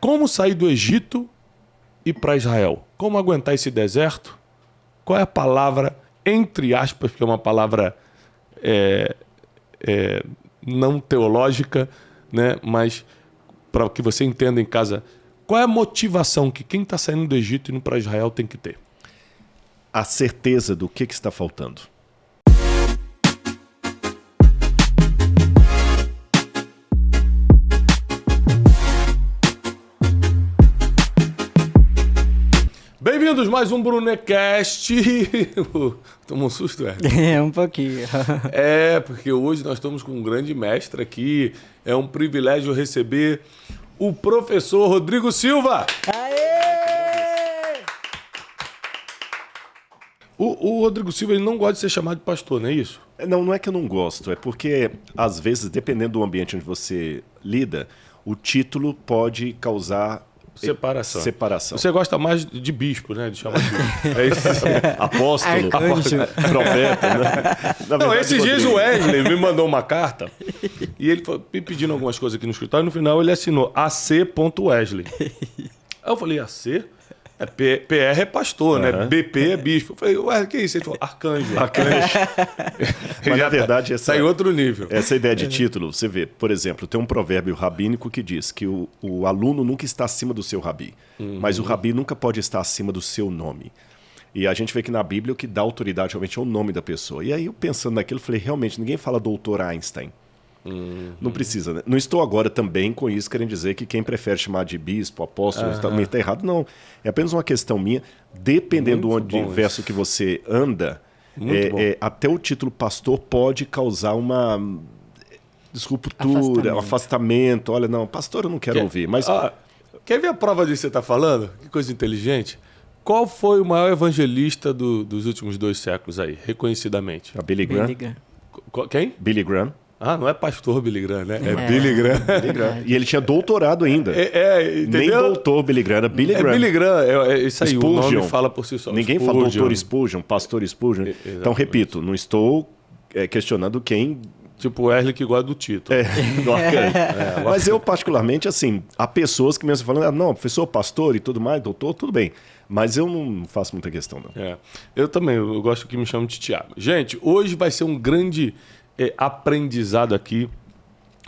Como sair do Egito e para Israel? Como aguentar esse deserto? Qual é a palavra, entre aspas, que é uma palavra é, é, não teológica, né? mas para que você entenda em casa, qual é a motivação que quem está saindo do Egito e indo para Israel tem que ter? A certeza do que, que está faltando. Bem-vindos mais um Brunecast. Tomou um susto, é? É, um pouquinho. é, porque hoje nós estamos com um grande mestre aqui. É um privilégio receber o professor Rodrigo Silva. Aê! O, o Rodrigo Silva ele não gosta de ser chamado de pastor, não é isso? Não, não é que eu não gosto, é porque, às vezes, dependendo do ambiente onde você lida, o título pode causar Separação. separação. Você gosta mais de bispo, né? De chamar de bispo. É isso. Apóstolo, Arcanjo. profeta, né? Na Não, verdade, esses dias o Wesley me mandou uma carta e ele foi me pedindo algumas coisas aqui no escritório. No final ele assinou AC.Wesley. Aí eu falei, AC? É P- PR é pastor, né? Aham. BP é bispo. Eu falei, ué, que isso? Ele falou, arcanjo. Arcanjo. Mas, na verdade, essa- Tá outro nível. Essa ideia de título, você vê, por exemplo, tem um provérbio rabínico que diz que o, o aluno nunca está acima do seu rabi, mas o rabi nunca pode estar acima do seu nome. E a gente vê que na Bíblia o que dá autoridade realmente é o nome da pessoa. E aí eu pensando naquilo, falei, realmente, ninguém fala doutor Einstein. Não precisa, né? Não estou agora também com isso querendo dizer que quem prefere chamar de bispo, apóstolo, também está errado. Não. É apenas uma questão minha. Dependendo Muito do bom universo que você anda, é- é, até o título pastor pode causar uma disruptura, Afastamento. um afastamento. Olha, não, pastor eu não quero ouvir. Mas Ah, quer ver a prova disso que você está falando? Que coisa inteligente. Qual foi o maior evangelista do- dos últimos dois séculos aí, reconhecidamente? a Billy Graham, Billy Graham. Qu- Quem? Billy Graham, Ah, não é pastor Billy Graham, né? É, É. Billy Graham. Billy Graham. E ele tinha doutorado ainda. É, é, Nem doutor Billy Graham, era Billy é Graham. Billy Graham, é, é isso aí, o Spurgeon. nome fala por si só. Ninguém fala Spurgeon. doutor Spurgeon, pastor Spurgeon. Então, exatamente. repito, não estou é, questionando quem Tipo o Wesley que gosta do título. é do arcanjo. Mas eu, particularmente, assim, há pessoas que mesmo falando, ah, não, professor, pastor e tudo mais, doutor, tudo bem. Mas eu não faço muita questão, não. É. Eu também, eu gosto que me chamam de Tiago. Gente, hoje vai ser um grande é, aprendizado aqui.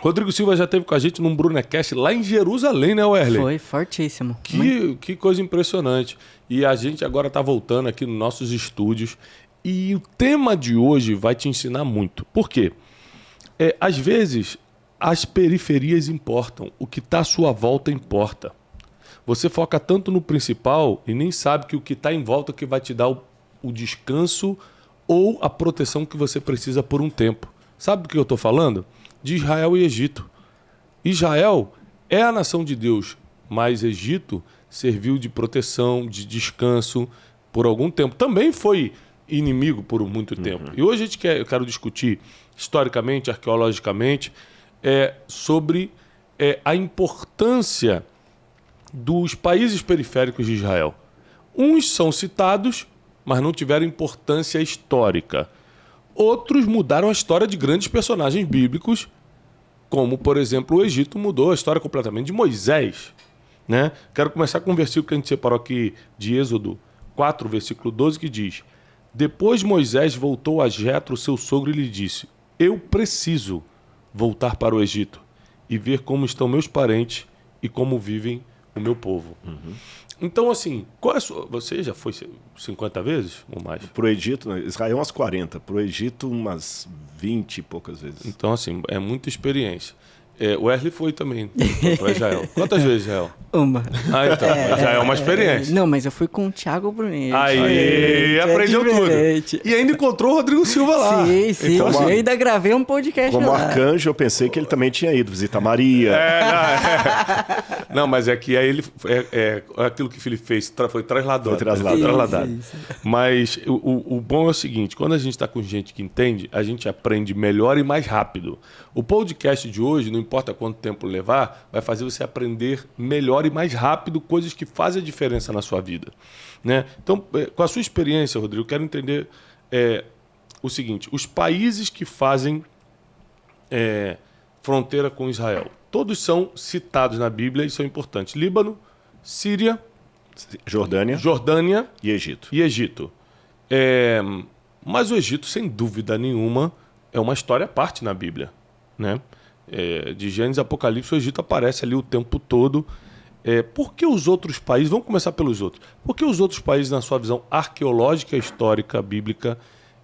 Rodrigo Silva já esteve com a gente num Brunecast lá em Jerusalém, né, Wesley? Foi fortíssimo. Que, que coisa impressionante. E a gente agora está voltando aqui nos nossos estúdios. E o tema de hoje vai te ensinar muito. Por quê? É, às vezes, as periferias importam. O que está à sua volta importa. Você foca tanto no principal e nem sabe que o que está em volta que vai te dar o, o descanso ou a proteção que você precisa por um tempo. Sabe do que eu estou falando? De Israel e Egito. Israel é a nação de Deus, mas Egito serviu de proteção, de descanso por algum tempo. Também foi inimigo por muito tempo. E hoje a gente quer, eu quero discutir historicamente, arqueologicamente, é, sobre é, a importância dos países periféricos de Israel. Uns são citados, mas não tiveram importância histórica. Outros mudaram a história de grandes personagens bíblicos, como, por exemplo, o Egito mudou a história completamente de Moisés. Né? Quero começar com um versículo que a gente separou aqui de Êxodo 4, versículo 12, que diz: Depois Moisés voltou a Jetro, seu sogro, e lhe disse: Eu preciso voltar para o Egito e ver como estão meus parentes e como vivem o meu povo. Então, assim, qual é sua... você já foi 50 vezes ou mais? Pro Egito, né, Israel umas 40, pro Egito umas 20 e poucas vezes. Então, assim, é muita experiência. É, o Wesley foi também para Israel. Quantas vezes, Israel? Uma. Ah, então, já é uma experiência. Não, mas eu fui com o Thiago Brunetti. Aí, É aprendeu diferente. tudo. E ainda encontrou o Rodrigo Silva lá. Sim, sim. Então, eu ainda gravei um podcast Como lá. arcanjo, eu pensei que ele também tinha ido visitar Maria. É, não, é. Não, mas é que aí ele é, é aquilo que o Felipe fez, tra- foi trasladado. Foi trasladado. Sim, trasladado. sim, sim. Mas o- o bom é o seguinte: quando a gente está com gente que entende, a gente aprende melhor e mais rápido. O podcast de hoje, não importa quanto tempo levar, vai fazer você aprender melhor e mais rápido coisas que fazem a diferença na sua vida. Né? Então, é, com a sua experiência, Rodrigo, eu quero entender é, o seguinte: os países que fazem é, fronteira com Israel. Todos são citados na Bíblia e são importantes. Líbano, Síria, Jordânia Jordânia e Egito. e Egito. É, mas o Egito, sem dúvida nenhuma, é uma história à parte na Bíblia. Né? É, de Gênesis Apocalipse, o Egito aparece ali o tempo todo. É, por que os outros países, vamos começar pelos outros, por que os outros países, na sua visão arqueológica, histórica, bíblica,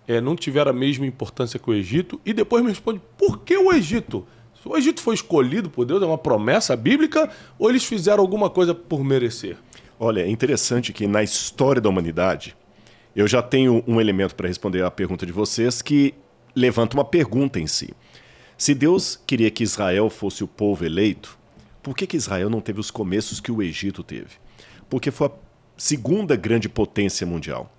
é, não tiveram a mesma importância que o Egito? E depois me responde, por que o Egito? O Egito foi escolhido por Deus, é uma promessa bíblica, ou eles fizeram alguma coisa por merecer? Olha, é interessante que na história da humanidade, eu já tenho um elemento para responder à pergunta de vocês que levanta uma pergunta em si. Se Deus queria que Israel fosse o povo eleito, por que, que Israel não teve os começos que o Egito teve? Porque foi a segunda grande potência mundial,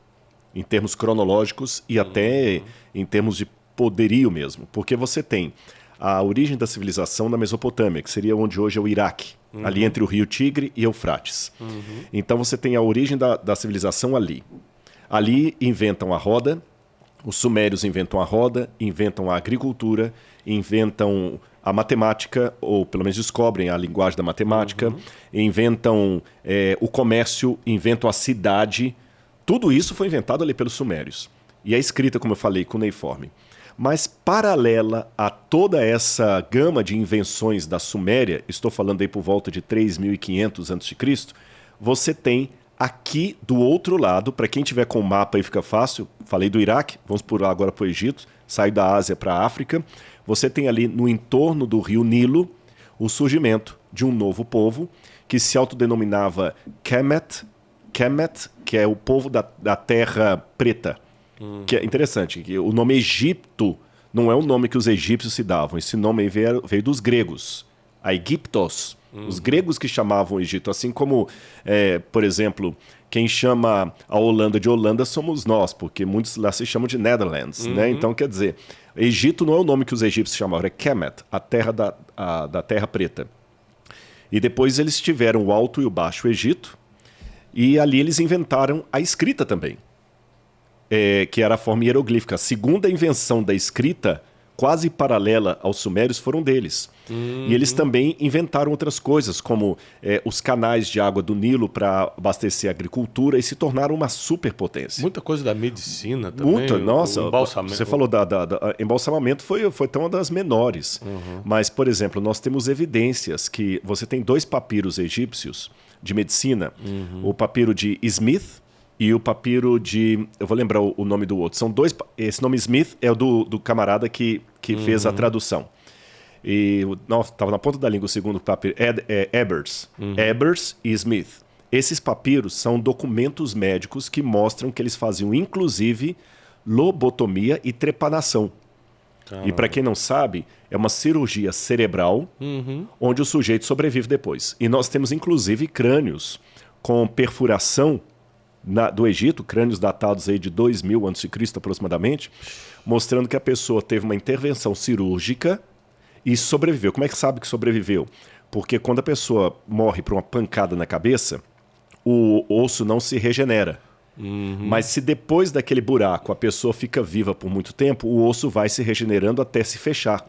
em termos cronológicos e até em termos de poderio mesmo. Porque você tem a origem da civilização na Mesopotâmia, que seria onde hoje é o Iraque, ali entre o rio Tigre e Eufrates. Então você tem a origem da, da civilização ali. Ali inventam a roda, os sumérios inventam a roda, inventam a agricultura, inventam a matemática, ou pelo menos descobrem a linguagem da matemática, inventam eh, o comércio, inventam a cidade. Tudo isso foi inventado ali pelos sumérios. E é escrita, como eu falei, cuneiforme. Mas paralela a toda essa gama de invenções da Suméria, estou falando aí por volta de 3.500 a.C., você tem aqui do outro lado, para quem tiver com o mapa aí fica fácil, falei do Iraque, vamos por lá agora para o Egito, sai da Ásia para a África, você tem ali no entorno do rio Nilo o surgimento de um novo povo que se autodenominava Kemet, Kemet, que é o povo da, da Terra Preta. Que é interessante, que o nome Egito não é o nome que os egípcios se davam, esse nome veio, veio dos gregos, a Egiptos. Os gregos que chamavam o Egito, assim como, é, por exemplo, quem chama a Holanda de Holanda somos nós, porque muitos lá se chamam de Netherlands, né? Então, quer dizer, Egito não é o nome que os egípcios chamavam, é Kemet, a terra da, a- da terra preta. E depois eles tiveram o Alto e o Baixo Egito, e ali eles inventaram a escrita também, é, que era a forma hieroglífica. A segunda invenção da escrita, quase paralela aos sumérios, foram deles. E eles também inventaram outras coisas, como é, os canais de água do Nilo para abastecer a agricultura, e se tornaram uma superpotência. Muita coisa da medicina também. Muita, nossa. Você falou da, da- da- embalsamamento foi, foi até uma das menores. Mas, por exemplo, nós temos evidências que você tem dois papiros egípcios de medicina, o papiro de Smith e o papiro de. Eu vou lembrar o, o nome do outro. São dois. Esse nome Smith é o do, do camarada que, que fez a tradução. E estava na ponta da língua o segundo papiro, Ed, é, Ebers. Ebers e Smith. Esses papiros são documentos médicos que mostram que eles faziam, inclusive, lobotomia e trepanação. E para quem não sabe, é uma cirurgia cerebral onde o sujeito sobrevive depois. E nós temos, inclusive, crânios com perfuração na- do Egito, crânios datados aí de 2000 a.C. aproximadamente, mostrando que a pessoa teve uma intervenção cirúrgica e sobreviveu. Como é que sabe que sobreviveu? Porque quando a pessoa morre por uma pancada na cabeça, o osso não se regenera. Mas se depois daquele buraco a pessoa fica viva por muito tempo, o osso vai se regenerando até se fechar.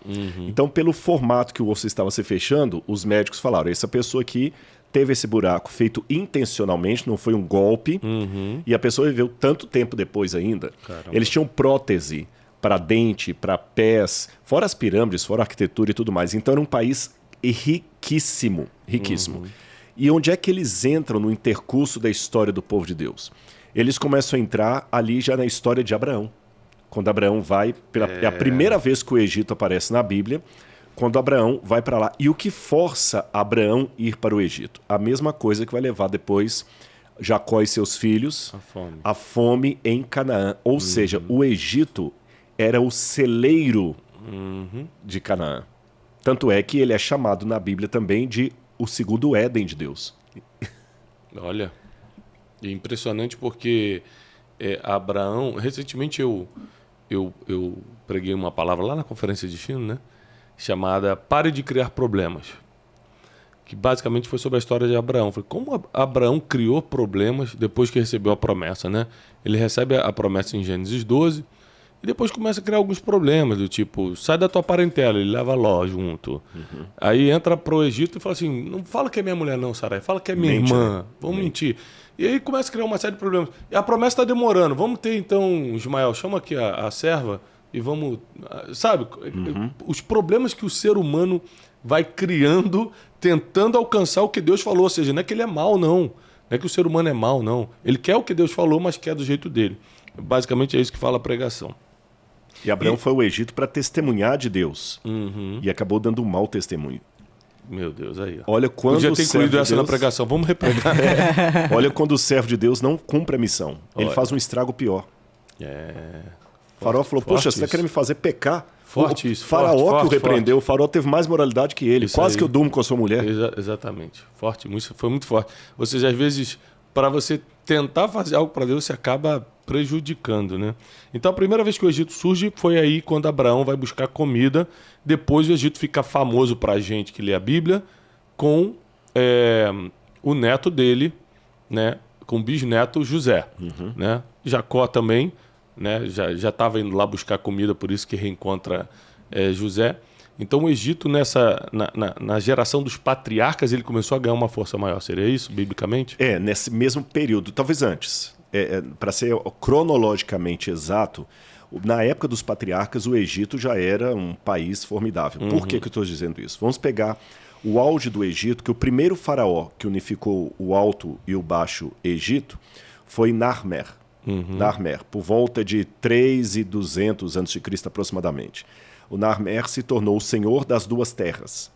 Então, pelo formato que o osso estava se fechando, os médicos falaram: essa pessoa aqui teve esse buraco feito intencionalmente, não foi um golpe, e a pessoa viveu tanto tempo depois ainda. Caramba. Eles tinham prótese para dente, para pés, fora as pirâmides, fora a arquitetura e tudo mais. Então era um país riquíssimo, riquíssimo. E onde é que eles entram no intercurso da história do povo de Deus? Eles começam a entrar ali já na história de Abraão. Quando Abraão vai, pela, é a primeira vez que o Egito aparece na Bíblia, quando Abraão vai para lá. E o que força Abraão ir para o Egito? A mesma coisa que vai levar depois Jacó e seus filhos A fome. a fome em Canaã. Ou seja, o Egito era o celeiro de Canaã. Tanto é que ele é chamado na Bíblia também de o segundo Éden de Deus. Olha, é impressionante porque é, Abraão. Recentemente eu, eu, eu preguei uma palavra lá na conferência de Chino, né? Chamada Pare de Criar Problemas. Que basicamente foi sobre a história de Abraão. Foi como Ab- Abraão criou problemas depois que recebeu a promessa, né? Ele recebe a- promessa em Gênesis 12 E depois começa a criar alguns problemas, do tipo, sai da tua parentela, ele leva Ló junto. Aí entra pro Egito e fala assim: não fala que é minha mulher, não, Sarai, fala que é minha Mente, irmã. né? Vamos mentir. E aí começa a criar uma série de problemas. E a promessa está demorando. Vamos ter então, Ismael, chama aqui a, a serva e vamos. ah, Sabe? Os problemas que o ser humano vai criando, tentando alcançar o que Deus falou. Ou seja, não é que ele é mal, não. Não é que o ser humano é mal, não. Ele quer o que Deus falou, mas quer do jeito dele. Basicamente é isso que fala a pregação. E Abraão foi ao Egito para testemunhar de Deus. Uhum. E acabou dando um mau testemunho. Meu Deus, aí. ó. Olha quando Podia ter servo incluído essa na Deus- pregação. Vamos repregar. Olha quando o servo de Deus não cumpre a missão. Ele Olha. faraó estrago pior. É. O faraó falou, forte poxa, você está querendo me fazer pecar? Forte o isso, faraó forte, que forte, o repreendeu, o faraó teve mais moralidade que ele. Isso Quase aí. que eu durmo com a sua mulher. Exa- exatamente. Forte, muito, foi muito forte. Ou seja, às vezes, para você tentar fazer algo para Deus, você acaba prejudicando, né? Então, a primeira vez que o Egito surge foi aí quando Abraão vai buscar comida. Depois o Egito fica famoso para a gente que lê a Bíblia com é, o neto dele, né? Com o bisneto José, né? Jacó também, né? Já já estava indo lá buscar comida, por isso que reencontra é, José. Então o Egito nessa na, na, na geração dos patriarcas ele começou a ganhar uma força maior. Seria isso, biblicamente? É, nesse mesmo período, talvez antes. É, para ser cronologicamente exato, na época dos patriarcas, o Egito já era um país formidável. Por que, que eu estou dizendo isso? Vamos pegar o auge do Egito, que o primeiro faraó que unificou o alto e o baixo Egito foi Narmer. Narmer, por volta de 3.200 a.C. aproximadamente. O Narmer se tornou o senhor das duas terras.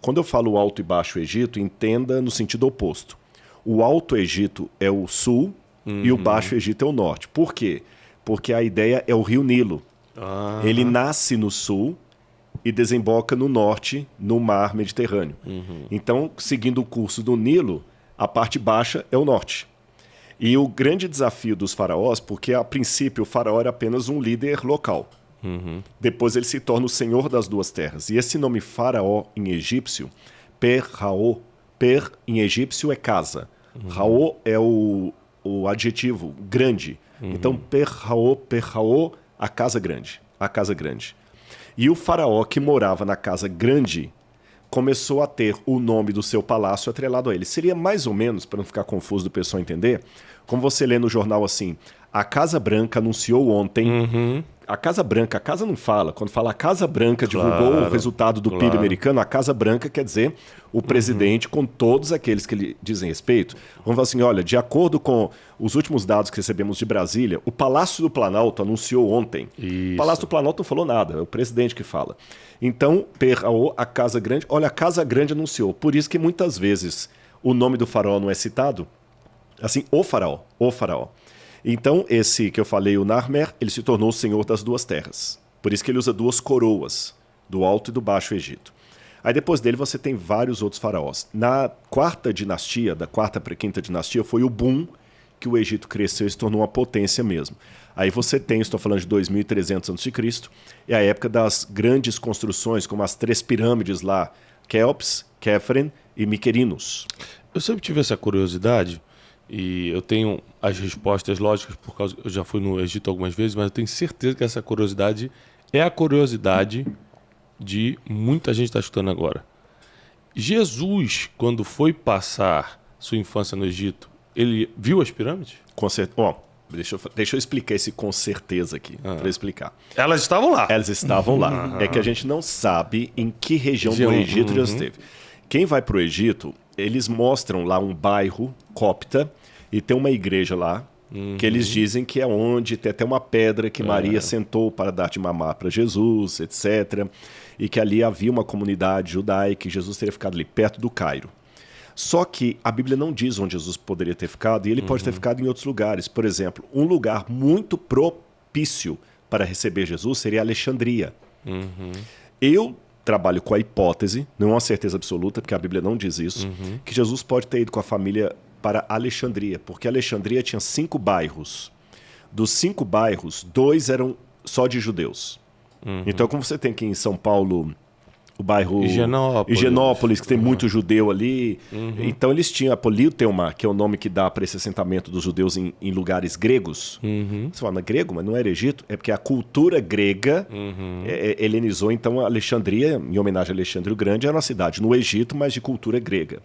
Quando eu falo Alto e Baixo Egito, entenda no sentido oposto. O Alto Egito é o sul e o Baixo Egito é o norte. Por quê? Porque a ideia é o rio Nilo. Ah, Ele nasce no sul e desemboca no norte, no mar Mediterrâneo. Então, seguindo o curso do Nilo, a parte baixa é o norte. E o grande desafio dos faraós, porque a princípio o faraó era apenas um líder local. Depois ele se torna o senhor das duas terras. E esse nome faraó em egípcio, Per-Raó, Per em egípcio é casa. Raó é o, o adjetivo grande. Então Per-Raó, Per-Raó, a casa grande. A casa grande. E o faraó que morava na casa grande começou a ter o nome do seu palácio atrelado a ele. Seria mais ou menos, para não ficar confuso do pessoal entender, como você lê no jornal assim: a Casa Branca anunciou ontem. A Casa Branca, a casa não fala. Quando fala a Casa Branca divulgou o Claro, resultado do PIB claro. americano, a Casa Branca quer dizer o presidente com todos aqueles que lhe dizem respeito. Vamos falar assim: olha, de acordo com os últimos dados que recebemos de Brasília, o Palácio do Planalto anunciou ontem. Isso. O Palácio do Planalto não falou nada, é o presidente que fala. Então, a Casa Grande, olha, a Casa Grande anunciou. Por isso que muitas vezes o nome do faraó não é citado. Assim, o faraó, o faraó. Então, esse que eu falei, o Narmer, ele se tornou o senhor das duas terras. Por isso que ele usa duas coroas, do Alto e do Baixo Egito. Aí depois dele você tem vários outros faraós. Na quarta dinastia, da quarta para quinta dinastia, foi o boom que o Egito cresceu e se tornou uma potência mesmo. Aí você tem, estou falando de 2300 a.C., é a época das grandes construções, como as três pirâmides lá, Kelps, Kefren e Miquerinos. Eu sempre tive essa curiosidade e eu tenho as respostas lógicas por causa eu já fui no Egito algumas vezes, mas eu tenho certeza que essa curiosidade é a curiosidade de muita gente que está escutando agora. Jesus, quando foi passar sua infância no Egito, ele viu as pirâmides? Com cer- Ó, deixa, eu, deixa eu explicar esse com certeza aqui, Ah. para explicar. Elas estavam lá. Elas estavam lá. É que a gente não sabe em que região Região, do Egito uhum. já esteve. Quem vai para o Egito, eles mostram lá um bairro copta e tem uma igreja lá que eles Uhum. dizem que é onde tem até uma pedra É. que Maria sentou para dar de mamar para Jesus, etc. E que ali havia uma comunidade judaica e Jesus teria ficado ali perto do Cairo. Só que a Bíblia não diz onde Jesus poderia ter ficado e ele pode Uhum. ter ficado em outros lugares. Por exemplo, um lugar muito propício para receber Jesus seria Alexandria. Eu trabalho com a hipótese, não é uma certeza absoluta, porque a Bíblia não diz isso, que Jesus pode ter ido com a família para Alexandria, porque Alexandria tinha cinco bairros. Dos cinco bairros, dois eram só de judeus. Então, como você tem aqui em São Paulo o bairro Higienópolis. Higienópolis, que tem Uhum. muito judeu ali. Então eles tinham a Politeuma, que é o nome que dá para esse assentamento dos judeus em, em lugares gregos. Uhum. Você fala, grego, mas não era Egito? É porque a cultura grega Uhum. é, é, helenizou, então, a Alexandria, em homenagem a Alexandre o Grande, era uma cidade no Egito, mas de cultura grega.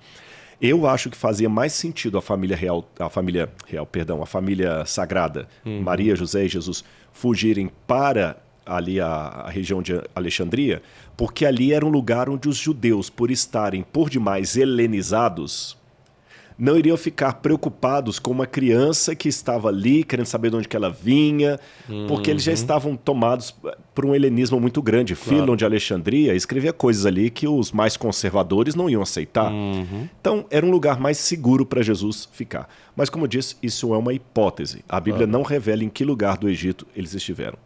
Eu acho que fazia mais sentido a família real, a família real, perdão, a família sagrada, Maria, José e Jesus, fugirem para ali a, a região de Alexandria, porque ali era um lugar onde os judeus, por estarem por demais helenizados, não iriam ficar preocupados com uma criança que estava ali, querendo saber de onde que ela vinha, porque eles já estavam tomados por um helenismo muito grande. Filon de Alexandria escrevia coisas ali que os mais conservadores não iam aceitar. Então, era um lugar mais seguro para Jesus ficar. Mas, como eu disse, isso é uma hipótese. A Bíblia não revela em que lugar do Egito eles estiveram.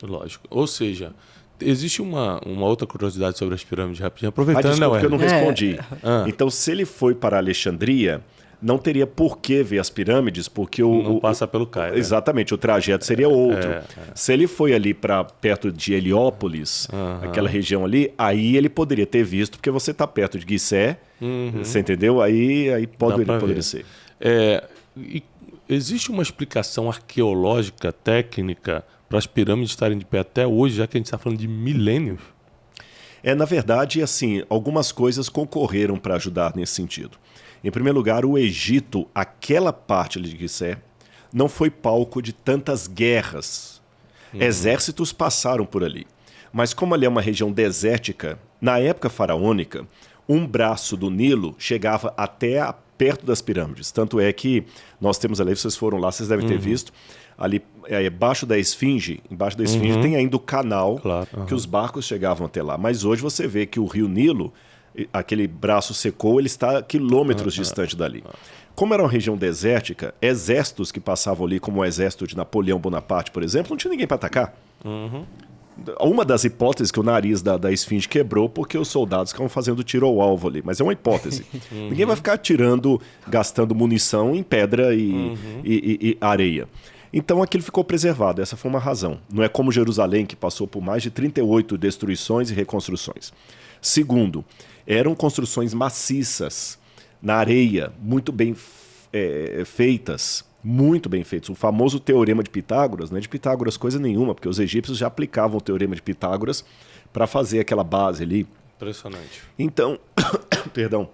Lógico. Ou seja, existe uma, uma outra curiosidade sobre as pirâmides, rapidinho. Ah, Aproveitando, desculpa, né, que eu não respondi. Ah. Então, se ele foi para Alexandria, não teria por que ver as pirâmides, porque o, Não o- passa pelo Cairo. né? Exatamente, o trajeto seria outro. é. Se ele foi ali para perto de Heliópolis, aquela região ali, aí ele poderia ter visto, porque você está perto de Guissé, você entendeu? Aí, aí pode, Uhum. Pra poderia ser. É, existe uma explicação arqueológica, técnica, para as pirâmides estarem de pé até hoje, já que a gente está falando de milênios? É, na verdade, assim, algumas coisas concorreram para ajudar nesse sentido. Em primeiro lugar, o Egito, aquela parte ali de Guissé, não foi palco de tantas guerras. Exércitos passaram por ali. Mas como ali é uma região desértica, na época faraônica, um braço do Nilo chegava até a- perto das pirâmides. Tanto é que nós temos ali, vocês foram lá, vocês devem ter visto, ali é, embaixo da esfinge, embaixo da esfinge tem ainda o canal Claro, que os barcos chegavam até lá. Mas hoje você vê que o rio Nilo, aquele braço secou, ele está quilômetros distante dali. Como era uma região desértica, exércitos que passavam ali, como o exército de Napoleão Bonaparte, por exemplo, não tinha ninguém para atacar. Uma das hipóteses que o nariz da, da esfinge quebrou porque os soldados ficavam fazendo tiro ao alvo ali, mas é uma hipótese. Ninguém vai ficar atirando, gastando munição em pedra e, e- e- e areia. Então aquilo ficou preservado, essa foi uma razão. Não é como Jerusalém, que passou por mais de 38 destruições e reconstruções. Segundo, eram construções maciças, na areia, muito bem é, feitas, muito bem feitas. O famoso teorema de Pitágoras, não é de Pitágoras coisa nenhuma, porque os egípcios já aplicavam o teorema de Pitágoras para fazer aquela base ali. Impressionante. Então, perdão,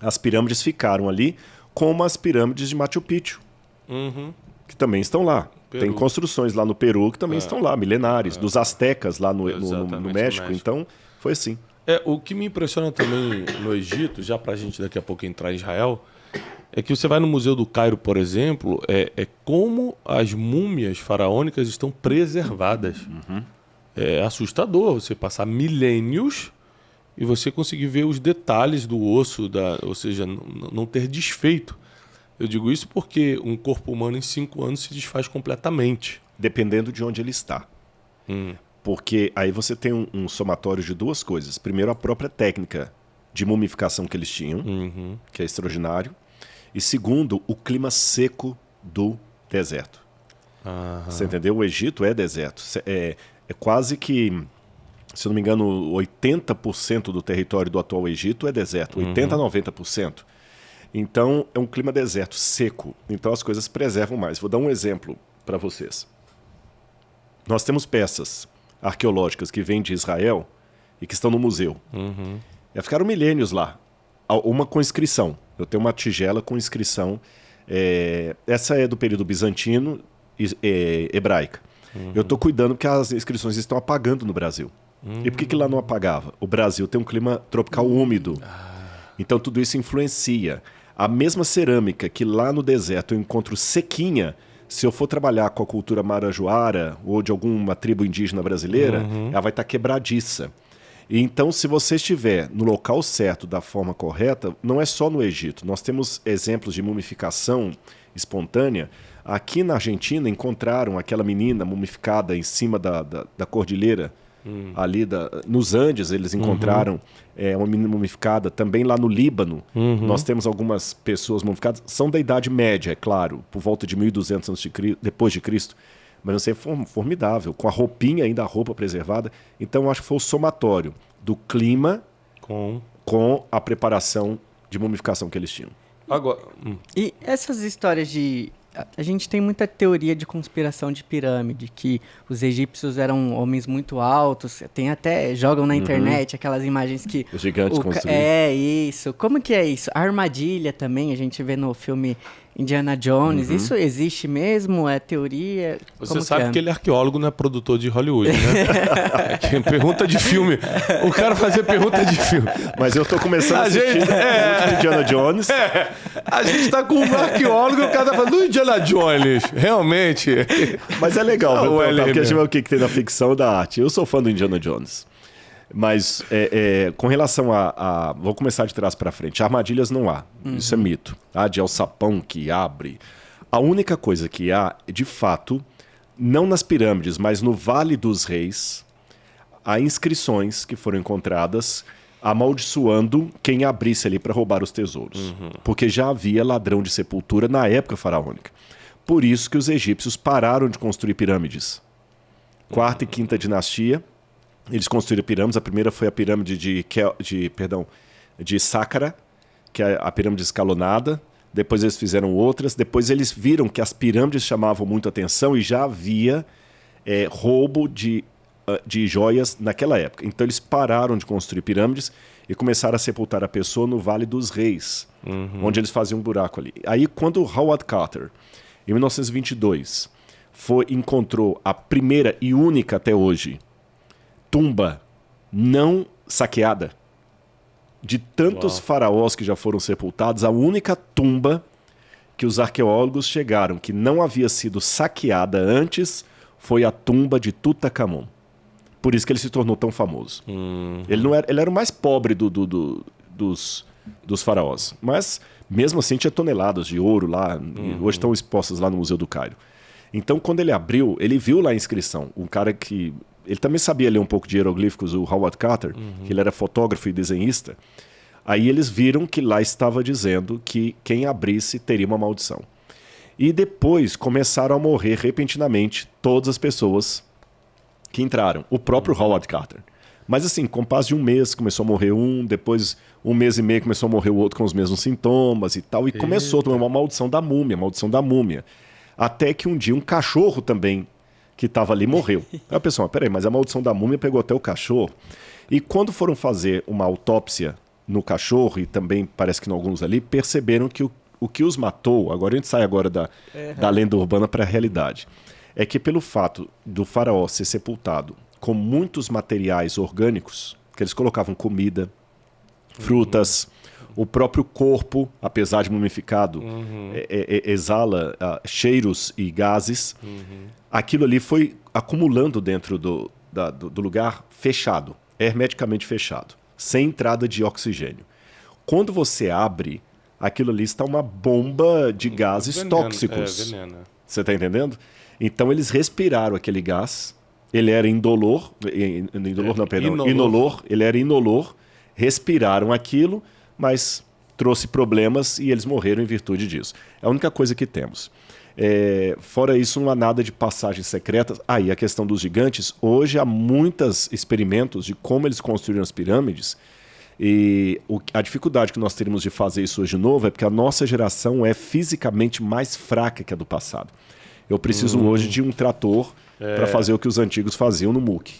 as pirâmides ficaram ali, como as pirâmides de Machu Picchu, Uhum. Que também estão lá. Peru. Tem construções lá no Peru que também estão lá, milenares, dos astecas lá no, no- no- Exatamente, no México. México. Então, foi assim. É, o que me impressiona também no Egito, já para a gente daqui a pouco entrar em Israel, é que você vai no Museu do Cairo, por exemplo, é, é como as múmias faraônicas estão preservadas. É assustador você passar milênios e você conseguir ver os detalhes do osso, da, ou seja, não ter desfeito. Eu digo isso porque um corpo humano em cinco anos se desfaz completamente. dependendo de onde ele está. Porque aí você tem um, um somatório de duas coisas. Primeiro, a própria técnica de mumificação que eles tinham, que é extraordinário. E segundo, o clima seco do deserto. Você entendeu? O Egito é deserto. É, é quase que, se eu não me engano, 80% do território do atual Egito é deserto. 80% a 90%. Então, é um clima deserto, seco. Então, as coisas preservam mais. Vou dar um exemplo para vocês. Nós temos peças arqueológicas que vêm de Israel e que estão no museu. Já ficaram milênios lá. Uma com inscrição. Eu tenho uma tigela com inscrição. é, essa é do período bizantino e é, hebraica. Eu estou cuidando porque as inscrições estão apagando no Brasil. E por que, que lá não apagava? O Brasil tem um clima tropical úmido. Então tudo isso influencia. A mesma cerâmica que lá no deserto eu encontro sequinha, se eu for trabalhar com a cultura marajoara ou de alguma tribo indígena brasileira, ela vai estar quebradiça. E Então, se você estiver no local certo, da forma correta, não é só no Egito. Nós temos exemplos de mumificação espontânea. Aqui na Argentina encontraram aquela menina mumificada em cima da, da, da cordilheira ali da, nos Andes eles encontraram é, uma menina mumificada. Também lá no Líbano nós temos algumas pessoas mumificadas. São da Idade Média, é claro, por volta de 1200 antes de Cri- depois de Cristo. mas não sei, formidável, com a roupinha ainda, a roupa preservada. Então, eu acho que foi o somatório do clima Com. com a preparação de mumificação que eles tinham. Agora. hum. E essas histórias de. A- gente tem muita teoria de conspiração de pirâmide, que os egípcios eram homens muito altos, tem até, jogam na internet aquelas imagens que... Os gigantes o. É, isso. Como que é isso? A armadilha também, a gente vê no filme Indiana Jones, isso existe mesmo? É teoria? Você Como sabe é? que, ele é arqueólogo, não é produtor de Hollywood, né? É que pergunta de filme. O cara fazer pergunta de filme. Mas eu tô começando a A assistir gente- é. Indiana Jones. A gente tá com um arqueólogo e o cara tá falando do Indiana Jones. Realmente. Mas é legal, Ah, viu, porque a gente vê o que, que tem na ficção e da arte. Eu sou fã do Indiana Jones. Mas é, é, com relação a, a- Vou começar de trás para frente. Armadilhas não há. Isso é mito. Ah, de alçapão que abre. A única coisa que há, de fato, não nas pirâmides, mas no Vale dos Reis, há inscrições que foram encontradas amaldiçoando quem abrisse ali para roubar os tesouros. Porque já havia ladrão de sepultura na época faraônica. Por isso que os egípcios pararam de construir pirâmides. Quarta e quinta dinastia, eles construíram pirâmides. A primeira foi a pirâmide de, Kel- de perdão, de Sácara, que é a pirâmide escalonada. Depois eles fizeram outras. Depois eles viram que as pirâmides chamavam muito atenção e já havia é, roubo de, ah, de joias naquela época. Então eles pararam de construir pirâmides e começaram a sepultar a pessoa no Vale dos Reis, onde eles faziam um buraco ali. Aí quando Howard Carter, em 1922, foi, encontrou a primeira e única até hoje tumba não saqueada, de tantos Uau. faraós que já foram sepultados, a única tumba que os arqueólogos chegaram que não havia sido saqueada antes foi a tumba de Tutankhamon. Por isso que ele se tornou tão famoso. Ele, não era, ele era o mais pobre do- do- do- dos, dos faraós. Mas, mesmo assim, tinha toneladas de ouro lá. e Hoje estão expostas lá no Museu do Cairo. Então, quando ele abriu, ele viu lá a inscrição. Um cara que. Ele também sabia ler um pouco de hieroglíficos, o Howard Carter, que ele era fotógrafo e desenhista. Aí eles viram que lá estava dizendo que quem abrisse teria uma maldição. E depois começaram a morrer repentinamente todas as pessoas que entraram. O próprio Howard Carter. Mas assim, com de um mês começou a morrer um, depois um mês e meio começou a morrer o outro com os mesmos sintomas e tal. E começou também uma maldição da múmia, maldição da múmia. Até que um dia um cachorro também que estava ali morreu. Aí a pessoa, peraí, mas a maldição da múmia pegou até o cachorro. E quando foram fazer uma autópsia no cachorro, e também parece que em alguns ali, perceberam que o, o que os matou, agora a gente sai agora da, da lenda urbana para a realidade, é que pelo fato do faraó ser sepultado com muitos materiais orgânicos, que eles colocavam comida, frutas, o próprio corpo, apesar de mumificado, é- é- é- exala ah, cheiros e gases. Aquilo ali foi acumulando dentro do, da- do, lugar fechado, hermeticamente fechado, sem entrada de oxigênio. Quando você abre, aquilo ali está uma bomba de gases Veneno, tóxicos. É, veneno. Você está entendendo? Então eles respiraram aquele gás. Ele era indolor, in- indolor não, perdão, inolor. inolor. Ele era inolor. Respiraram aquilo, mas trouxe problemas e eles morreram em virtude disso. É a única coisa que temos. É, fora isso, não há nada de passagens secretas. Aí a questão dos gigantes. Hoje há muitos experimentos de como eles construíram as pirâmides. E o- a dificuldade que nós teríamos de fazer isso hoje de novo é porque a nossa geração é fisicamente mais fraca que a do passado. Eu preciso hoje de um trator para fazer o que os antigos faziam no muque,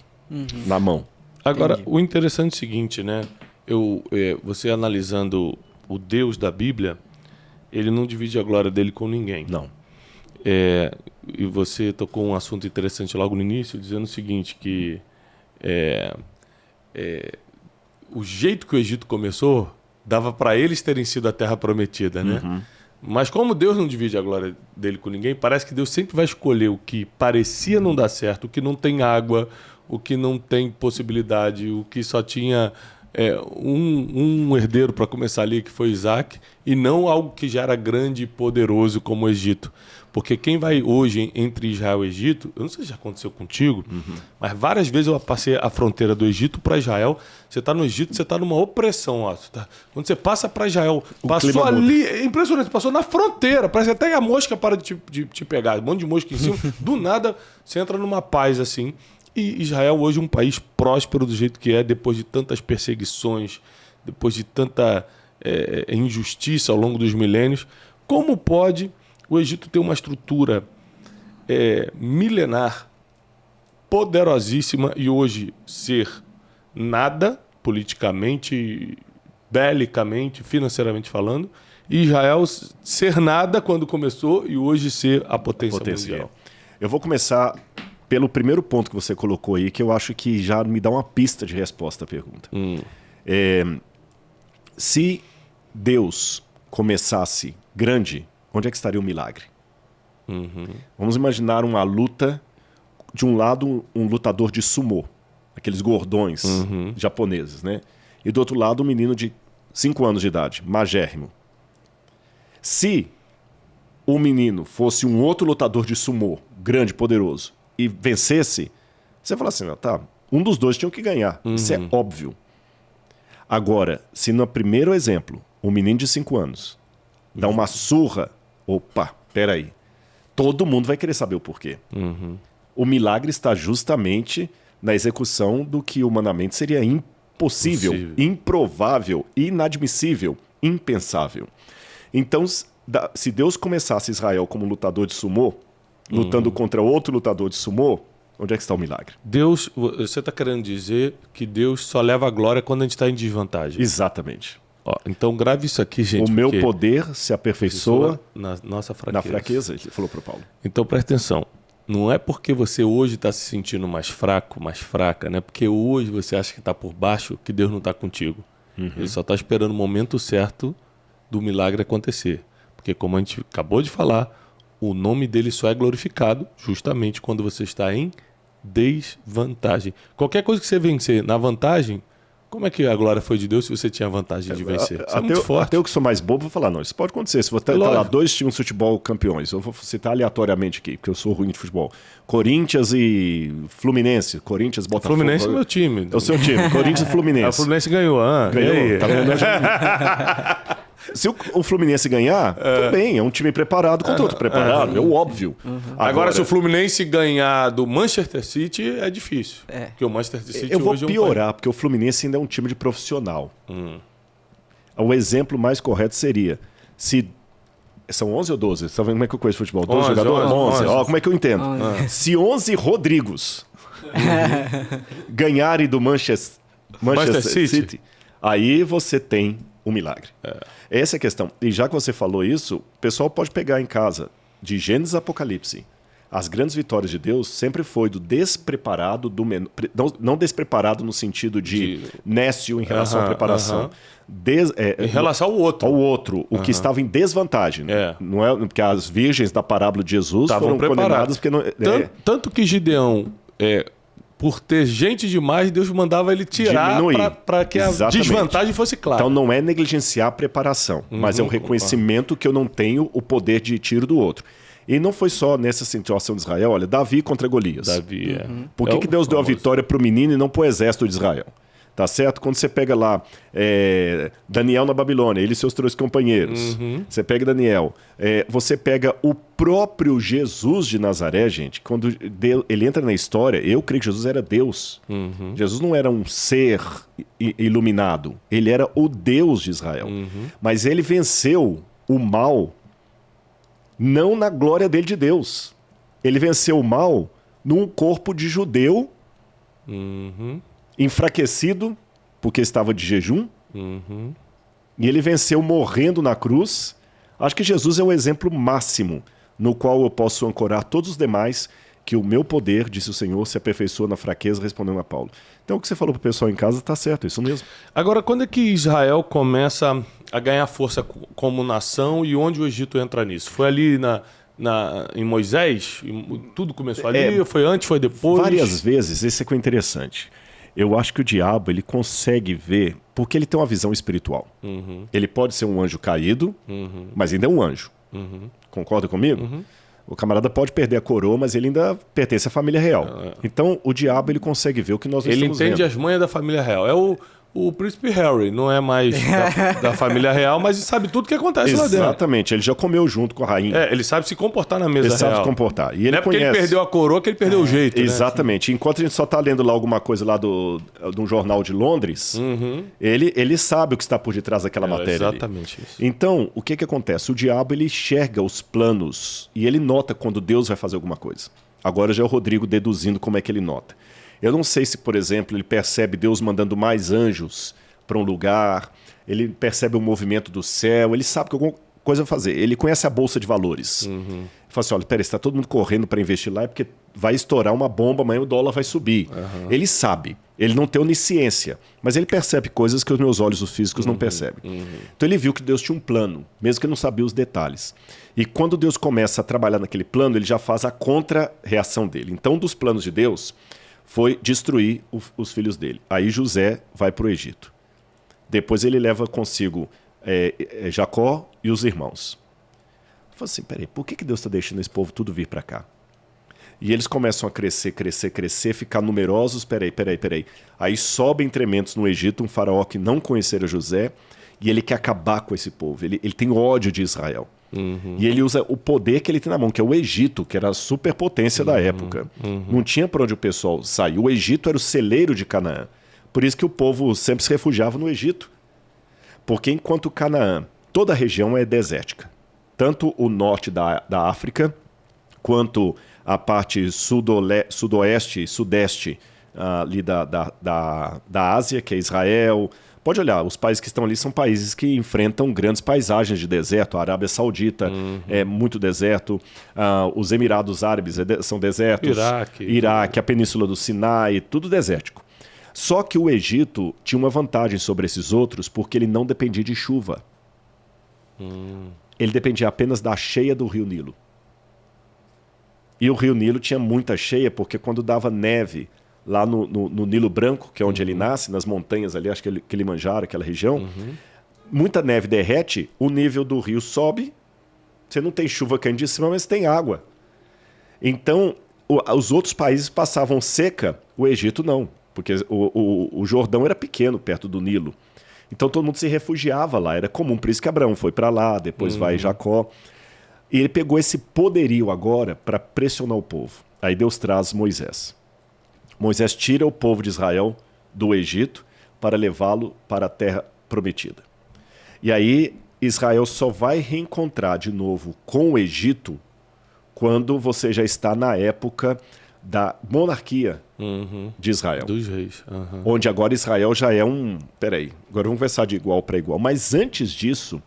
na mão. Agora, Entendi. o interessante é o seguinte, né? Eu, é, você analisando o Deus da Bíblia, ele não divide a glória dele com ninguém. Não. É, e você tocou um assunto interessante logo no início, dizendo o seguinte, que é, é, o jeito que o Egito começou dava para eles terem sido a terra prometida, né? Mas como Deus não divide a glória dele com ninguém, parece que Deus sempre vai escolher o que parecia não dar certo, o que não tem água, o que não tem possibilidade, o que só tinha é, um, um herdeiro para começar ali, que foi Isaac, e não algo que já era grande e poderoso como o Egito. Porque quem vai hoje entre Israel e Egito, eu não sei se já aconteceu contigo, uhum. mas várias vezes eu passei a fronteira do Egito para Israel. Você está no Egito, você está numa opressão. Ó, tá... Quando você passa para Israel, o passou ali, é impressionante, passou na fronteira, parece até a mosca para de te, de te pegar, um monte de mosca em cima. do nada, você entra numa paz assim. E Israel hoje é um país próspero do jeito que é, depois de tantas perseguições, depois de tanta é, injustiça ao longo dos milênios. Como pode o Egito tem uma estrutura é, milenar, poderosíssima, e hoje ser nada, politicamente, belicamente, financeiramente falando, e Israel ser nada quando começou e hoje ser a potência, potência mundial. Eu vou começar pelo primeiro ponto que você colocou aí, que eu acho que já me dá uma pista de resposta à pergunta. Hum. É, se Deus começasse grande, onde é que estaria o milagre? Uhum. Vamos imaginar uma luta, de um lado um lutador de sumô, aqueles gordões uhum. japoneses, né? E do outro lado um menino de 5 anos de idade, magérrimo. Se o menino fosse um outro lutador de sumô, grande, poderoso, e vencesse, você fala assim, tá, um dos dois tinha que ganhar. Uhum. Isso é uhum. óbvio. Agora, se no primeiro exemplo, o menino de 5 anos dá uma surra Opa, peraí. Todo mundo vai querer saber o porquê. Uhum. O milagre está justamente na execução do que humanamente seria impossível, Possível. improvável, inadmissível, impensável. Então, se Deus começasse Israel como lutador de sumô, lutando uhum. contra outro lutador de sumô, onde é que está o milagre? Deus, você está querendo dizer que Deus só leva a glória quando a gente está em desvantagem. Exatamente. Ó, então grave isso aqui, gente. O meu poder se aperfeiçoa na nossa fraqueza. Na fraqueza, ele falou para Paulo. Então presta atenção. Não é porque você hoje está se sentindo mais fraco, mais fraca, né? Porque hoje você acha que está por baixo que Deus não está contigo. Uhum. Ele só está esperando o momento certo do milagre acontecer. Porque como a gente acabou de falar, o nome dele só é glorificado justamente quando você está em desvantagem. Qualquer coisa que você vencer na vantagem, como é que a glória foi de Deus se você tinha vantagem de vencer? Isso é muito eu, forte. Até eu que sou mais bobo vou falar, não, isso pode acontecer. Se você tá, tá lá dois times de futebol campeões, eu vou citar aleatoriamente aqui, porque eu sou ruim de futebol. Corinthians e Fluminense. Corinthians, Botafogo. Fluminense é meu time. É o seu time. Corinthians e Fluminense. A Fluminense ganhou, ah. Ganhou. Tá vendo? Se o, o Fluminense ganhar, é. tudo bem, é um time preparado contra outro preparado, é, o óbvio. Uhum. Agora, Agora, se o Fluminense ganhar do Manchester City, é difícil. É. Porque o Manchester City Eu vou piorar, é um... porque o Fluminense ainda é um time de profissional. Hum. O exemplo mais correto seria se são 11 ou 12? Você tá vendo como é que eu conheço futebol? 12 jogadores? 11. 11. Ó, como é que eu entendo? 11. Se 11 Rodrigos ganharem do Manchester, Manchester, Manchester City. City, aí você tem um milagre. É. Essa é a questão. E já que você falou isso, o pessoal pode pegar em casa, de Gênesis a Apocalipse. As grandes vitórias de Deus sempre foi do despreparado, do men... não, não despreparado no sentido de, de... nécio em relação uh -huh, à preparação. Uh -huh. Des... É, em relação ao outro. Ao outro, o uh -huh. que estava em desvantagem. É. Não é porque as virgens da parábola de Jesus Estavam foram preparadas. porque não. Tanto, é... tanto que Gideão é, por ter gente demais, Deus mandava ele tirar para que a Exatamente. desvantagem fosse clara. Então não é negligenciar a preparação, uhum, mas é um reconhecimento opa. que eu não tenho o poder de tiro do outro. E não foi só nessa situação de Israel, olha, Davi contra Golias. Davi, é. Uhum. Por que, é que Deus deu a vitória para o menino e não para o exército de Israel? Tá certo? Quando você pega lá é, Daniel na Babilônia, ele e seus três companheiros. Uhum. Você pega Daniel. É, você pega o próprio Jesus de Nazaré, gente. Quando ele entra na história, eu creio que Jesus era Deus. Uhum. Jesus não era um ser iluminado. Ele era o Deus de Israel. Uhum. Mas ele venceu o mal não na glória dele de Deus. Ele venceu o mal num corpo de judeu. Uhum enfraquecido, porque estava de jejum. Uhum. E ele venceu morrendo na cruz. Acho que Jesus é o exemplo máximo no qual eu posso ancorar todos os demais que o meu poder, disse o Senhor, se aperfeiçoa na fraqueza, respondendo a Paulo. Então o que você falou para o pessoal em casa está certo, é isso mesmo. Agora, quando é que Israel começa a ganhar força como nação e onde o Egito entra nisso? Foi ali na, na, em Moisés? Tudo começou ali? É, foi antes, foi depois? Várias vezes, esse é que é interessante. Eu acho que o diabo ele consegue ver, porque ele tem uma visão espiritual. Uhum. Ele pode ser um anjo caído, mas ainda é um anjo. Uhum. Concorda comigo? O camarada pode perder a coroa, mas ele ainda pertence à família real. Então, o diabo ele consegue ver o que nós Ele estamos entende vendo. as manhas da família real. É o, o príncipe Harry, não é mais da, da família real, mas sabe tudo que acontece lá dentro. Exatamente. Ele já comeu junto com a rainha. É, ele sabe se comportar na mesa ele sabe real. se comportar. E ele não é porque conhece. ele perdeu a coroa que ele perdeu o jeito. né? Exatamente. Enquanto a gente só está lendo lá alguma coisa lá do, de um jornal de Londres, ele, ele sabe o que está por detrás daquela Uhum. É, matéria. ali. exatamente isso. Então, o que que acontece? O diabo ele enxerga os planos e ele nota quando Deus vai fazer alguma coisa. Agora já é o Rodrigo deduzindo como é que ele nota. Eu não sei se, por exemplo, ele percebe Deus mandando mais anjos para um lugar, ele percebe o movimento do céu, ele sabe que alguma coisa vai fazer. Ele conhece a bolsa de valores. Ele fala assim: olha, peraí, está todo mundo correndo para investir lá é porque vai estourar uma bomba, amanhã o dólar vai subir. Ele sabe. Ele não tem onisciência, mas ele percebe coisas que os meus olhos os físicos não percebem. Então ele viu que Deus tinha um plano, mesmo que ele não sabia os detalhes. E quando Deus começa a trabalhar naquele plano, ele já faz a contra-reação dele. Então, um dos planos de Deus foi destruir o- os filhos dele. Aí José vai para o Egito. Depois ele leva consigo é, é, Jacó e os irmãos. Falei assim, peraí, por que, que Deus está deixando esse povo tudo vir para cá? E eles começam a crescer, crescer, crescer, ficar numerosos. Peraí, peraí, peraí. Aí sobem tremendos no Egito um faraó que não conhecera José e ele quer acabar com esse povo. Ele, ele tem ódio de Israel. E ele usa o poder que ele tem na mão, que é o Egito, que era a superpotência da época. Não tinha para onde o pessoal sair. O Egito era o celeiro de Canaã. Por isso que o povo sempre se refugiava no Egito. Porque enquanto Canaã, toda a região é desértica. Tanto o norte da, da África, quanto a parte sudole, sudoeste e sudeste ah, ali da, da, da, da Ásia, que é Israel. Pode olhar, os países que estão ali são países que enfrentam grandes paisagens de deserto. A Arábia Saudita é muito deserto. ah, os Emirados Árabes é são desertos. Iraque. Iraque, a Península do Sinai, tudo desértico. Só que o Egito tinha uma vantagem sobre esses outros porque ele não dependia de chuva. Ele dependia apenas da cheia do rio Nilo. E o rio Nilo tinha muita cheia porque quando dava neve lá no, no- no Nilo Branco, que é onde ele nasce, nas montanhas ali, acho que ele, Kilimanjaro, aquela região, muita neve derrete, o nível do rio sobe, você não tem chuva caindo de cima, mas tem água. Então, o- os outros países passavam seca, o Egito não, porque o, o- o Jordão era pequeno perto do Nilo. Então todo mundo se refugiava lá, era comum, por isso que Abraão foi para lá, depois vai Jacó. E ele pegou esse poderio agora para pressionar o povo. Aí Deus traz Moisés. Moisés tira o povo de Israel do Egito para levá-lo para a terra prometida. E aí Israel só vai reencontrar de novo com o Egito quando você já está na época da monarquia de Israel. Dos reis. aham. Onde agora Israel já é um. Peraí, agora vamos conversar de igual para igual. Mas antes disso,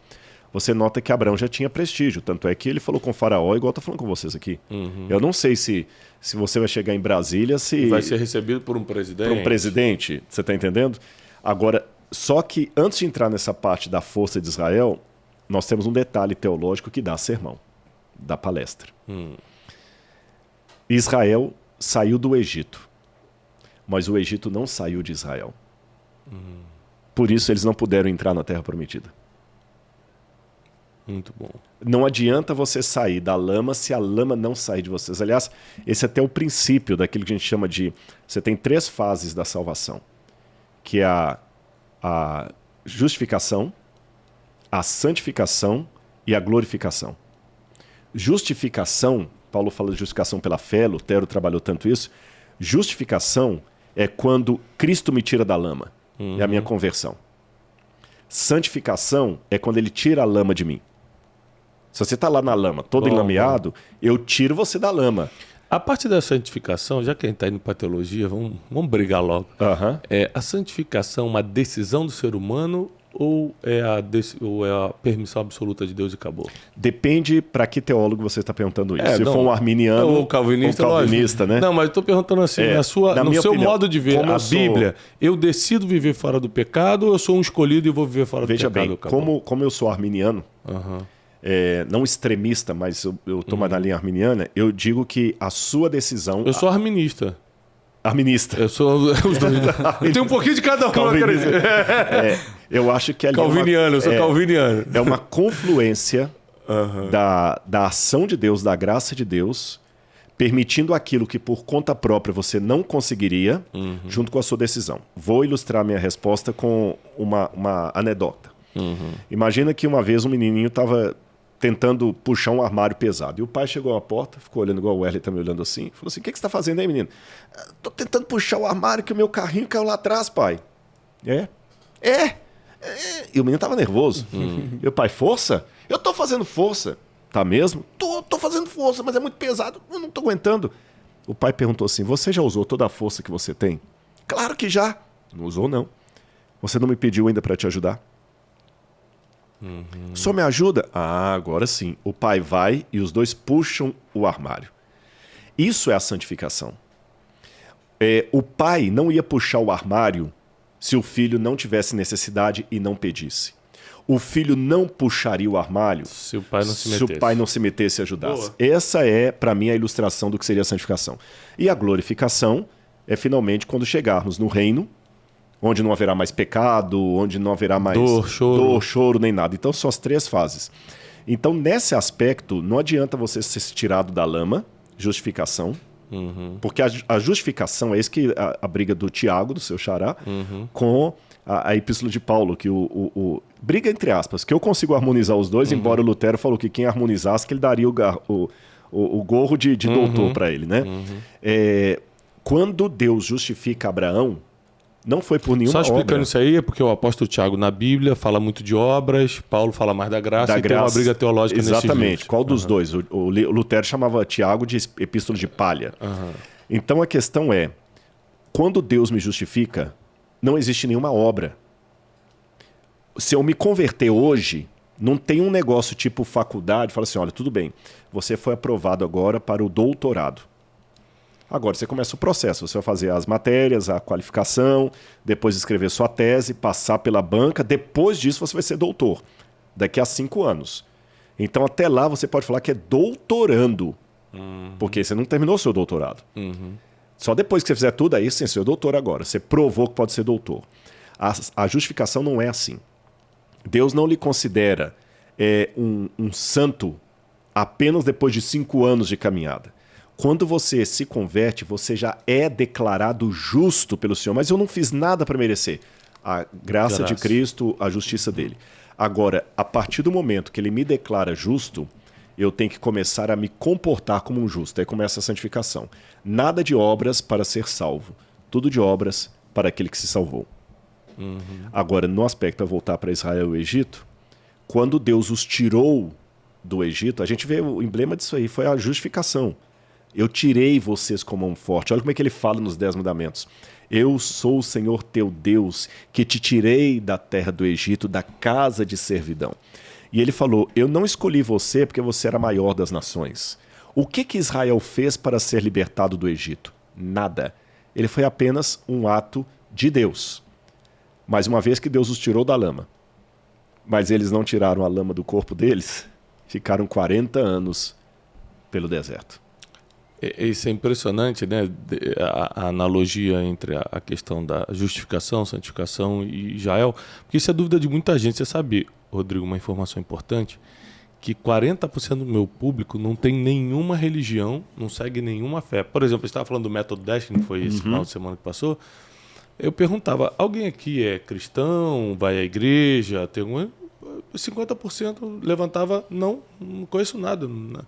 você nota que Abraão já tinha prestígio. Tanto é que ele falou com o Faraó, igual eu tô falando com vocês aqui. Eu não sei se, se você vai chegar em Brasília, se. Vai ser recebido por um presidente. para um presidente, você está entendendo? Agora, só que antes de entrar nessa parte da força de Israel, nós temos um detalhe teológico que dá sermão, da palestra. Israel saiu do Egito, mas o Egito não saiu de Israel. Por isso eles não puderam entrar na Terra Prometida. Muito bom. Não adianta você sair da lama se a lama não sair de vocês. Aliás, esse é até o princípio daquilo que a gente chama de. Você tem três fases da salvação: que é a, a justificação, a santificação e a glorificação. Justificação, Paulo fala de justificação pela fé, Lutero trabalhou tanto isso. Justificação é quando Cristo me tira da lama, é a minha conversão. Santificação é quando ele tira a lama de mim. Se você está lá na lama, todo Bom, enlameado, eu tiro você da lama. A parte da santificação, já que a gente está indo para teologia, vamos, vamos brigar logo. Aham. É a santificação uma decisão do ser humano ou é a, ou é a permissão absoluta de Deus e acabou? Depende para que teólogo você está perguntando isso. É, Se não. for um arminiano ou calvinista, ou calvinista lógico. né? Não, mas eu estou perguntando assim, É, na sua, no seu opinião, modo de ver a eu sou- Bíblia, eu decido viver fora do pecado ou eu sou um escolhido e vou viver fora Veja do pecado? bem, acabou? como, como eu sou arminiano, Aham. É, não extremista, mas eu, eu tô mais na linha arminiana, eu digo que a sua decisão. Eu sou arminista. A ministra. Eu sou os dois. Eu tenho um pouquinho de cada um, dizer. É, eu acho que ali é uma- Calviniano, eu sou é, calviniano. é uma confluência da, da ação de Deus, da graça de Deus, permitindo aquilo que por conta própria você não conseguiria, junto com a sua decisão. Vou ilustrar minha resposta com uma, uma anedota. Imagina que uma vez um menininho estava tentando puxar um armário pesado. E o pai chegou à porta, ficou olhando igual o Wesley me olhando assim, falou assim, o que, que você está fazendo aí, menino? "Ah, Tô tentando puxar o armário que o meu carrinho caiu lá atrás, pai. É? É? É. E o menino tava nervoso. E o pai, força? Eu tô fazendo força. Tá mesmo? Tô, tô fazendo força, mas é muito pesado. Eu não tô aguentando. O pai perguntou assim: Você já usou toda a força que você tem? Claro que já. Não usou, não. Você não me pediu ainda para te ajudar? Só me ajuda? Ah, agora sim. O pai vai e os dois puxam o armário. Isso é a santificação. É, o pai não ia puxar o armário se o filho não tivesse necessidade e não pedisse. O filho não puxaria o armário Se o pai não se se metesse. o pai não se metesse e ajudasse. Boa. Essa é, para mim, a ilustração do que seria a santificação. E a glorificação é finalmente quando chegarmos no reino, onde não haverá mais pecado, onde não haverá mais Dor, choro. dor, choro nem nada. Então são as três fases. Então, nesse aspecto, não adianta você ser tirado da lama, justificação, Uhum. porque a, a justificação é isso que a, a briga do Tiago, do seu xará, Uhum. com a, a epístola de Paulo, que o, o- o- briga entre aspas, que eu consigo harmonizar os dois, Uhum. embora o Lutero falou que quem harmonizasse que ele daria o, gar- o, o- gorro de, de Uhum. doutor para ele, né? É, quando Deus justifica Abraão, não foi por nenhuma Só explicando obra. isso aí, é porque o apóstolo Tiago na Bíblia fala muito de obras, Paulo fala mais da graça da e tem uma graça. briga teológica Exatamente. Qual dos dois? O, o Lutero chamava Tiago de epístola de palha. Então a questão é: quando Deus me justifica, não existe nenhuma obra. Se eu me converter hoje, não tem um negócio tipo faculdade, fala assim: olha, tudo bem, você foi aprovado agora para o doutorado. Agora você começa o processo, você vai fazer as matérias, a qualificação, depois escrever sua tese, passar pela banca, depois disso você vai ser doutor, daqui a cinco anos. Então até lá você pode falar que é doutorando, porque você não terminou seu doutorado. Só depois que você fizer tudo, aí sim, você é doutor agora. Você provou que pode ser doutor. A, a justificação não é assim. Deus não lhe considera é, um, um santo apenas depois de cinco anos de caminhada. Quando você se converte, você já é declarado justo pelo Senhor. Mas eu não fiz nada para merecer. A graça, de. Cristo, a justiça dele. Agora, a partir do momento que ele me declara justo, eu tenho que começar a me comportar como um justo. Aí começa a santificação. Nada de obras para ser salvo. Tudo de obras para aquele que se salvou. Agora, no aspecto a voltar para Israel e o Egito, quando Deus os tirou do Egito, a gente vê o emblema disso aí, foi a justificação. Eu tirei vocês com mão forte. Olha como é que ele fala nos Dez Mandamentos. Eu sou o Senhor teu Deus, que te tirei da terra do Egito, da casa de servidão. E ele falou: Eu não escolhi você porque você era maior das nações. O que que Israel fez para ser libertado do Egito? Nada. Ele foi apenas um ato de Deus. Mas uma vez que Deus os tirou da lama, mas eles não tiraram a lama do corpo deles, ficaram 40 anos pelo deserto. Isso é impressionante, né? A, a analogia entre a, a questão da justificação, santificação e Israel. Porque isso é dúvida de muita gente. Você sabe, Rodrigo, uma informação importante? Que 40% do meu público não tem nenhuma religião, não segue nenhuma fé. Por exemplo, você estava falando do método Destiny, que foi esse final de semana que passou. Eu perguntava, alguém aqui é cristão, vai à igreja, tem algum... 50% levantava, não, não conheço nada. Não-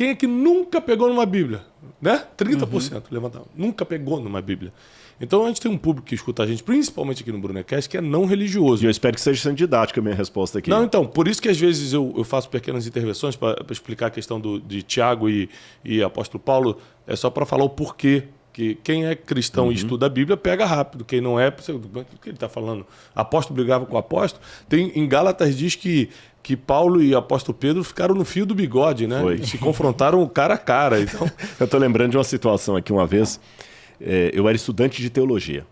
Quem é que nunca pegou numa Bíblia? Né? 30% levantava. Nunca pegou numa Bíblia. Então a gente tem um público que escuta a gente, principalmente aqui no Brunecast, que é não religioso. E eu espero que seja sendo didática a minha resposta aqui. Não, então, por isso que às vezes eu, eu faço pequenas intervenções para explicar a questão do, de Tiago e, e apóstolo Paulo, é só para falar o porquê. Que quem é cristão e estuda a Bíblia pega rápido, quem não é, o que ele está falando? Apóstolo brigava com o apóstolo. Tem, em Gálatas diz que, que Paulo e apóstolo Pedro ficaram no fio do bigode, né? Foi. E se confrontaram cara a cara. Então, Eu estou lembrando de uma situação aqui uma vez. é, eu era estudante de teologia.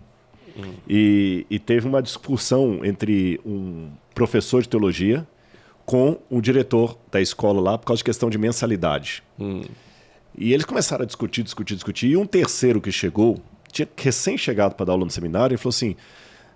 E, e teve uma discussão entre um professor de teologia com o diretor da escola lá por causa de questão de mensalidade. E eles começaram a discutir, discutir, discutir. E um terceiro que chegou tinha recém-chegado para dar aula no seminário, ele falou assim: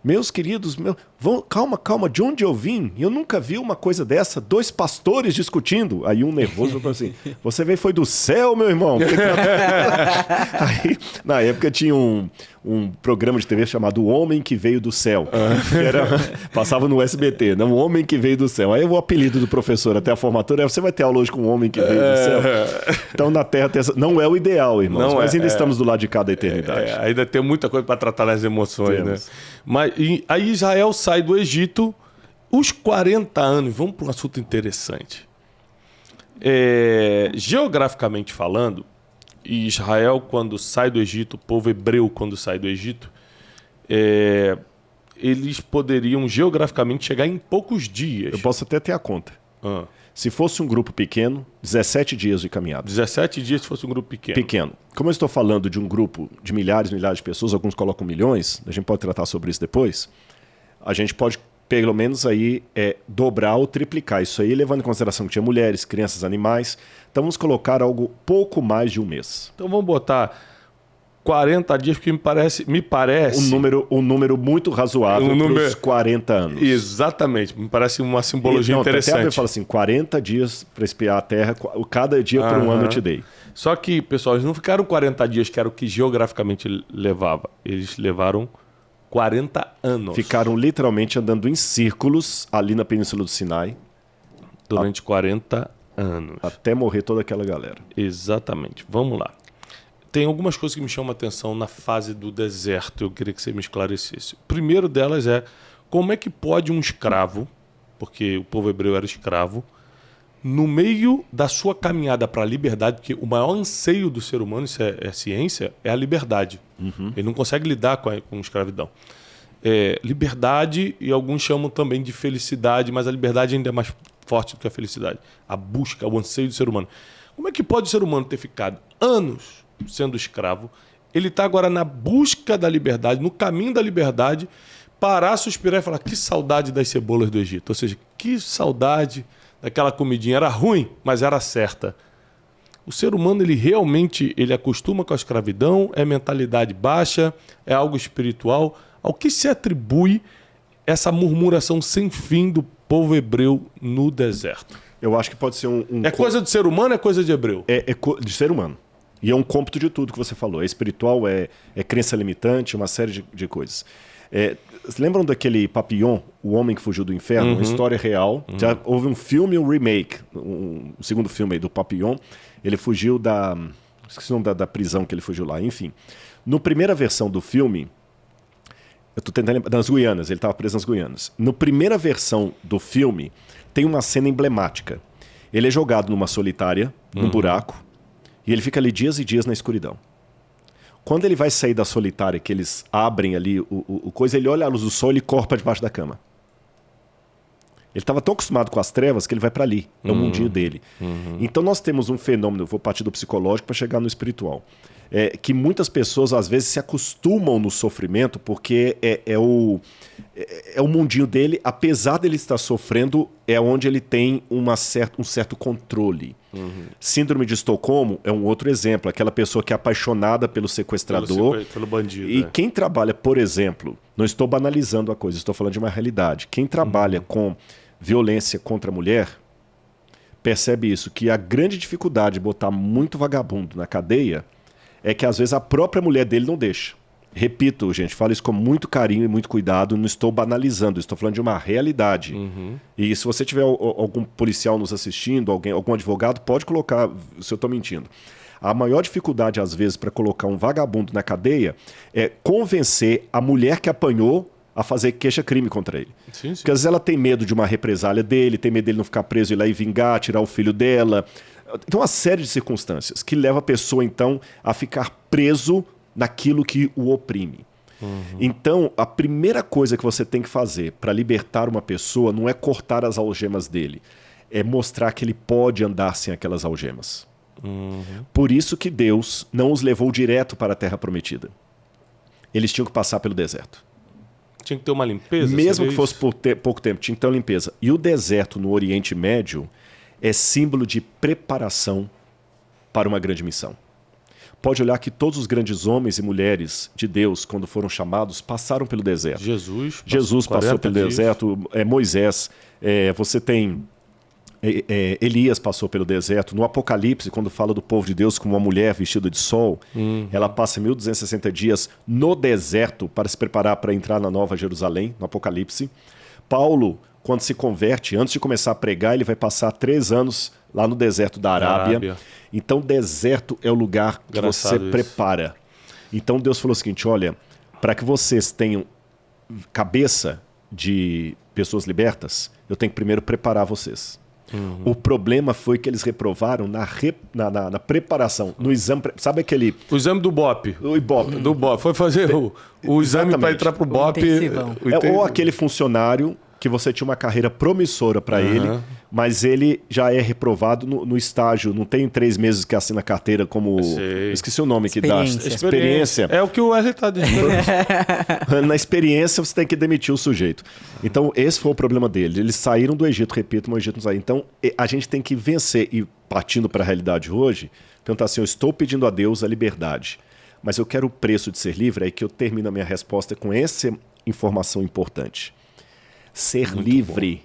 meus queridos, meu, vão, calma, calma, de onde eu vim? Eu nunca vi uma coisa dessa, dois pastores discutindo. Aí um nervoso falou assim: Você veio foi do céu, meu irmão? Aí, na época tinha um, um programa de TV chamado O Homem que Veio do Céu. Que era, passava no SBT, né? O Homem que Veio do Céu. Aí o apelido do professor até a formatura é: Você vai ter aula hoje com o Homem que Veio do Céu. Então na Terra tem essa... não é o ideal, irmãos, Não mas é, ainda é. estamos do lado de cada eternidade. É, ainda tem muita coisa para tratar nas emoções, Temos. né? Mas e, aí Israel sai do Egito, os 40 anos, vamos para um assunto interessante. É, geograficamente falando, Israel, quando sai do Egito, o povo hebreu, quando sai do Egito, é, eles poderiam geograficamente chegar em poucos dias. Eu posso até ter a conta. Ah, Se fosse um grupo pequeno, 17 dias de caminhada. 17 dias se fosse um grupo pequeno. Pequeno. Como eu estou falando de um grupo de milhares e milhares de pessoas, alguns colocam milhões, a gente pode tratar sobre isso depois. A gente pode, pelo menos, aí é, dobrar ou triplicar isso aí, levando em consideração que tinha mulheres, crianças, animais. Então vamos colocar algo pouco mais de um mês. Então vamos botar 40 dias, porque me parece. Me parece Um número, um número muito razoável Um para número- os 40 anos. Exatamente, me parece uma simbologia Então, até a Bíblia interessante. fala assim, 40 dias para espiar a terra, cada dia por um ano eu te dei. Só que, pessoal, eles não ficaram 40 dias, que era o que geograficamente levava. Eles levaram 40 anos Ficaram literalmente andando em círculos ali na Península do Sinai, durante 40 anos. até morrer toda aquela galera. Exatamente. Vamos lá. Tem algumas coisas que me chamam a atenção na fase do deserto. Eu queria que você me esclarecesse. O primeiro delas é como é que pode um escravo, porque o povo hebreu era escravo, no meio da sua caminhada para a liberdade, porque o maior anseio do ser humano, isso é, é ciência, é a liberdade. Ele não consegue lidar com a com escravidão. É, liberdade, e alguns chamam também de felicidade, mas a liberdade ainda é mais forte do que a felicidade. A busca, o anseio do ser humano. Como é que pode o ser humano ter ficado anos sendo escravo? Ele está agora na busca da liberdade, no caminho da liberdade, parar, suspirar e falar: que saudade das cebolas do Egito. Ou seja, que saudade daquela comidinha. Era ruim, mas era certa. O ser humano, ele realmente ele acostuma com a escravidão, é mentalidade baixa, é algo espiritual. Ao que se atribui essa murmuração sem fim do povo hebreu no deserto? Eu acho que pode ser um. um É coisa do ser humano, é coisa de hebreu? é, é co- de ser humano. E é um cômputo de tudo que você falou. É espiritual, é, é crença limitante, uma série de, de coisas. É, lembram daquele Papillon, o homem que fugiu do inferno? Uma história real. Já houve um filme um remake, um, um segundo filme aí do Papillon. Ele fugiu da. Esqueci o nome da, da prisão que ele fugiu lá. Enfim. No primeira versão do filme, eu tô tentando lembrar. Nas Guianas, ele estava preso nas Guianas. Na primeira versão do filme, tem uma cena emblemática. Ele é jogado numa solitária, num buraco, e ele fica ali dias e dias na escuridão. Quando ele vai sair da solitária, que eles abrem ali o, o, o coisa, ele olha a luz do sol e ele corre para debaixo da cama. Ele estava tão acostumado com as trevas que ele vai para ali. É o mundinho dele. Então nós temos um fenômeno, vou partir do psicológico para chegar no espiritual. É, que muitas pessoas às vezes se acostumam no sofrimento porque é, é o, é, é o mundinho dele, apesar dele estar sofrendo, é onde ele tem uma certa, um certo controle. Síndrome de Estocolmo é um outro exemplo, aquela pessoa que é apaixonada pelo Pelo, sequestrador. sequ- pelo bandido. E é. quem trabalha, por exemplo, não estou banalizando a coisa, estou falando de uma realidade. Quem trabalha Uhum. com violência contra a mulher percebe isso, que a grande dificuldade de botar muito vagabundo na cadeia é que às vezes a própria mulher dele não deixa. Repito, gente, falo isso com muito carinho e muito cuidado, não estou banalizando, estou falando de uma realidade. Uhum. E se você tiver al- al- algum policial nos assistindo, alguém, algum advogado, pode colocar se eu estou mentindo. A maior dificuldade, às vezes, para colocar um vagabundo na cadeia é convencer a mulher que apanhou a fazer queixa-crime contra ele. Sim, sim. Porque às vezes ela tem medo de uma represália dele, tem medo dele não ficar preso e ir lá e vingar, tirar o filho dela. Tem uma série de circunstâncias que leva a pessoa, então, a ficar preso naquilo que o oprime. Então, a primeira coisa que você tem que fazer para libertar uma pessoa não é cortar as algemas dele, é mostrar que ele pode andar sem aquelas algemas. Por isso que Deus não os levou direto para a terra prometida. Eles tinham que passar pelo deserto. Tinha que ter uma limpeza. Mesmo que fosse por te- pouco tempo, tinha que ter uma limpeza. E o deserto no Oriente Médio é símbolo de preparação para uma grande missão. pode olhar que todos os grandes homens e mulheres de Deus, quando foram chamados, passaram pelo deserto. Jesus, Jesus passou pelo dias. deserto, é, Moisés, é, você tem Elias passou pelo deserto. No Apocalipse, quando fala do povo de Deus como uma mulher vestida de sol, Uhum. ela passa 1260 dias no deserto para se preparar para entrar na Nova Jerusalém, no Apocalipse. Paulo, quando se converte, antes de começar a pregar, ele vai passar três anos lá no deserto da Arábia. Arábia. Então, deserto é o lugar que Engraçado você isso. prepara. Então, Deus falou o seguinte: olha, para que vocês tenham cabeça de pessoas libertas, eu tenho que primeiro preparar vocês. Uhum. O problema foi que eles reprovaram na, re- na, na- na preparação, no exame. pre- Sabe aquele. O exame do BOP. O Ibope. Do BOP. Foi fazer o, o exame para entrar pro BOP. intensivão. o É, inten- ou aquele funcionário que você tinha uma carreira promissora para Aham. ele, mas ele já é reprovado no, no estágio. Não tem três meses que assina a carteira como. Esqueci o nome que dá. Experiência. É o que o Wesley tá dizendo. Na experiência, você tem que demitir o sujeito. Então, esse foi o problema dele. Eles saíram do Egito, repito, mas o Egito não saiu. Então, e- a gente tem que vencer. E partindo para a realidade hoje, perguntar assim: eu estou pedindo a Deus a liberdade, mas eu quero o preço de ser livre. É aí que eu termino a minha resposta com essa informação importante. Ser livre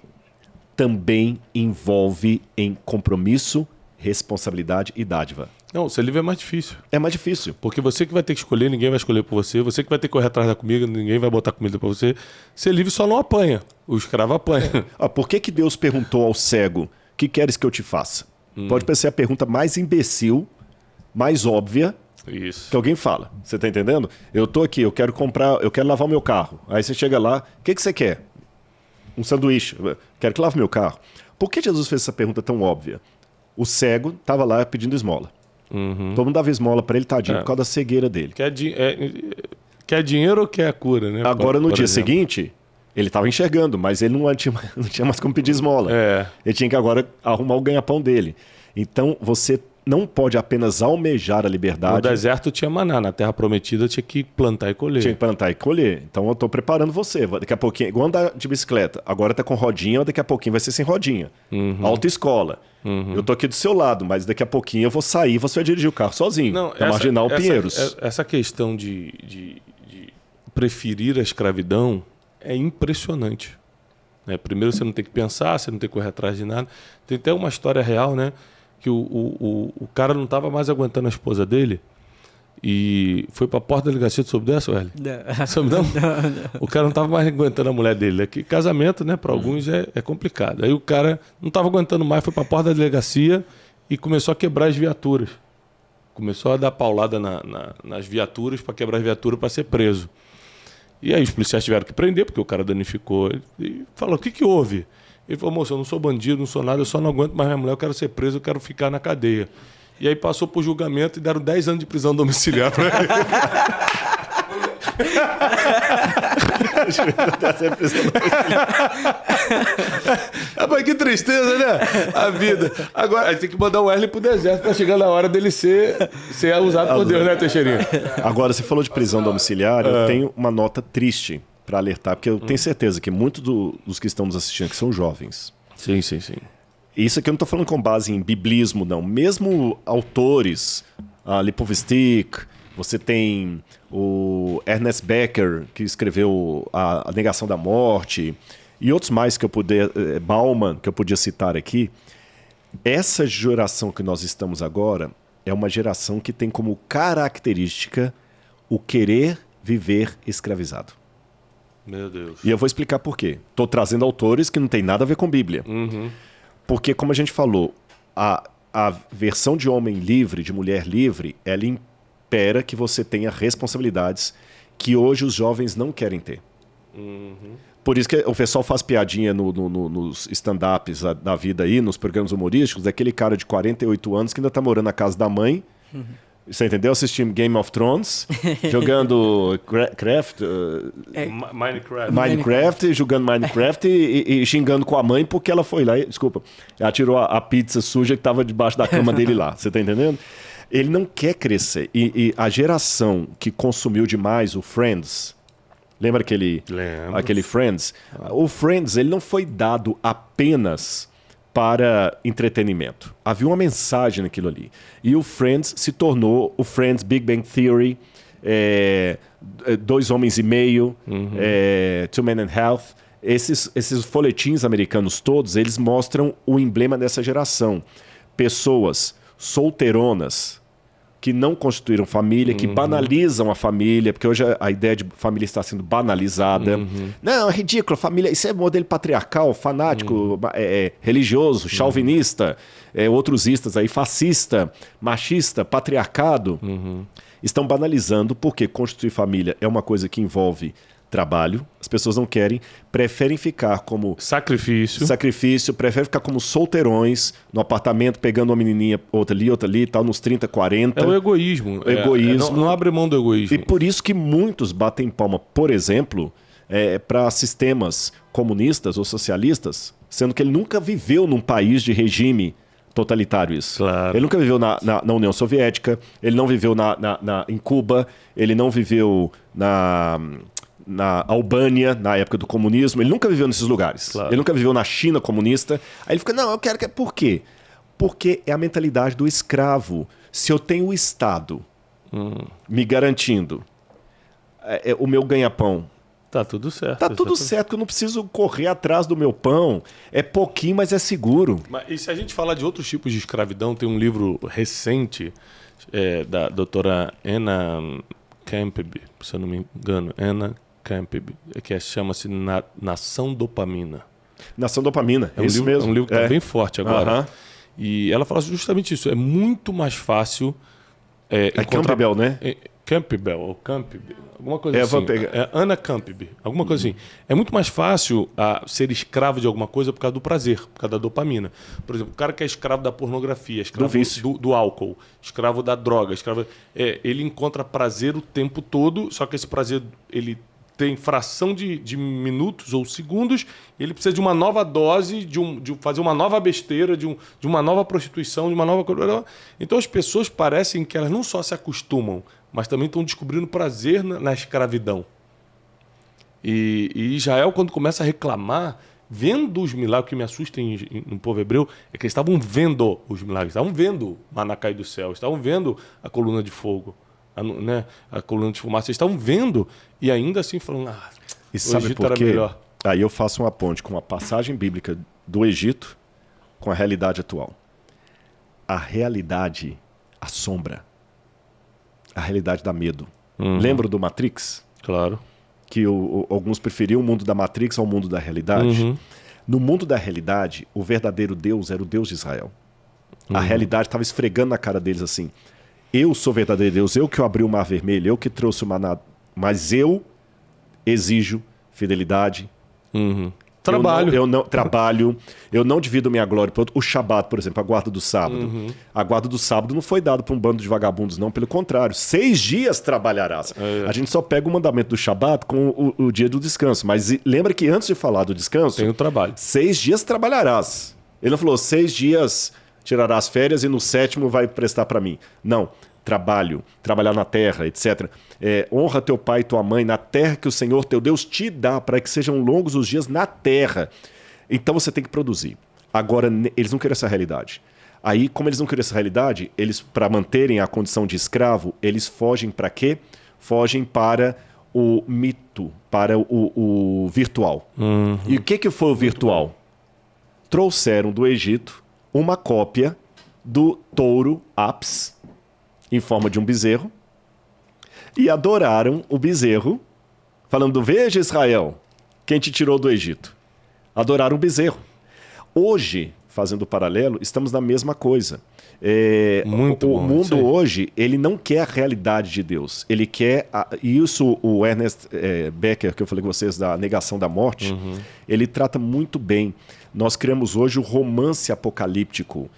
também envolve em compromisso, responsabilidade e dádiva. Não, ser livre é mais difícil. É mais difícil. Porque você que vai ter que escolher, ninguém vai escolher por você. Você que vai ter que correr atrás da comida, ninguém vai botar comida pra você. Ser livre só não apanha. O escravo apanha. Ah, por que, que Deus perguntou ao cego: que queres que eu te faça? Pode parecer a pergunta mais imbecil, mais óbvia Isso. que alguém fala. Você tá entendendo? Eu tô aqui, eu quero comprar, eu quero lavar o meu carro. Aí você chega lá, o que, que você quer? Um sanduíche. Quero que lave meu carro. Por que Jesus fez essa pergunta tão óbvia? O cego estava lá pedindo esmola. Todo mundo dava esmola para ele, tadinho, É. por causa da cegueira dele. Quer, di- é- quer dinheiro ou quer cura, né? Agora, Por- no por dia exemplo. seguinte, ele estava enxergando, mas ele não tinha, não tinha mais como pedir esmola. É. Ele tinha que agora arrumar o ganha-pão dele. Então, você não pode apenas almejar a No liberdade, deserto tinha maná, na terra prometida tinha que plantar e colher. tinha que plantar e colher. Então, eu estou preparando você. Daqui a pouquinho, igual andar de bicicleta. Agora tá com rodinha, daqui a pouquinho vai ser sem rodinha. Uhum. Autoescola. Eu tô aqui do seu lado, mas daqui a pouquinho eu vou sair e você vai dirigir o carro sozinho. Não, na Marginal Pinheiros. Essa, essa questão de, de- de preferir a escravidão é impressionante. né? Primeiro, você não tem que pensar, você não tem que correr atrás de nada. Tem até uma história real, né? Que o, o, o, o cara não estava mais aguentando a esposa dele e foi para a porta da delegacia. Tu soube dessa, Welly? Sabe não? O cara não estava mais aguentando a mulher dele. É que casamento, né, para alguns é, é complicado. Aí o cara não estava aguentando mais, foi para a porta da delegacia e começou a quebrar as viaturas. Começou a dar paulada na- na- nas viaturas para quebrar as viaturas para ser preso. E aí os policiais tiveram que prender, porque o cara danificou. E falou: o que, que houve? Ele falou: moço, eu não sou bandido, não sou nada, eu só não aguento mais minha mulher, eu quero ser preso, eu quero ficar na cadeia. E aí passou por julgamento e deram 10 anos de prisão domiciliar pra ele. Rapaz, que tristeza, né? A vida. Agora, a gente tem que mandar o Wesley pro deserto pra chegar na hora dele ser, ser usado por Deus, né, Teixeirinha? Agora, você falou de prisão domiciliar, É. eu tenho uma nota triste para alertar, porque eu tenho certeza que muitos do- dos que estão nos assistindo aqui são jovens. Sim, sim, sim. Isso aqui eu não estou falando com base em biblismo, não. Mesmo autores, a Lipovstik, você tem o Ernest Becker, que escreveu a, a Negação da Morte, e outros mais que eu puder, eh, Bauman, que eu podia citar aqui. Essa geração que nós estamos agora é uma geração que tem como característica o querer viver escravizado. Meu Deus. E eu vou explicar por quê. Estou trazendo autores que não tem nada a ver com Bíblia. Uhum. Porque, como a gente falou, a, a versão de homem livre, de mulher livre, ela impera que você tenha responsabilidades que hoje os jovens não querem ter. Por isso que o pessoal faz piadinha no- no- no- nos stand-ups da- da vida aí, nos programas humorísticos, daquele cara de 48 anos que ainda tá morando na casa da mãe. Você entendeu? Assistindo Game of Thrones, jogando Cra- Craft, uh, Ma- Minecraft. Minecraft, jogando Minecraft e, e- e xingando com a mãe porque ela foi lá e, desculpa, ela tirou a, a pizza suja que estava debaixo da cama dele lá. Você tá entendendo? Ele não quer crescer. E, e a geração que consumiu demais o Friends, lembra aquele, Lembro. aquele Friends? O Friends, ele não foi dado apenas para entretenimento. Havia uma mensagem naquilo ali. E o Friends se tornou o Friends Big Bang Theory, é, Dois Homens e Meio, uhum. é, Two Men and Health. Esses, esses folhetins americanos todos, eles mostram o emblema dessa geração. Pessoas solteironas, que não constituíram família, que uhum. banalizam a família, porque hoje a, ideia de família está sendo banalizada. Uhum. Não, é ridículo, família, isso é modelo patriarcal, fanático, uhum. é, é, religioso, uhum. chauvinista, é, outros istas aí, fascista, machista, patriarcado. Uhum. Estão banalizando porque constituir família é uma coisa que envolve trabalho, as pessoas não querem, preferem ficar como sacrifício, sacrifício, preferem ficar como solteirões no apartamento pegando uma menininha outra ali, outra ali, tal nos 30, 40. É o egoísmo. O egoísmo. É, não, não, abre mão do egoísmo. E por isso que muitos batem palma, por exemplo, é, para sistemas comunistas ou socialistas, sendo que ele nunca viveu num país de regime totalitário isso. Claro. Ele nunca viveu na, na, na União Soviética, ele não viveu na, na, em Cuba, ele não viveu na na Albânia, na época do comunismo. Ele nunca viveu nesses lugares. Claro. Ele nunca viveu na China comunista. Aí ele fica, não, eu quero que. Por quê? Porque é a mentalidade do escravo. Se eu tenho o Estado hum. me garantindo é, é, o meu ganha-pão. Tá tudo certo. Tá tudo certo, que eu não preciso correr atrás do meu pão. É pouquinho, mas é seguro. Mas, e se a gente falar de outros tipos de escravidão, tem um livro recente é, da doutora Anna Campbell, se eu não me engano, Anna Camp, que é, chama-se Na, Nação Dopamina. Nação Dopamina, é um isso livro, mesmo. É um livro que está é. bem forte agora. E ela fala justamente isso. É muito mais fácil. É, é encontrar... Campbell, né? É, Campbell, ou Campbell, alguma coisa é, assim. É Ana Campbell, alguma coisa assim. É muito mais fácil a, ser escravo de alguma coisa por causa do prazer, por causa da dopamina. Por exemplo, o cara que é escravo da pornografia, escravo do, do, do álcool, escravo da droga, escravo, é, ele encontra prazer o tempo todo, só que esse prazer ele tem fração de, de minutos ou segundos, ele precisa de uma nova dose, de, um, de fazer uma nova besteira, de, um, de uma nova prostituição, de uma nova. Então as pessoas parecem que elas não só se acostumam, mas também estão descobrindo prazer na, na escravidão. E, e, Israel, quando começa a reclamar, vendo os milagres, o que me assusta em, em, no povo hebreu é que eles estavam vendo os milagres, estavam vendo maná cair do céu, estavam vendo a coluna de fogo a, né, a coluna de fumaça, vocês estavam vendo e ainda assim falando, ah, e o sabe Egito por quê? melhor. Aí eu faço uma ponte com a passagem bíblica do Egito com a realidade atual. A realidade assombra. A realidade dá medo. Uhum. Lembra do Matrix? Claro. Que o, o, alguns preferiam o mundo da Matrix ao mundo da realidade. Uhum. No mundo da realidade, o verdadeiro Deus era o Deus de Israel. Uhum. A realidade estava esfregando na cara deles assim: eu sou verdadeiro Deus, eu que abri o mar vermelho, eu que trouxe o maná, mas eu exijo fidelidade. Uhum. Trabalho. Eu não, eu não, trabalho, eu não divido minha glória para outro. O Shabat, por exemplo, a guarda do sábado. Uhum. A guarda do sábado não foi dada para um bando de vagabundos, não. Pelo contrário, seis dias trabalharás. É. A gente só pega o mandamento do Shabat com o, o, dia do descanso. Mas lembra que antes de falar do descanso... Tem o trabalho. Seis dias trabalharás. Ele não falou seis dias tirará as férias e no sétimo vai prestar para mim. Não. Trabalho, trabalhar na terra, etc. É, honra teu pai e tua mãe na terra que o Senhor teu Deus te dá, para que sejam longos os dias na terra. Então você tem que produzir. Agora, eles não querem essa realidade. Aí, como eles não querem essa realidade, eles, para manterem a condição de escravo, eles fogem para quê? Fogem para o mito, para o, o virtual. Uhum. E o que, que foi o virtual? Trouxeram do Egito uma cópia do touro Apis, em forma de um bezerro, e adoraram o bezerro, falando: Veja, Israel, quem te tirou do Egito. Adoraram o bezerro. Hoje, fazendo paralelo, estamos na mesma coisa. É, Muito o, bom, mundo hoje ele não quer a realidade de Deus. Ele quer a, isso o Ernest é, Becker que eu falei com vocês da negação da morte. Uhum. Ele trata muito bem. Nós criamos hoje o romance apocalíptico.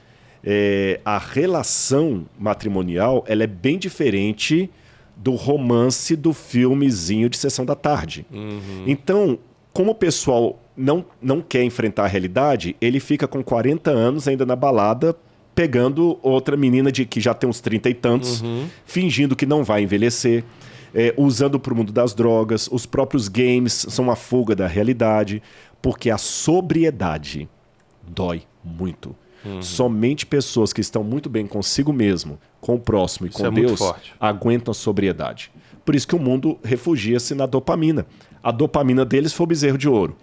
É, a relação matrimonial ela é bem diferente do romance do filmezinho de sessão da tarde. Uhum. Então, como o pessoal não, não quer enfrentar a realidade, ele fica com 40 anos ainda na balada pegando outra menina de que já tem uns 30 e tantos, uhum. fingindo que não vai envelhecer, é, usando para o mundo das drogas. Os próprios games são uma fuga da realidade, porque a sobriedade dói muito. Somente pessoas que estão muito bem consigo mesmo, com o próximo e Isso com é Deus aguentam a sobriedade. Por isso que o mundo refugia-se na dopamina. A dopamina deles foi o bezerro de ouro.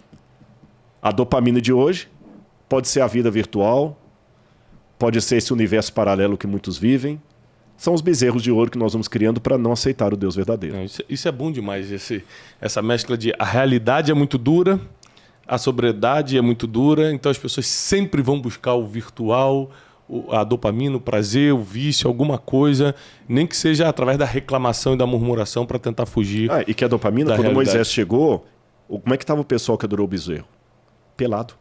A dopamina de hoje pode ser a vida virtual, pode ser esse universo paralelo que muitos vivem. São os bezerros de ouro que nós vamos criando para não aceitar o Deus verdadeiro. Não, isso, isso é bom demais, esse, essa mescla de a realidade é muito dura, a sobriedade é muito dura, então as pessoas sempre vão buscar o virtual, a dopamina, o prazer, o vício, alguma coisa, nem que seja através da reclamação e da murmuração para tentar fugir. Ah, e que a dopamina, quando realidade. Moisés chegou, como é que estava o pessoal que adorou o bezerro? Pelado.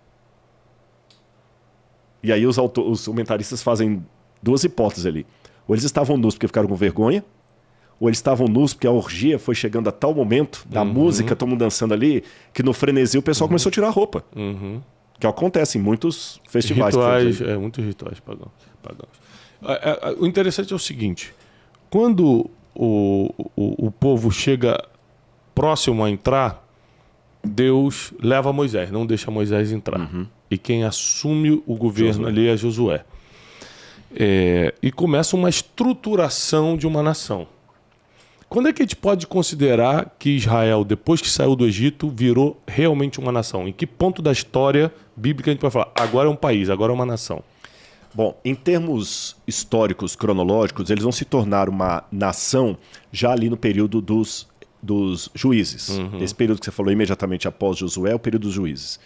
E aí os, os comentaristas fazem duas hipóteses ali. Ou eles estavam nus porque ficaram com vergonha, ou eles estavam nus porque a orgia foi chegando a tal momento, da Uhum. música, todo mundo dançando ali, que no frenesi o pessoal começou a tirar a roupa. Uhum. Que acontece em muitos festivais. Rituais, é, muitos rituais pagãos. pagãos. O interessante é o seguinte: quando o, o, o povo chega próximo a entrar, Deus leva Moisés, não deixa Moisés entrar. E quem assume o governo Josué. ali é Josué. É, e começa uma estruturação de uma nação. Quando é que a gente pode considerar que Israel, depois que saiu do Egito, virou realmente uma nação? Em que ponto da história bíblica a gente pode falar, agora é um país, agora é uma nação? Bom, em termos históricos, cronológicos, eles vão se tornar uma nação já ali no período dos, dos juízes. Esse período que você falou imediatamente após Josué é o período dos juízes.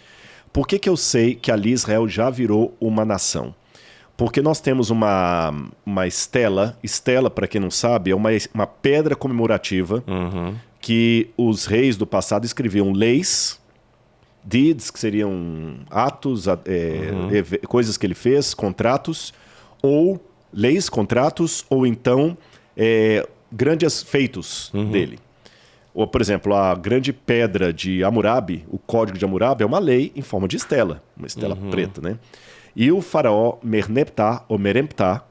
Por que, que eu sei que ali Israel já virou uma nação? Porque nós temos uma, uma estela. Estela, para quem não sabe, é uma, uma pedra comemorativa que os reis do passado escreviam leis, deeds, que seriam atos, é, eve- coisas que ele fez, contratos, ou leis, contratos, ou então é, grandes feitos dele. Ou, por exemplo, a grande pedra de Hammurabi, o código de Hammurabi, é uma lei em forma de estela, uma estela preta, né? E o faraó Merneptah, ou Meremptah,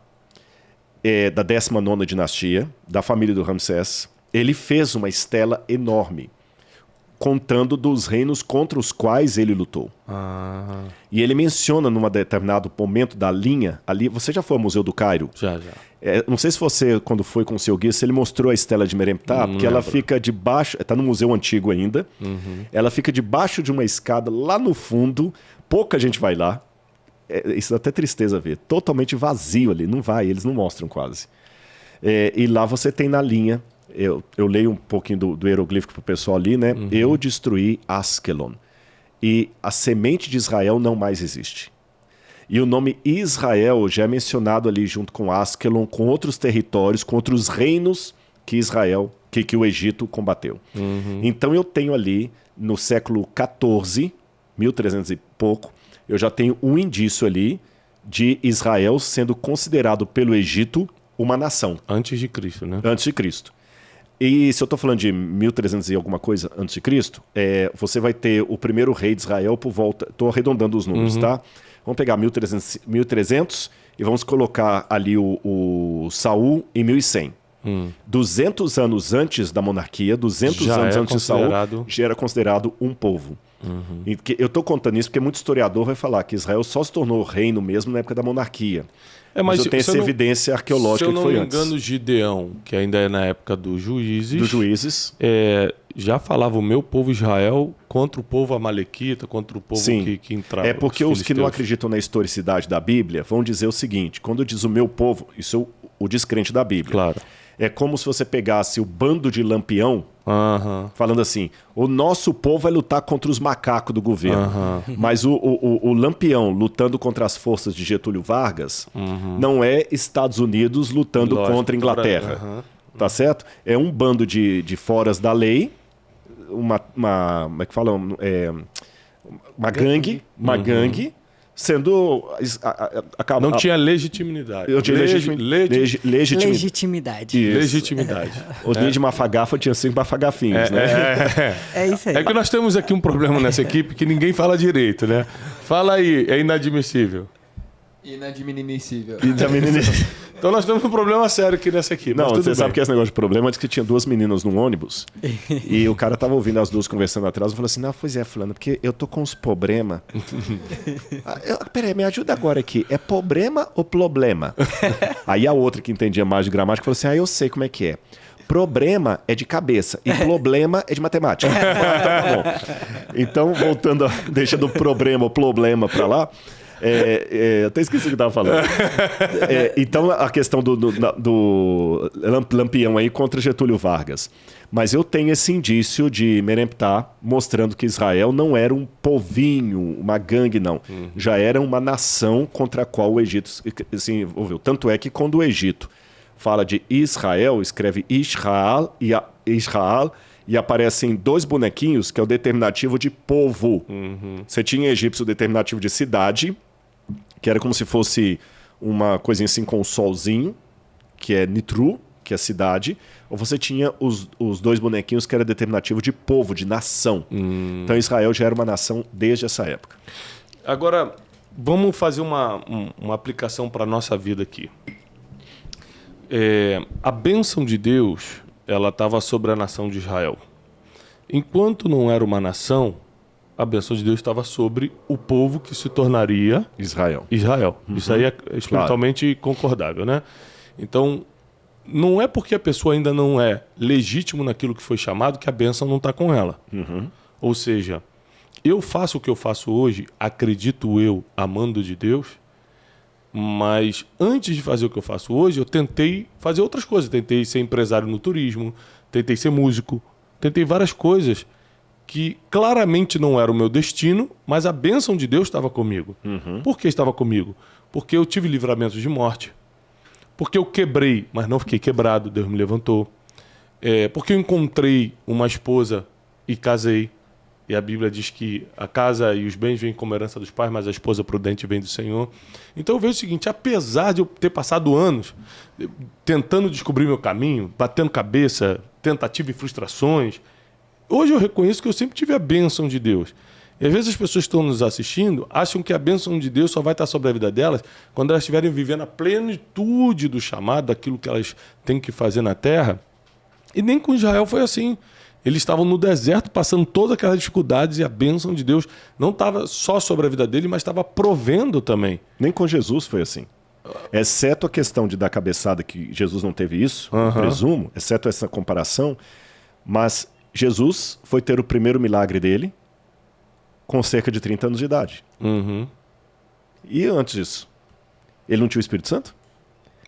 é, da 19ª dinastia, da família do Ramsés, ele fez uma estela enorme, contando dos reinos contra os quais ele lutou. Ah, E ele menciona num determinado momento da linha ali. Você já foi ao Museu do Cairo? já, já. É, não sei se você, quando foi com o seu guia, se ele mostrou a estela de Meremptah, porque ela lembro. fica debaixo. Está no museu antigo ainda. Uhum. Ela fica debaixo de uma escada lá no fundo. Pouca gente vai lá. É, isso dá até tristeza ver. Totalmente vazio ali. Não vai, eles não mostram quase. É, e lá você tem na linha. Eu, eu leio um pouquinho do, do hieroglífico pro pessoal ali, né? Eu destruí Askelon. E a semente de Israel não mais existe. E o nome Israel já é mencionado ali junto com Askelon, com outros territórios, com outros reinos que Israel, que, que o Egito combateu. Então eu tenho ali, no século XIV, 1300 e pouco, eu já tenho um indício ali de Israel sendo considerado pelo Egito uma nação Antes de Cristo, né? antes de Cristo. E se eu estou falando de 1300 e alguma coisa antes de Cristo, é, você vai ter o primeiro rei de Israel por volta. Estou arredondando os números, tá? Vamos pegar 1300, 1300 e vamos colocar ali o, o Saul em 1100. 200 anos antes da monarquia, 200 Já anos é antes de Saul, já era considerado um povo. E que- eu estou contando isso porque muito historiador vai falar que Israel só se tornou reino mesmo na época da monarquia. É, mas, mas eu tenho essa não- evidência arqueológica Se eu que não foi me antes. engano, Gideão, que ainda é na época dos juízes, dos juízes. é, já falava o meu povo Israel contra o povo amalequita, contra o povo Sim. que, que entrava. É porque os que não acreditam na historicidade da Bíblia vão dizer o seguinte: quando diz o meu povo, isso é o, o descrente da Bíblia. Claro. É como se você pegasse o bando de lampião, Aham. falando assim: o nosso povo vai lutar contra os macacos do governo. Mas o, o, o- lampião lutando contra as forças de Getúlio Vargas não é Estados Unidos lutando Lógico, contra a Inglaterra. Tá certo? É um bando de, de foras da lei, uma. uma como é que fala? É, uma gangue, uma gangue, sendo. a- a- acaba- Não tinha legitimidade. Eu tinha Legi- legitimi- legi- legi- legitimi- Legitimidade. Isso. legitimidade. O dia de mafagafa tinha cinco mafagafinhos, né? É isso aí. É que nós temos aqui um problema nessa equipe que ninguém fala direito, né? Fala aí, é inadmissível. Inadmissível. Menina- Então nós temos um problema sério aqui nessa aqui. Não, você bem. sabe que esse negócio de problema é que tinha duas meninas no ônibus e o cara tava ouvindo as duas conversando atrás e falou assim: Não, pois é, Fulano, porque eu tô com uns problema. ah, eu- peraí, me ajuda agora aqui. É problema ou problema? Aí a outra que entendia mais de gramática falou assim: Ah, eu sei como é que é. Problema é de cabeça e problema é de matemática. Ah, tá bom. Então, voltando, a, deixando o problema, o problema pra lá. É, é, eu até esqueci o que eu tava falando. É, então, a questão do, do, do lamp- Lampião aí contra Getúlio Vargas. Mas eu tenho esse indício de Meremptah mostrando que Israel não era um povinho, uma gangue, não. Já era uma nação contra a qual o Egito se envolveu. Tanto é que quando o Egito fala de Israel, escreve Israel e, Israel, e aparecem dois bonequinhos, que é o determinativo de povo. Você tinha em egípcio o determinativo de cidade, que era como se fosse uma coisinha assim com um solzinho, que é Nitru, que é cidade, ou você tinha os, os dois bonequinhos que era determinativo de povo, de nação. Então Israel já era uma nação desde essa época. Agora, vamos fazer uma, um- uma aplicação para a nossa vida aqui. É, a bênção de Deus, ela estava sobre a nação de Israel. Enquanto não era uma nação, a bênção de Deus estava sobre o povo que se tornaria Israel. Israel. Isso aí é espiritualmente concordável, né? Então, não é porque a pessoa ainda não é legítimo naquilo que foi chamado que a bênção não está com ela. Ou seja, eu faço o que eu faço hoje, acredito eu, amando de Deus, mas antes de fazer o que eu faço hoje, eu tentei fazer outras coisas. Tentei ser empresário no turismo, tentei ser músico, tentei várias coisas que claramente não era o meu destino, mas a bênção de Deus estava comigo. Por que estava comigo? Porque eu tive livramentos de morte. Porque eu quebrei, mas não fiquei quebrado, Deus me levantou. É, porque eu encontrei uma esposa e casei. E a Bíblia diz que a casa e os bens vêm como herança dos pais, mas a esposa prudente vem do Senhor. Então eu vejo o seguinte: apesar de eu ter passado anos tentando descobrir meu caminho, batendo cabeça, tentativa e frustrações, hoje eu reconheço que eu sempre tive a bênção de Deus. E às vezes as pessoas que estão nos assistindo acham que a bênção de Deus só vai estar sobre a vida delas quando elas estiverem vivendo a plenitude do chamado, daquilo que elas têm que fazer na terra. E nem com Israel foi assim. Eles estavam no deserto passando todas aquelas dificuldades e a bênção de Deus não estava só sobre a vida dele, mas estava provendo também. Nem com Jesus foi assim. Exceto a questão de dar cabeçada, que Jesus não teve isso, Aham. presumo, exceto essa comparação, mas Jesus foi ter o primeiro milagre dele com cerca de 30 anos de idade. Uhum. E antes disso? Ele não tinha o Espírito Santo?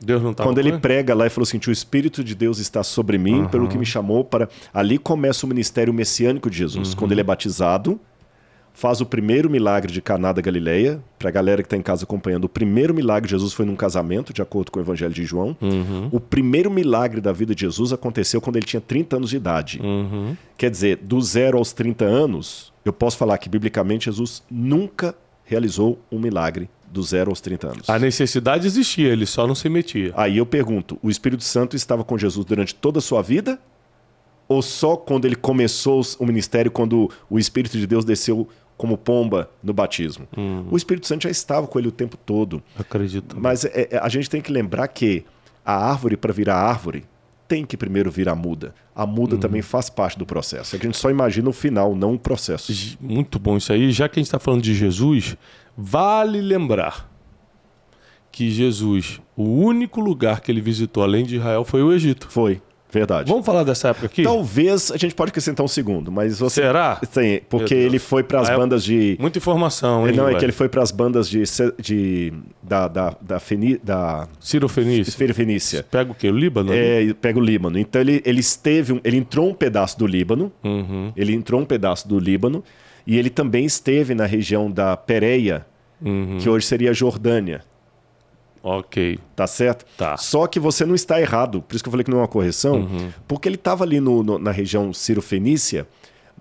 Deus não estava Quando ele prega lá e falou assim: o Espírito de Deus está sobre mim, pelo que me chamou para. Ali começa o ministério messiânico de Jesus. Quando ele é batizado, faz o primeiro milagre de Caná da Galileia. Para a galera que está em casa acompanhando, o primeiro milagre de Jesus foi num casamento, de acordo com o Evangelho de João. O primeiro milagre da vida de Jesus aconteceu quando ele tinha 30 anos de idade. Uhum. Quer dizer, do zero aos 30 anos, eu posso falar que biblicamente Jesus nunca realizou um milagre do zero aos 30 anos. A necessidade existia, ele só não se metia. Aí eu pergunto: o Espírito Santo estava com Jesus durante toda a sua vida? Ou só quando ele começou o ministério, quando o Espírito de Deus desceu como pomba no batismo? O Espírito Santo já estava com ele o tempo todo. Acredito. Mas é- é- a gente tem que lembrar que a árvore, para virar árvore, tem que primeiro virar muda. A muda também faz parte do processo. É que a gente só imagina o final, não o processo. Muito bom isso aí. Já que a gente está falando de Jesus, vale lembrar que Jesus, o único lugar que ele visitou além de Israel foi o Egito. Foi, verdade. Vamos falar dessa época aqui? Talvez a gente pode acrescentar um segundo, mas você. Será? Sim, porque ele foi para as Ah, é- bandas de. Muita informação, hein? Não, é velho? que ele foi para as bandas de, de da da da, Feni, da Ciro Fenício. Esfera Fenícia. Pega o quê? O Líbano? É, pega o Líbano. Então ele, ele esteve, um- ele entrou um pedaço do Líbano, Uhum, ele entrou um pedaço do Líbano e ele também esteve na região da Pérea, uhum. que hoje seria a Jordânia, Ok. tá certo? Tá. Só que você não está errado, por isso que eu falei que não é uma correção, Uhum. porque ele estava ali no- no- na região Ciro-Fenícia,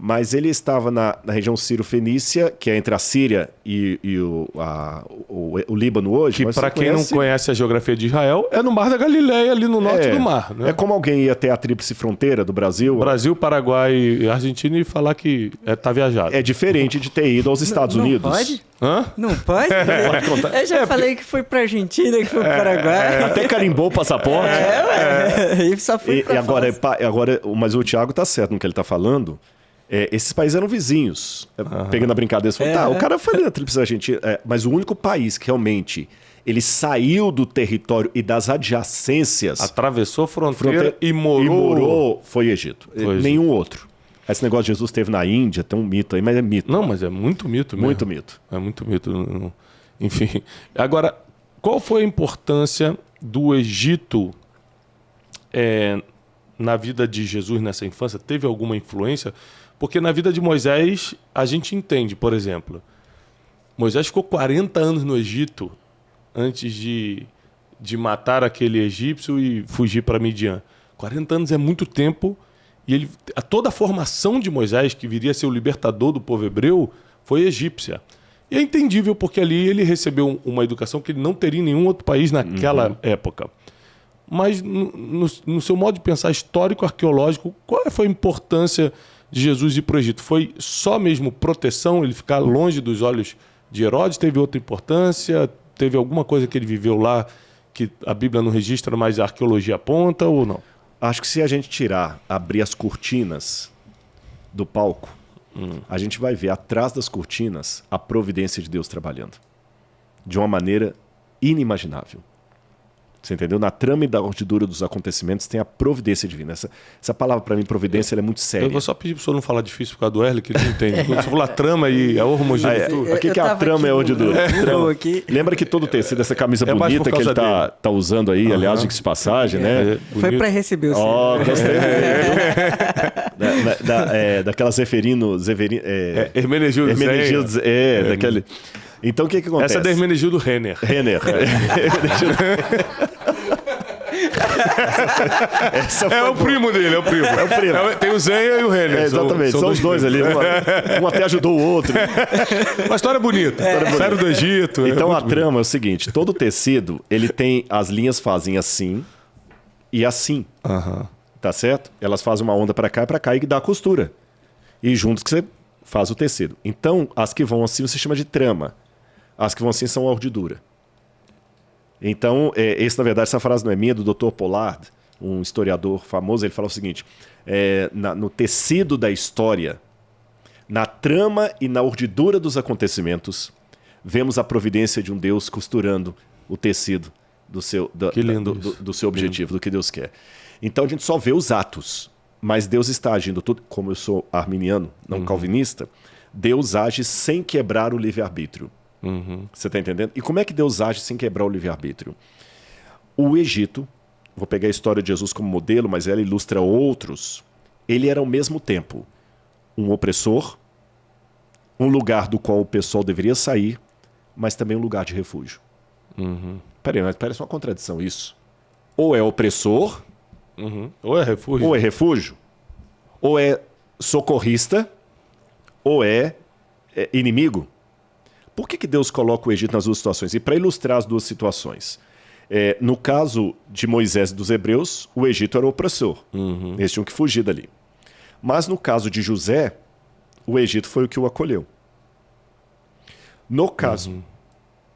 Mas ele estava na, na região sírio-fenícia, que é entre a Síria e, e o, a- o, o Líbano hoje. Que para quem não conhece- conhece a geografia de Israel, é no Mar da Galileia, ali no norte é, do mar. Né? É como alguém ia até a tríplice fronteira do Brasil. Brasil, Paraguai e Argentina e falar que é, tá viajado. É diferente de ter ido aos Estados não Unidos. Pode? Hã? Não pode? Pode contar. Eu já falei que foi pra Argentina, que foi pro Paraguai. Até carimbou o passaporte. É, ué. E só fui E, e agora, é agora, mas o Thiago tá certo no que ele tá falando. É, esses países eram vizinhos. É, Pegando a brincadeira, você falou, É, tá, é. o cara foi ali na Tríplice Argentina, é, mas o único país que realmente ele saiu do território e das adjacências Atravessou a fronteira, fronteira- e morou. e morou foi Egito. Foi Egito. Nenhum outro. Esse negócio de Jesus teve na Índia, tem um mito aí, mas é mito. Não, mas é muito mito mesmo. Muito mito. É muito mito. Enfim. Agora, qual foi a importância do Egito é, na vida de Jesus nessa infância? Teve alguma influência? Porque na vida de Moisés, a gente entende, por exemplo, Moisés ficou 40 anos no Egito antes de, de matar aquele egípcio e fugir para Midian. 40 anos é muito tempo e ele, a, toda a formação de Moisés, que viria a ser o libertador do povo hebreu, foi egípcia. E é entendível porque ali ele recebeu um- uma educação que ele não teria em nenhum outro país naquela época. Mas no, no- no seu modo de pensar histórico, arqueológico, qual foi a importância de Jesus ir para o Egito? Foi só mesmo proteção, ele ficar longe dos olhos de Herodes? Teve outra importância? Teve alguma coisa que ele viveu lá que a Bíblia não registra, mas a arqueologia aponta ou não? Acho que se a gente tirar, abrir as cortinas do palco, a gente vai ver atrás das cortinas a providência de Deus trabalhando. De uma maneira inimaginável. Você entendeu? Na trama e da ordidura dos acontecimentos tem a providência divina. Essa, essa palavra, para mim, providência, ela é muito séria. Eu vou só pedir para o senhor não falar difícil por causa do Erle, que ele não entende. Quando você falar trama e a Ah, é. homogeneidade. O que, que é a trama aqui e a ordidura? aqui. Lembra que todo tecido dessa camisa É bonita que ele tá, tá usando aí, aliás, Aham. de que passagem, né? É, Foi bonito. pra receber o Ó, senhor. gostei. da, da, da, é, daquela Zeferino. Zeferino é, É, Hermenegildo Hermenegildo, é, daquele. Então o que que acontece? Essa é da Hermenegildo Renner. Renner. Essa É o boa. primo dele, é o primo. É o primo. tem o Zenha e o Renner. É, exatamente, são, os dois ali. Um, um até ajudou o outro. Uma história bonita. Saíram do Egito. Então é a muito trama é o seguinte: todo tecido ele tem as linhas fazem assim e assim. Aham. tá certo? Elas fazem uma onda para cá e para cá e dá a costura. E juntos que você faz o tecido. Então as que vão assim você chama de trama. As que vão assim são a ordidura. Então, é, esse, na verdade, essa frase não é minha, é do Dr. Pollard, um historiador famoso. Ele fala o seguinte: é, na- no tecido da história, na trama e na urdidura dos acontecimentos, vemos a providência de um Deus costurando o tecido do seu, da- do, do- do seu objetivo, do que Deus quer. Então a gente só vê os atos, mas Deus está agindo tudo. Como eu sou arminiano, não Uhum. calvinista, Deus age sem quebrar o livre-arbítrio. Uhum. Você está entendendo? E como é que Deus age sem quebrar o livre-arbítrio? O Egito, vou pegar a história de Jesus como modelo, mas ela ilustra outros. Ele era ao mesmo tempo um opressor, um lugar do qual o pessoal deveria sair, mas também um lugar de refúgio. Uhum. Peraí, mas parece uma contradição isso. Ou é opressor, Uhum. Ou é refúgio. ou é refúgio, ou é socorrista, ou é, é inimigo. Por que, que Deus coloca o Egito nas duas situações? E para ilustrar as duas situações, é, no caso de Moisés e dos Hebreus, o Egito era o opressor. Eles tinham que fugir dali. Mas no caso de José, o Egito foi o que o acolheu. No caso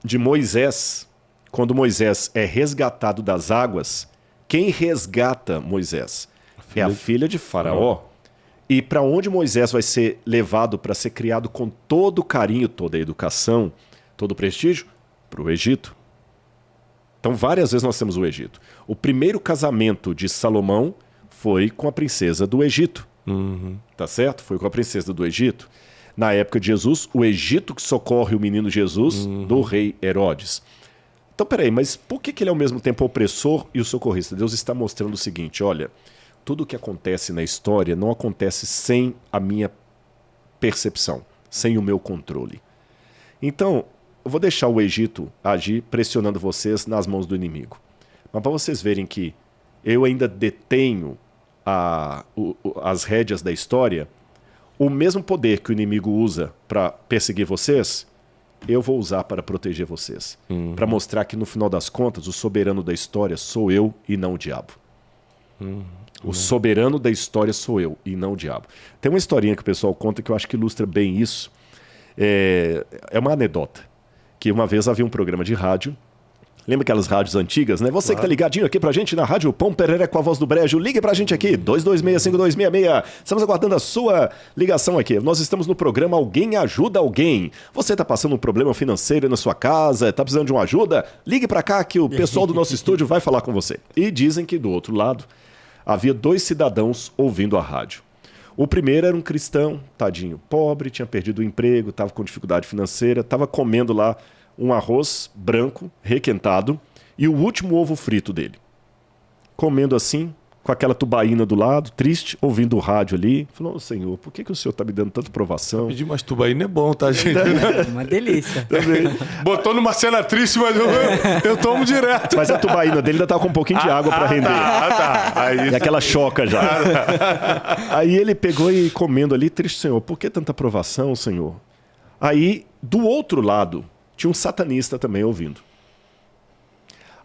de Moisés, quando Moisés é resgatado das águas, quem resgata Moisés? é a filha de Faraó. E para onde Moisés vai ser levado para ser criado com todo o carinho, toda a educação, todo o prestígio? Para o Egito. Então, várias vezes nós temos o Egito. O primeiro casamento de Salomão foi com a princesa do Egito. Tá certo? Foi com a princesa do Egito. Na época de Jesus, o Egito que socorre o menino Jesus do rei Herodes. Então, peraí, mas por que, que ele é ao mesmo tempo o opressor e o socorrista? Deus está mostrando o seguinte: olha, tudo o que acontece na história não acontece sem a minha percepção, sem o meu controle. Então, eu vou deixar o Egito agir pressionando vocês nas mãos do inimigo. Mas para vocês verem que eu ainda detenho a- o- as rédeas da história, o mesmo poder que o inimigo usa para perseguir vocês, eu vou usar para proteger vocês. Uhum. Para mostrar que no final das contas, o soberano da história sou eu e não o diabo. Uhum. O soberano da história sou eu e não o diabo. Tem uma historinha que o pessoal conta que eu acho que ilustra bem isso. É, é uma anedota. Que uma vez havia um programa de rádio Lembra aquelas rádios antigas, né? Você claro. que tá ligadinho aqui pra gente na Rádio Pão Pereira com a voz do Brejo, ligue pra gente aqui, 2265266. Estamos aguardando a sua ligação aqui. Nós estamos no programa Alguém Ajuda Alguém. Você tá passando um problema financeiro na sua casa, tá precisando de uma ajuda? Ligue pra cá que o pessoal do nosso estúdio vai falar com você. E dizem que do outro lado havia dois cidadãos ouvindo a rádio. O primeiro era um cristão, tadinho, pobre, tinha perdido o emprego, estava com dificuldade financeira, estava comendo lá um arroz branco, requentado, e o último ovo frito dele. Comendo assim, com aquela tubaína do lado, triste, ouvindo o rádio ali. Falou, oh, senhor, por que, que o senhor está me dando tanta provação? Pedir umas tubaína é bom, tá, gente? Uma delícia. Botou numa cena triste, mas eu, eu tomo direto. Mas a tubaína dele ainda tá com um pouquinho de água para ah, render. Ah, tá. Aí... E aquela choca já. Aí ele pegou e comendo ali, triste, senhor, por que tanta provação, senhor? Aí, do outro lado, tinha um satanista também ouvindo.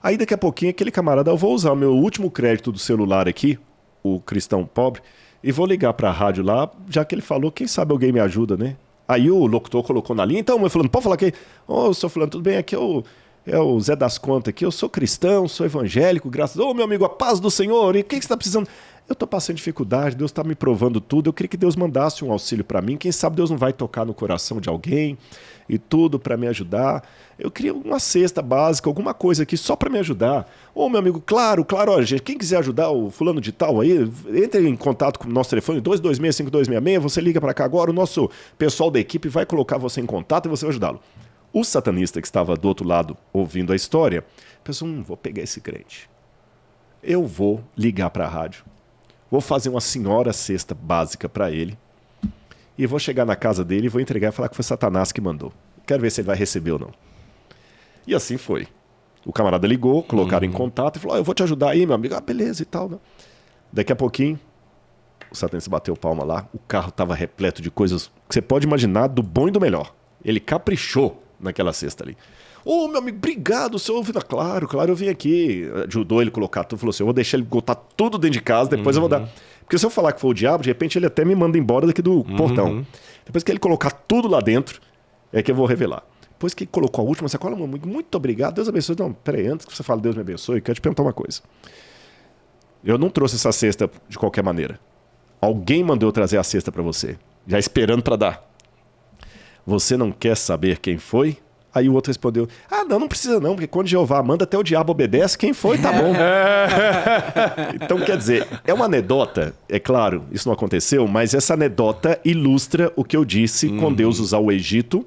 Aí daqui a pouquinho aquele camarada, eu vou usar o meu último crédito do celular aqui, o cristão pobre, e vou ligar para a rádio lá, já que ele falou, quem sabe alguém me ajuda, né? Aí o locutor colocou na linha, então, eu falando, pode falar aqui, ô, oh, senhor falando, tudo bem, aqui é o, é o Zé das Contas aqui, eu sou cristão, sou evangélico, graças a Deus, ô, meu amigo, a paz do Senhor, e o que, que você está precisando? Eu estou passando dificuldade, Deus está me provando tudo, eu queria que Deus mandasse um auxílio para mim, quem sabe Deus não vai tocar no coração de alguém, e tudo para me ajudar. Eu queria uma cesta básica, alguma coisa aqui só para me ajudar. Ô, meu amigo, claro, claro, olha, gente, quem quiser ajudar o fulano de tal aí, entre em contato com o nosso telefone 2265266, você liga para cá agora, o nosso pessoal da equipe vai colocar você em contato e você vai ajudá-lo. O satanista que estava do outro lado ouvindo a história, pensou, hum, vou pegar esse crente. Eu vou ligar para a rádio. Vou fazer uma senhora cesta básica para ele e vou chegar na casa dele e vou entregar e falar que foi Satanás que mandou. Quero ver se ele vai receber ou não. E assim foi. O camarada ligou, colocaram uhum. em contato e falou: oh, Eu vou te ajudar aí, meu amigo. Ah, beleza e tal. Né? Daqui a pouquinho, o Satanás bateu palma lá. O carro estava repleto de coisas que você pode imaginar do bom e do melhor. Ele caprichou naquela cesta ali. Ô, oh, meu amigo, obrigado, o senhor ouvindo. Ah, claro, claro, eu vim aqui. Ajudou ele a colocar tudo. Falou assim: eu vou deixar ele botar tudo dentro de casa, depois uhum. eu vou dar. Uhum. Porque se eu falar que foi o diabo, de repente ele até me manda embora daqui do uhum. portão. Depois que ele colocar tudo lá dentro, é que eu vou revelar. Depois que ele colocou a última sacola, muito, muito obrigado, Deus abençoe. Não, peraí, antes que você fale Deus me abençoe, eu quero te perguntar uma coisa. Eu não trouxe essa cesta de qualquer maneira. Alguém mandou eu trazer a cesta para você, já esperando para dar. Você não quer saber quem foi? Aí o outro respondeu: Ah, não, não precisa não, porque quando Jeová manda, até o diabo obedece. Quem foi, tá bom. então, quer dizer, é uma anedota, é claro, isso não aconteceu, mas essa anedota ilustra o que eu disse uhum. com Deus usar o Egito,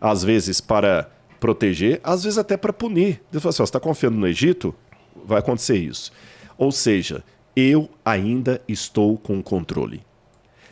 às vezes para proteger, às vezes até para punir. Deus falou assim: você está confiando no Egito? Vai acontecer isso. Ou seja, eu ainda estou com o controle.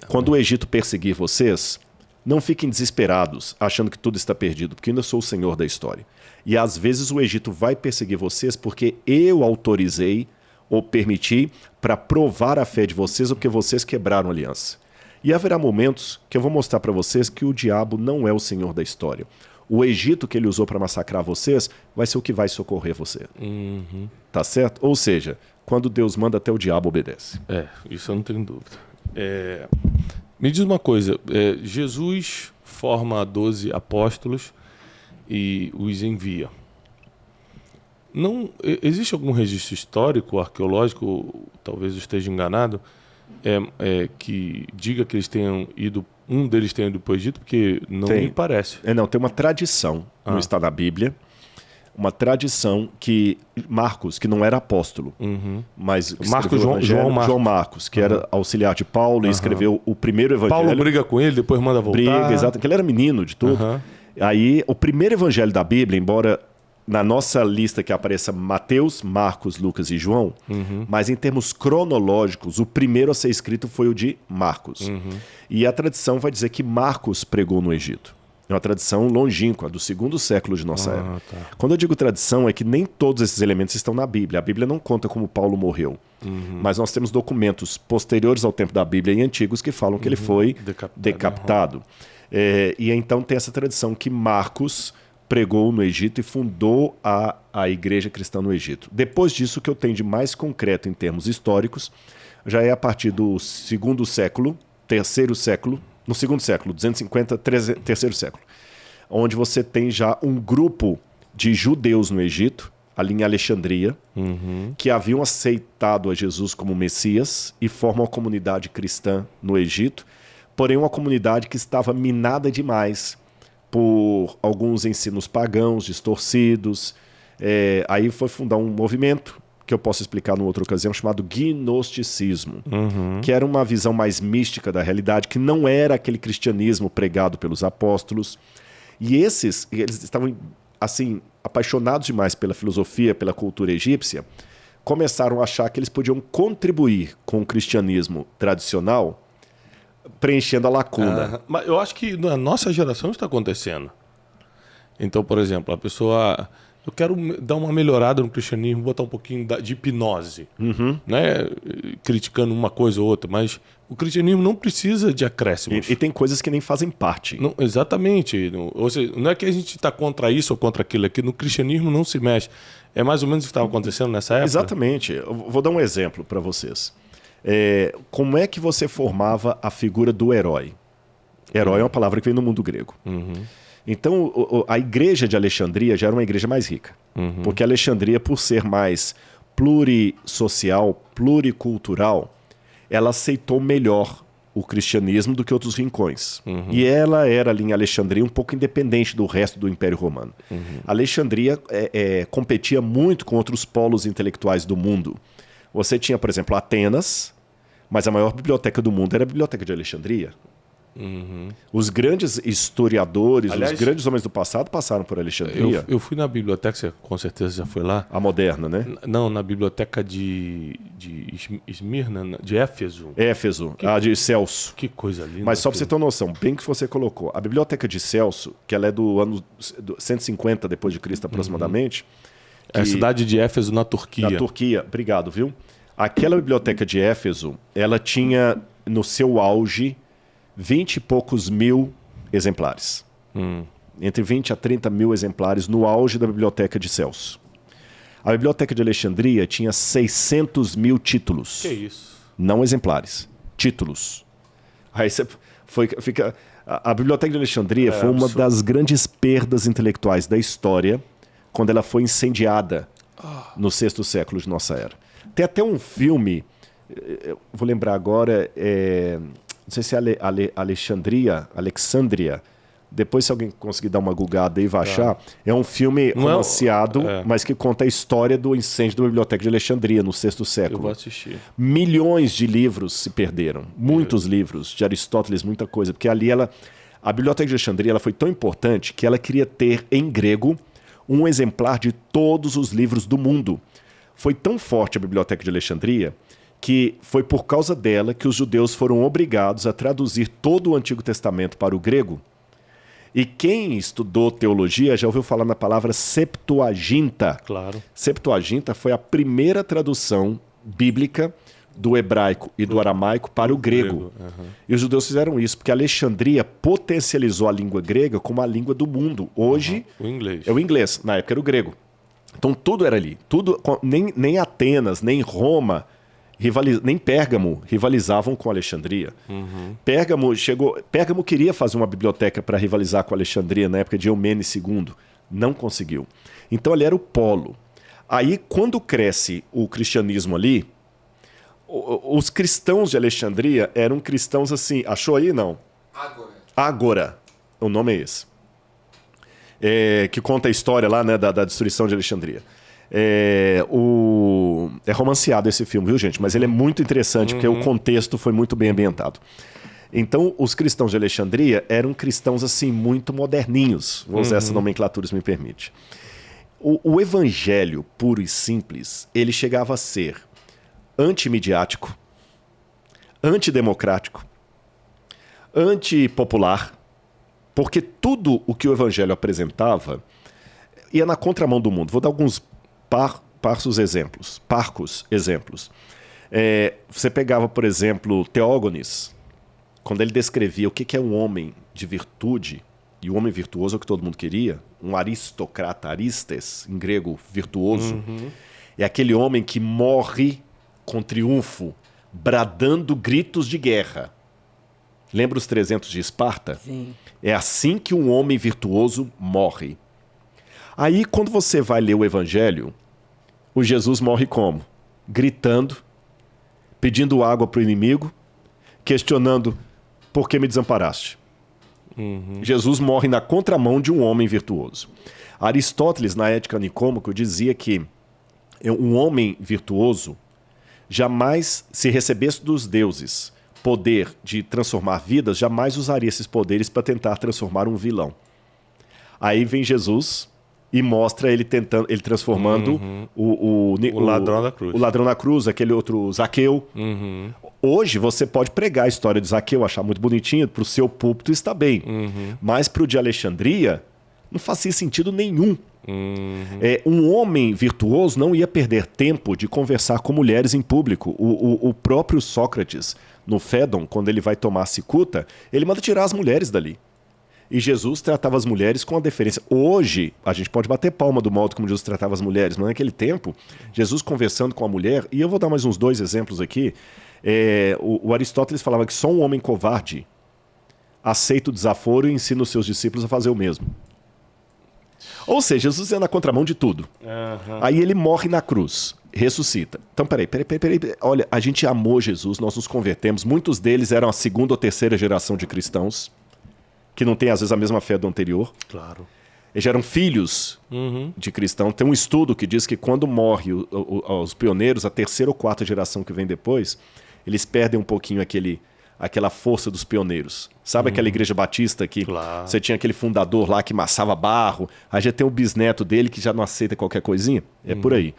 Quando o Egito perseguir vocês, não fiquem desesperados, achando que tudo está perdido, porque ainda sou o senhor da história. E às vezes o Egito vai perseguir vocês porque eu autorizei ou permiti para provar a fé de vocês ou porque vocês quebraram a aliança. E haverá momentos que eu vou mostrar para vocês que o diabo não é o senhor da história. O Egito que ele usou para massacrar vocês vai ser o que vai socorrer você. Uhum. Tá certo? Ou seja, quando Deus manda, até o diabo obedece. É, isso eu não tenho dúvida. É, me diz uma coisa: é, Jesus forma 12 apóstolos e os envia. Não existe algum registro histórico, arqueológico, talvez eu esteja enganado, é, é, que diga que eles tenham ido, um deles tenha ido para o Egito, porque não tem. me parece. É, não, tem uma tradição, ah. não está na Bíblia, uma tradição que Marcos, que não era apóstolo, uhum. mas Marcos João, João, Marcos. João Marcos, que uhum. era auxiliar de Paulo uhum. e escreveu o primeiro evangelho. Paulo briga com ele, depois manda voltar. Briga, exato, que ele era menino de tudo. Aí, o primeiro evangelho da Bíblia, embora na nossa lista que apareça Mateus, Marcos, Lucas e João, uhum. mas em termos cronológicos, o primeiro a ser escrito foi o de Marcos. Uhum. E a tradição vai dizer que Marcos pregou no Egito. É uma tradição longínqua, do segundo século de nossa Ah, era. tá. Quando eu digo tradição, é que nem todos esses elementos estão na Bíblia. A Bíblia não conta como Paulo morreu. Uhum. Mas nós temos documentos posteriores ao tempo da Bíblia e antigos que falam que ele foi Uhum. Decapitado. decapitado. É, e então tem essa tradição que Marcos pregou no Egito e fundou a, a igreja cristã no Egito. Depois disso, o que eu tenho de mais concreto em termos históricos já é a partir do segundo século, terceiro século, no segundo século, 250, treze- terceiro século, onde você tem já um grupo de judeus no Egito, ali em Alexandria, que haviam aceitado a Jesus como Messias e formam uma comunidade cristã no Egito, porém uma comunidade que estava minada demais por alguns ensinos pagãos distorcidos. É, aí foi fundar um movimento que eu posso explicar numa outra ocasião chamado gnosticismo, que era uma visão mais mística da realidade, que não era aquele cristianismo pregado pelos apóstolos. E esses, eles estavam assim apaixonados demais pela filosofia, pela cultura egípcia, começaram a achar que eles podiam contribuir com o cristianismo tradicional, preenchendo a lacuna. Aham. Mas eu acho que na nossa geração está acontecendo. Então, por exemplo, a pessoa. Eu quero dar uma melhorada no cristianismo, botar um pouquinho de hipnose. Uhum. Né? Criticando uma coisa ou outra, mas o cristianismo não precisa de acréscimos. E, e tem coisas que nem fazem parte. Não, exatamente. Não, ou seja, não é que a gente está contra isso ou contra aquilo, é que no cristianismo não se mexe. É mais ou menos o que estava acontecendo nessa época? Exatamente. Eu vou dar um exemplo para vocês. É, como é que você formava a figura do herói? Herói é uma palavra que vem no mundo grego. Então, a igreja de Alexandria já era uma igreja mais rica. Porque Alexandria, por ser mais plurissocial, pluricultural, ela aceitou melhor o cristianismo do que outros rincões. E ela era ali em Alexandria um pouco independente do resto do Império Romano. Alexandria é, é, competia muito com outros polos intelectuais do mundo. Você tinha, por exemplo, Atenas, mas a maior biblioteca do mundo era a Biblioteca de Alexandria. Os grandes historiadores, Aliás, os grandes homens do passado passaram por Eu, Alexandria. eu fui na biblioteca, você com certeza já foi lá. A moderna, né? N- Não, na biblioteca de, de Esm- Esmirna, na- de Éfeso. Éfeso, a de Celso. Que coisa linda. Mas só para você ter uma noção, bem que você colocou, a biblioteca de Celso, que ela é do ano do 150 depois de Cristo aproximadamente, É a que- cidade de Éfeso, na Turquia. da Turquia, obrigado, viu? Aquela biblioteca de Éfeso, ela tinha no seu auge 20 e poucos mil exemplares. Hum. Entre 20 a 30 mil exemplares no auge da biblioteca de Celso. A biblioteca de Alexandria tinha 600 mil títulos. Que isso? não exemplares, títulos. Aí você foi, fica. A, a Biblioteca de Alexandria foi uma absurdo. das grandes perdas intelectuais da história quando ela foi incendiada no sexto século de nossa era. Tem até um filme, eh, vou lembrar agora, é, não sei se é Ale, Ale- Alexandria, Alexandria. Depois, se alguém conseguir dar uma gulgada aí, vai achar. É um filme Não é romanceado, é. mas que conta a história do incêndio da Biblioteca de Alexandria no sexto Eu século. vou assistir. Milhões de livros se perderam. Muitos livros de Aristóteles, muita coisa. Porque ali ela. A Biblioteca de Alexandria ela foi tão importante que ela queria ter em grego um exemplar de todos os livros do mundo. Foi tão forte a Biblioteca de Alexandria que foi por causa dela que os judeus foram obrigados a traduzir todo o Antigo Testamento para o grego. E quem estudou teologia já ouviu falar na palavra Septuaginta. Claro. Septuaginta foi a primeira tradução bíblica do hebraico e do aramaico para o grego. E os judeus fizeram isso porque Alexandria potencializou a língua grega como a língua do mundo. Hoje O inglês. é o inglês, na época era o grego. Então tudo era ali. Tudo, nem, nem Atenas, nem Roma, rivaliz, nem Pérgamo rivalizavam com Alexandria. Pérgamo chegou. Pérgamo queria fazer uma biblioteca para rivalizar com Alexandria na época de Eumenes II. Não conseguiu. Então ali era o polo. Aí, quando cresce o cristianismo ali, os cristãos de Alexandria eram cristãos assim. Achou aí? Não. Agora. Agora, o nome é esse. É, que conta a história lá né, da, da destruição de Alexandria. É, o, é romanceado esse filme, viu, gente? Mas ele é muito interessante porque o contexto foi muito bem ambientado. Então, os cristãos de Alexandria eram cristãos assim muito moderninhos. Vou usar essa nomenclatura, se me permite. O, o evangelho puro e simples, ele chegava a ser antimidiático, antidemocrático, antipopular, Porque tudo o que o evangelho apresentava ia na contramão do mundo. Vou dar alguns par, parsos exemplos, parcos exemplos. É, você pegava, por exemplo, Teógones, quando ele descrevia o que é um homem de virtude, e o homem virtuoso é o que todo mundo queria, um aristocrata, aristes, em grego, virtuoso, uhum. é aquele homem que morre com triunfo, bradando gritos de guerra. Lembra os 300 de Esparta? Sim. É assim que um homem virtuoso morre. Aí, quando você vai ler o Evangelho, o Jesus morre como? Gritando, pedindo água para o inimigo, questionando por que me desamparaste. Uhum. Jesus morre na contramão de um homem virtuoso. Aristóteles, na Ética Nicômaco, dizia que um homem virtuoso jamais, se recebesse dos deuses poder de transformar vidas, jamais usaria esses poderes para tentar transformar um vilão. Aí vem Jesus e mostra ele tentando, ele transformando uhum. o, o, o, o, ladrão da cruz. O ladrão da cruz, aquele outro Zaqueu. Uhum. Hoje você pode pregar a história de Zaqueu, achar muito bonitinho, para o seu púlpito está bem. Uhum. Mas para o de Alexandria, não fazia sentido nenhum. Uhum. É, um homem virtuoso não ia perder tempo de conversar com mulheres em público. O, o, o próprio Sócrates, no Fédon, quando ele vai tomar a cicuta, ele manda tirar as mulheres dali. E Jesus tratava as mulheres com a deferência. Hoje, a gente pode bater palma do modo como Jesus tratava as mulheres, mas naquele tempo, Jesus conversando com a mulher, e eu vou dar mais uns dois exemplos aqui. É, o, o, Aristóteles falava que só um homem covarde aceita o desaforo e ensina os seus discípulos a fazer o mesmo. Ou seja, Jesus é na contramão de tudo. Uhum. Aí ele morre na cruz, ressuscita. Então, peraí, peraí, peraí, peraí. Olha, a gente amou Jesus, nós nos convertemos. Muitos deles eram a segunda ou terceira geração de cristãos que não tem às vezes a mesma fé do anterior. Claro. Eles eram filhos uhum. de cristão. Tem um estudo que diz que quando morre o, o, os pioneiros, a terceira ou quarta geração que vem depois, eles perdem um pouquinho aquele, aquela força dos pioneiros. Sabe uhum. aquela igreja batista que claro. você tinha aquele fundador lá que massava barro, aí já tem o bisneto dele que já não aceita qualquer coisinha? É uhum. por aí.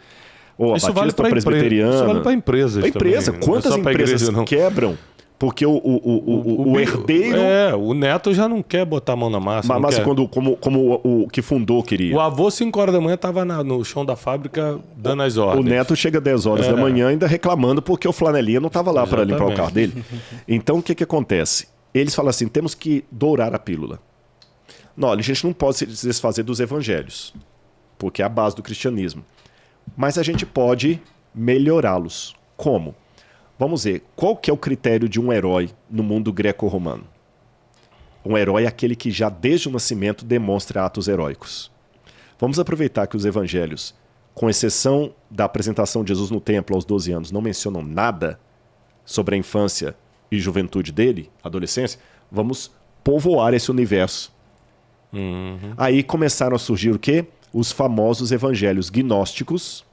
Ou a isso Batista vale presbiteriana. Isso vale para empresas. Pra empresa. Também. Quantas é empresas quebram porque o, o, o, o, o herdeiro. É, o neto já não quer botar a mão na massa. Mas, mas quando, como, como o, que fundou queria. O avô, 5 horas da manhã, estava no chão da fábrica dando as ordens. O neto chega 10 horas é. da manhã ainda reclamando porque o flanelinha não estava lá para limpar o carro dele. Então o que, que acontece? Eles falam assim: temos que dourar a pílula. Não, a gente não pode se desfazer dos evangelhos, porque é a base do cristianismo. Mas a gente pode melhorá-los. Como? Vamos ver, qual que é o critério de um herói no mundo greco-romano? Um herói é aquele que já desde o nascimento demonstra atos heróicos. Vamos aproveitar que os evangelhos, com exceção da apresentação de Jesus no templo aos 12 anos, não mencionam nada sobre a infância e juventude dele, adolescência, vamos povoar esse universo. Uhum. Aí começaram a surgir o quê? Os famosos evangelhos gnósticos,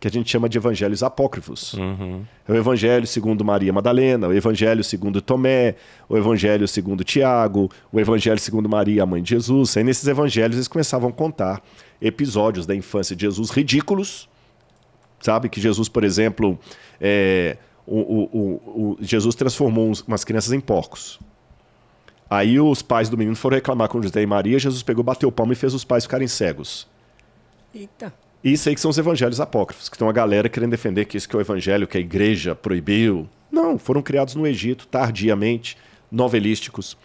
que a gente chama de evangelhos apócrifos. Uhum. É o evangelho segundo Maria Madalena, o evangelho segundo Tomé, o evangelho segundo Tiago, o evangelho segundo Maria, a mãe de Jesus. Aí nesses evangelhos eles começavam a contar episódios da infância de Jesus ridículos. Sabe que Jesus, por exemplo, é, o, o, o, Jesus transformou umas crianças em porcos. Aí os pais do menino foram reclamar com José e Maria, Jesus pegou, bateu o palmo e fez os pais ficarem cegos. Eita. Isso aí que são os evangelhos apócrifos, que tem uma galera querendo defender que isso que é o evangelho que a igreja proibiu. Não, foram criados no Egito, tardiamente, novelísticos.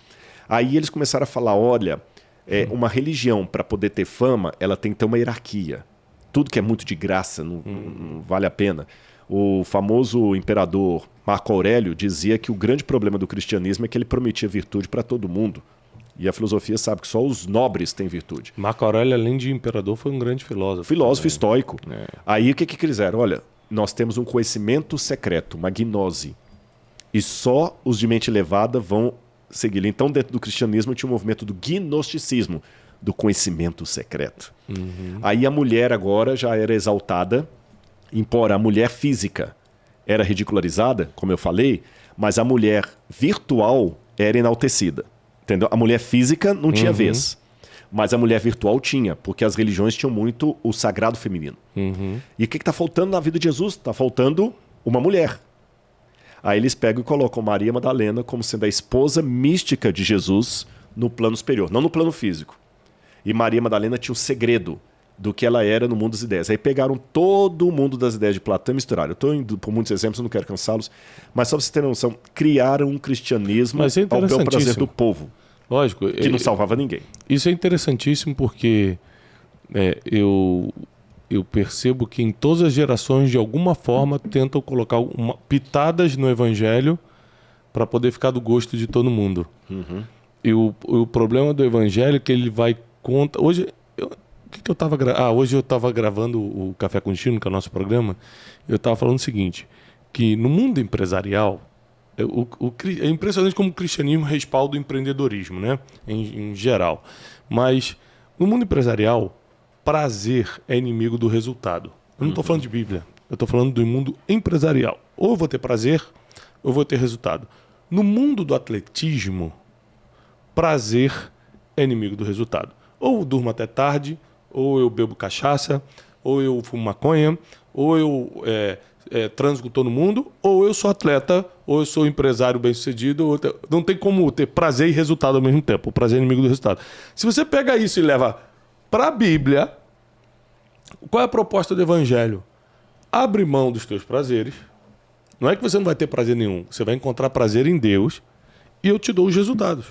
Aí eles começaram a falar: olha, é, uma religião, para poder ter fama, ela tem que ter uma hierarquia. Tudo que é muito de graça não, não vale a pena. O famoso imperador Marco Aurélio dizia que o grande problema do cristianismo é que ele prometia virtude para todo mundo. E a filosofia sabe que só os nobres têm virtude. Marco Aurélio, além de imperador, foi um grande filósofo. Filósofo estoico. É. Aí o que, que fizeram? Olha, nós temos um conhecimento secreto, uma gnose. E só os de mente elevada vão segui-lo. Então, dentro do cristianismo, tinha um movimento do gnosticismo, do conhecimento secreto. Uhum. Aí a mulher agora já era exaltada, embora a mulher física era ridicularizada, como eu falei, mas a mulher virtual era enaltecida. Entendeu? A mulher física não tinha Uhum. vez. Mas a mulher virtual tinha, porque as religiões tinham muito o sagrado feminino. Uhum. E o que está faltando na vida de Jesus? Está faltando uma mulher. Aí eles pegam e colocam Maria Madalena como sendo a esposa mística de Jesus no plano superior, não no plano físico. E Maria Madalena tinha um segredo do que ela era no mundo das ideias. Aí pegaram todo o mundo das ideias de Platão e misturaram. Eu estou indo por muitos exemplos, não quero cansá-los, mas só para você ter noção, criaram um cristianismo Mas é ao bel prazer do povo, Lógico. que não é- salvava ninguém. Isso é interessantíssimo porque é, eu, eu percebo que em todas as gerações, de alguma forma, tentam colocar uma, pitadas no evangelho para poder ficar do gosto de todo mundo. E o, o problema do evangelho é que ele vai contra. Hoje. Que, que eu estava ah, hoje eu estava gravando o Café com Destino, que é o nosso programa. Eu estava falando o seguinte: que no mundo empresarial, é, o, o é impressionante como o cristianismo respalda o empreendedorismo, né? Em, em geral. Mas no mundo empresarial, prazer é inimigo do resultado. Eu não estou falando de Bíblia. Eu estou falando do mundo empresarial. Ou eu vou ter prazer, ou eu vou ter resultado. No mundo do atletismo, prazer é inimigo do resultado. Ou eu durmo até tarde, ou eu bebo cachaça, ou eu fumo maconha, ou eu é, é, transo com todo mundo, ou eu sou atleta, ou eu sou empresário bem-sucedido. ou Não tem como ter prazer e resultado ao mesmo tempo. O prazer é inimigo do resultado. Se você pega isso e leva para a Bíblia, qual é a proposta do Evangelho? Abre mão dos teus prazeres. Não é que você não vai ter prazer nenhum. Você vai encontrar prazer em Deus e eu te dou os resultados.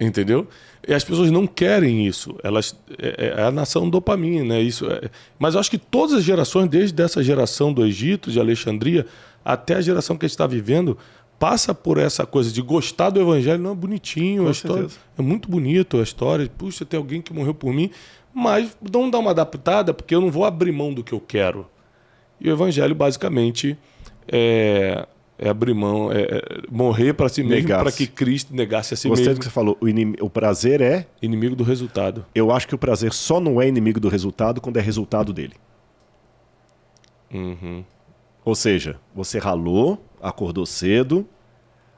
Entendeu? E as pessoas não querem isso. Elas é, é a nação dopamina, é isso. é- Mas eu acho que todas as gerações, desde essa geração do Egito, de Alexandria, até a geração que a gente está vivendo, passa por essa coisa de gostar do evangelho. Não é bonitinho, Com a história, é muito bonito a história. Puxa, tem alguém que morreu por mim, mas não dá uma adaptada porque eu não vou abrir mão do que eu quero. E o evangelho basicamente é, é abrir mão, é, é morrer para si mesmo, para que Cristo negasse a si Gostei do mesmo. que você falou. O, inim- o prazer é. Inimigo do resultado. Eu acho que o prazer só não é inimigo do resultado quando é resultado dele. Uhum. Ou seja, você ralou, acordou cedo,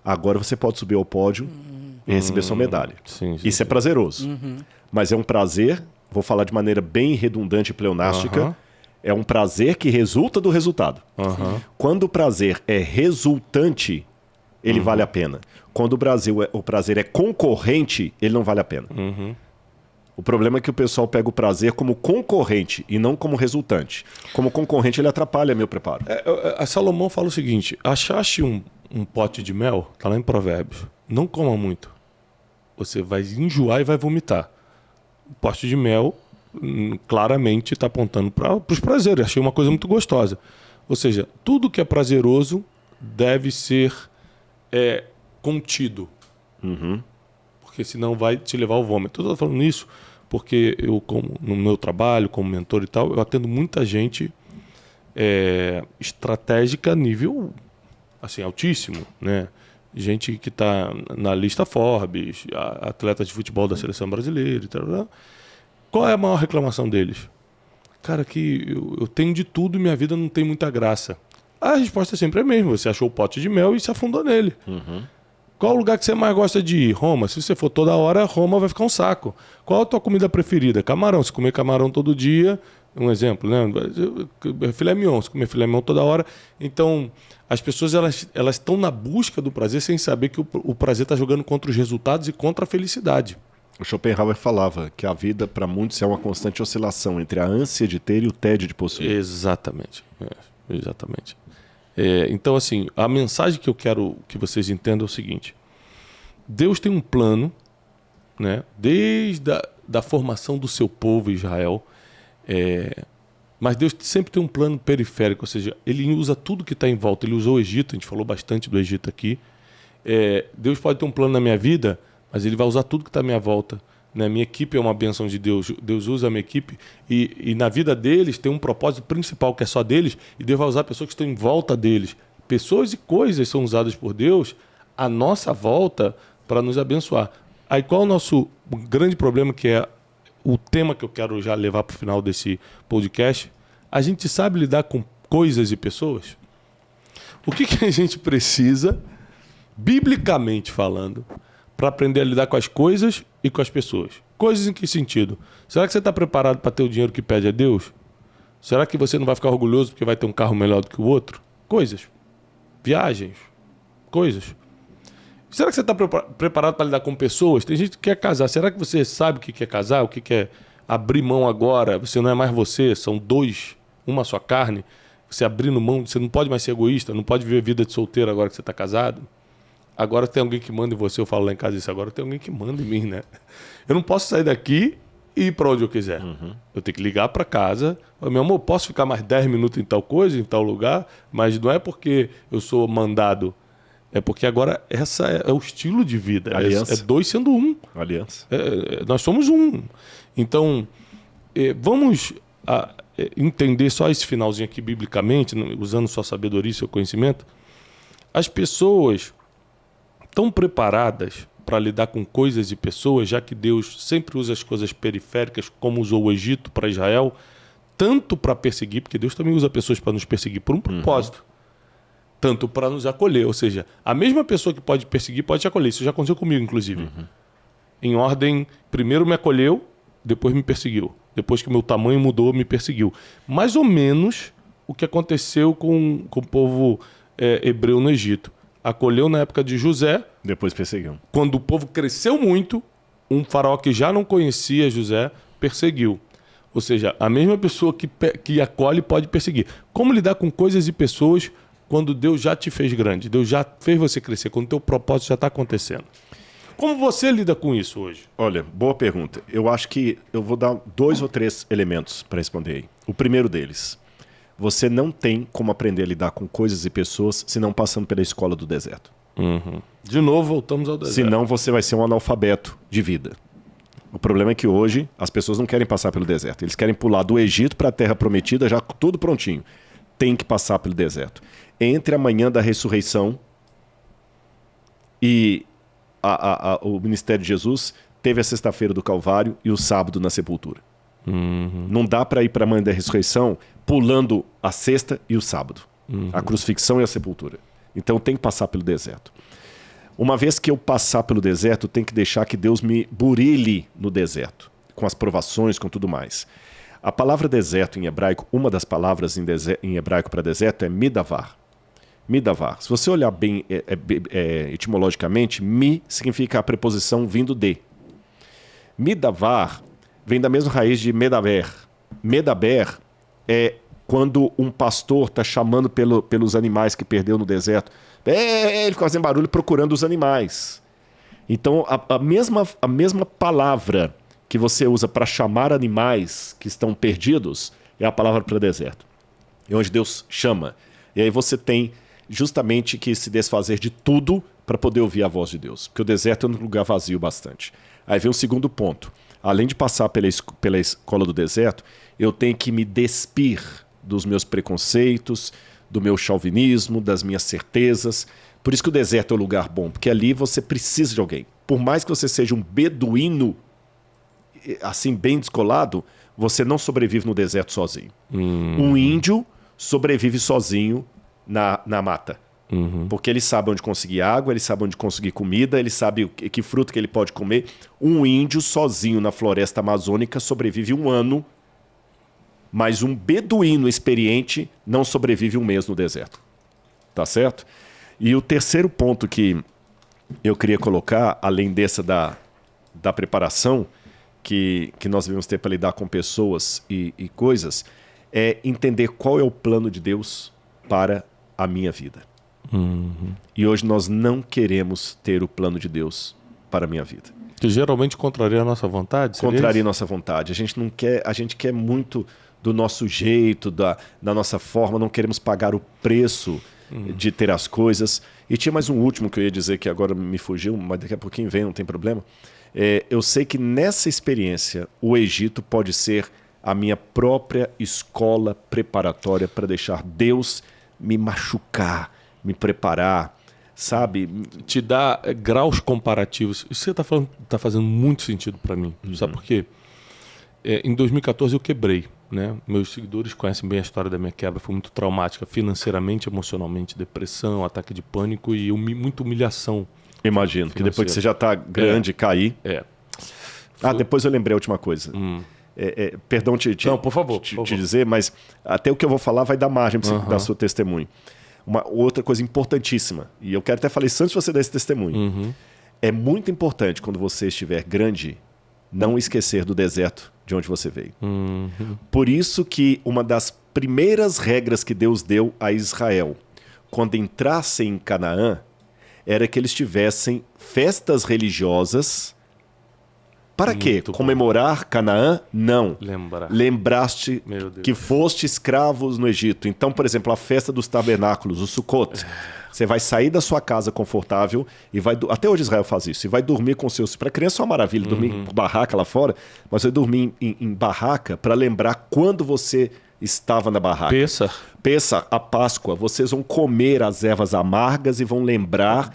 agora você pode subir ao pódio e receber sua medalha. Sim, sim, Isso é prazeroso. Mas é um prazer, vou falar de maneira bem redundante e pleonástica. É um prazer que resulta do resultado. Aham. Quando o prazer é resultante, ele vale a pena. Quando o, Brasil é- o prazer é concorrente, ele não vale a pena. Uhum. O problema é que o pessoal pega o prazer como concorrente e não como resultante. Como concorrente, ele atrapalha meu preparo. É, é, a Salomão fala o seguinte: achaste um, um pote de mel, tá lá em Provérbios, não coma muito. Você vai enjoar e vai vomitar. O pote de mel claramente está apontando para os prazeres. Achei uma coisa muito gostosa. Ou seja, tudo que é prazeroso deve ser é, contido. Porque senão vai te levar ao vômito. Eu estou falando isso porque eu, como, no meu trabalho, como mentor e tal, eu atendo muita gente é, estratégica nível assim altíssimo, né? Gente que está na lista Forbes, atletas de futebol da seleção brasileira e tal. tal. Qual é a maior reclamação deles? Cara, que eu, eu tenho de tudo e minha vida não tem muita graça. A resposta sempre é a mesma. Você achou o pote de mel e se afundou nele. Qual o lugar que você mais gosta de ir? Roma. Se você for toda hora, Roma vai ficar um saco. Qual a tua comida preferida? Camarão. Se comer camarão todo dia, um exemplo, né? Filé mignon. Se comer filé mignon toda hora. Então, as pessoas elas elas estão na busca do prazer sem saber que o, o prazer está jogando contra os resultados e contra a felicidade. O Schopenhauer falava que a vida, para muitos, é uma constante oscilação entre a ânsia de ter e o tédio de possuir. Exatamente. É, exatamente. É, então, assim, a mensagem que eu quero que vocês entendam é o seguinte: Deus tem um plano, né? Desde a da formação do seu povo Israel, é, mas Deus sempre tem um plano periférico, ou seja, Ele usa tudo que está em volta. Ele usou o Egito, a gente falou bastante do Egito aqui. É, Deus pode ter um plano na minha vida, mas Ele vai usar tudo que está à minha volta. Né? Minha equipe é uma benção de Deus. Deus usa a minha equipe e, e na vida deles tem um propósito principal que é só deles e Deus vai usar pessoas que estão em volta deles. Pessoas e coisas são usadas por Deus à nossa volta para nos abençoar. Aí qual é o nosso grande problema que é o tema que eu quero já levar para o final desse podcast? A gente sabe lidar com coisas e pessoas? O que, que a gente precisa, biblicamente falando, para aprender a lidar com as coisas e com as pessoas? Coisas em que sentido? Será que você está preparado para ter o dinheiro que pede a Deus? Será que você não vai ficar orgulhoso porque vai ter um carro melhor do que o outro? Coisas. Viagens. Coisas. Será que você está preparado para lidar com pessoas? Tem gente que quer casar. Será que você sabe o que quer casar? O que quer abrir mão agora? Você não é mais você, são dois, uma só carne. Você abrindo mão, você não pode mais ser egoísta, não pode viver vida de solteiro agora que você está casado. Agora tem alguém que manda em você, eu falo lá em casa isso, agora tem alguém que manda em mim, né? Eu não posso sair daqui e ir para onde eu quiser. Uhum. Eu tenho que ligar para casa. Meu amor, posso ficar mais 10 minutos em tal coisa, em tal lugar, mas não é porque eu sou mandado é porque agora essa é, é o estilo de vida. É, é, dois sendo um. Aliança. É, é, nós somos um. Então, vamos a, entender só esse finalzinho aqui biblicamente, usando sua sabedoria e seu conhecimento. As pessoas estão preparadas para lidar com coisas e pessoas, já que Deus sempre usa as coisas periféricas, como usou o Egito para Israel, tanto para perseguir, porque Deus também usa pessoas para nos perseguir por um uhum. propósito tanto para nos acolher. Ou seja, a mesma pessoa que pode perseguir pode te acolher. Isso já aconteceu comigo, inclusive. Uhum. Em ordem, primeiro me acolheu, depois me perseguiu. Depois que meu tamanho mudou, me perseguiu. Mais ou menos o que aconteceu com, com o povo é, hebreu no Egito. Acolheu na época de José. Depois perseguiu. Quando o povo cresceu muito, um faraó que já não conhecia José perseguiu. Ou seja, a mesma pessoa que, que acolhe pode perseguir. Como lidar com coisas e pessoas quando Deus já te fez grande, Deus já fez você crescer, quando o teu propósito já está acontecendo. Como você lida com isso hoje? Olha, boa pergunta. Eu acho que eu vou dar dois ou três elementos para responder aí. O primeiro deles, você não tem como aprender a lidar com coisas e pessoas se não passando pela escola do deserto. Uhum. De novo, voltamos ao deserto. Senão você vai ser um analfabeto de vida. O problema é que hoje as pessoas não querem passar pelo deserto. Eles querem pular do Egito para a Terra Prometida já tudo prontinho. Tem que passar pelo deserto entre a manhã da ressurreição e a, a, a, o ministério de Jesus, teve a sexta-feira do Calvário e o sábado na sepultura. Uhum. Não dá para ir para a manhã da ressurreição pulando a sexta e o sábado, uhum. a crucifixão e a sepultura. Então tem que passar pelo deserto. Uma vez que eu passar pelo deserto, tem que deixar que Deus me burile no deserto, com as provações, com tudo mais. A palavra deserto em hebraico, uma das palavras em, em hebraico para deserto é midavar. Midavar. Se você olhar bem é, é, é, etimologicamente, mi significa a preposição vindo de. Midavar vem da mesma raiz de medaber. Medaber é quando um pastor está chamando pelo, pelos animais que perdeu no deserto. É, ele fica fazendo barulho procurando os animais. Então, a, a, mesma, a mesma palavra que você usa para chamar animais que estão perdidos é a palavra para deserto. É onde Deus chama. E aí você tem justamente que se desfazer de tudo para poder ouvir a voz de Deus. Porque o deserto é um lugar vazio bastante. Aí vem o segundo ponto. Além de passar pela, pela escola do deserto, eu tenho que me despir dos meus preconceitos, do meu chauvinismo, das minhas certezas. Por isso que o deserto é um lugar bom, porque ali você precisa de alguém. Por mais que você seja um beduíno, assim, bem descolado, você não sobrevive no deserto sozinho. Hum. Um índio sobrevive sozinho na, na mata. Uhum. Porque ele sabe onde conseguir água, ele sabe onde conseguir comida, ele sabe que, que fruto que ele pode comer. Um índio sozinho na floresta amazônica sobrevive um ano, mas um beduíno experiente não sobrevive um mês no deserto. Tá certo? E o terceiro ponto que eu queria colocar, além dessa da, da preparação que, que nós devemos ter para lidar com pessoas e, e coisas, é entender qual é o plano de Deus para a minha vida. Uhum. E hoje nós não queremos ter o plano de Deus para a minha vida. Que geralmente contraria a nossa vontade? Contraria a nossa vontade. A gente não quer, a gente quer muito do nosso jeito, da, da nossa forma, não queremos pagar o preço uhum. de ter as coisas. E tinha mais um último que eu ia dizer que agora me fugiu, mas daqui a pouquinho vem, não tem problema. É, eu sei que nessa experiência o Egito pode ser a minha própria escola preparatória para deixar Deus me machucar, me preparar, sabe? Te dá eh, graus comparativos. Isso você está falando está fazendo muito sentido para mim. Uhum. Sabe por quê? É, em 2014 eu quebrei. Né? Meus seguidores conhecem bem a história da minha quebra. Foi muito traumática, financeiramente, emocionalmente, depressão, ataque de pânico e humi muita humilhação. Imagino, que depois que você já está grande, é. cair. É. Ah, depois eu lembrei a última coisa. Hum. É, é, perdão te, te, Não, por favor, te, por te dizer, mas até o que eu vou falar vai dar margem para você uhum. dar seu testemunho. Uma outra coisa importantíssima, e eu quero até falar isso antes de você dar esse testemunho. Uhum. É muito importante quando você estiver grande não esquecer do deserto de onde você veio. Uhum. Por isso que uma das primeiras regras que Deus deu a Israel quando entrassem em Canaã era que eles tivessem festas religiosas. Para quê? Bom. Comemorar Canaã? Não. Lembrar. Lembraste que foste escravos no Egito. Então, por exemplo, a festa dos tabernáculos, o Sukkot. Você vai sair da sua casa confortável e vai. Até hoje Israel faz isso. E vai dormir com seus. Para criança é uma maravilha, dormir Uhum. em barraca lá fora, mas vai dormir em, em- barraca para lembrar quando você estava na barraca. Peça Pensa, a Páscoa, vocês vão comer as ervas amargas e vão lembrar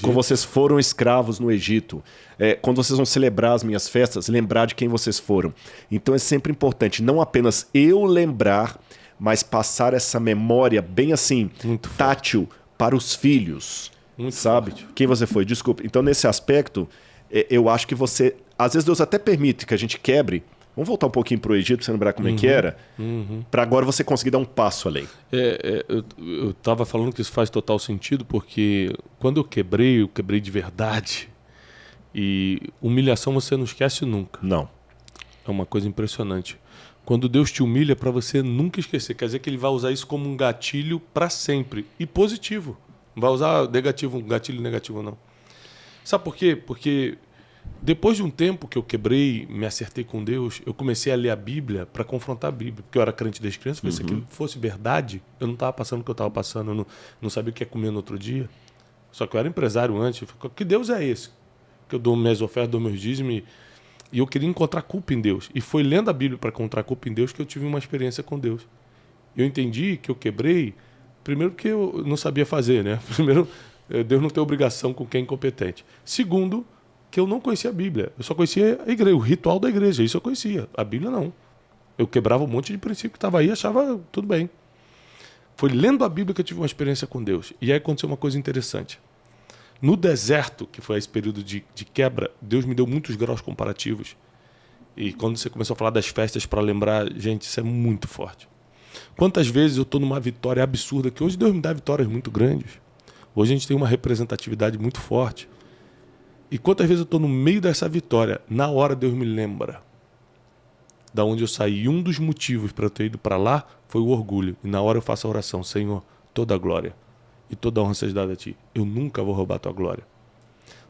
quando vocês foram escravos no Egito. É, quando vocês vão celebrar as minhas festas, lembrar de quem vocês foram. Então é sempre importante não apenas eu lembrar, mas passar essa memória bem assim, Muito forte. tátil para os filhos. Muito sabe? forte. Quem você foi? Desculpa. Então, nesse aspecto, é, eu acho que você. Às vezes Deus até permite que a gente quebre. Vamos voltar um pouquinho para o Egito, para você lembrar como é que era. Para agora você conseguir dar um passo além. É, é, eu, eu tava falando que isso faz total sentido porque quando eu quebrei, eu quebrei de verdade. E humilhação você não esquece nunca. Não. É uma coisa impressionante. Quando Deus te humilha, para você nunca esquecer. Quer dizer que ele vai usar isso como um gatilho para sempre. E positivo. Não vai usar negativo, um gatilho negativo, não. Sabe por quê? Porque depois de um tempo que eu quebrei, me acertei com Deus, eu comecei a ler a Bíblia para confrontar a Bíblia. Porque eu era crente desde criança. Falei, se aquilo fosse verdade, eu não estava passando o que eu estava passando. Eu não, não sabia o que ia comer no outro dia. Só que eu era empresário antes. Eu falei, que Deus é esse? Que eu dou minhas ofertas, dou meus dízimos. e- eu queria encontrar culpa em Deus. E foi lendo a Bíblia para encontrar culpa em Deus que eu tive uma experiência com Deus. Eu entendi que eu quebrei, primeiro porque eu não sabia fazer, né? Primeiro, eh, Deus não tem obrigação com quem é incompetente. Segundo, que eu não conhecia a Bíblia. Eu só conhecia a igreja, o ritual da igreja. Isso eu conhecia. A Bíblia não. Eu quebrava um monte de princípio que estava aí e achava tudo bem. Foi lendo a Bíblia que eu tive uma experiência com Deus. E aí aconteceu uma coisa interessante. No deserto, que foi esse período de, de quebra, Deus me deu muitos graus comparativos. E quando você começou a falar das festas para lembrar, gente, isso é muito forte. Quantas vezes eu estou numa vitória absurda, que hoje Deus me dá vitórias muito grandes. Hoje a gente tem uma representatividade muito forte. E quantas vezes eu estou no meio dessa vitória, na hora Deus me lembra da onde eu saí. Um dos motivos para eu ter ido para lá foi o orgulho. E na hora eu faço a oração, Senhor, toda a glória e toda honra seja dada a ti. Eu nunca vou roubar tua glória.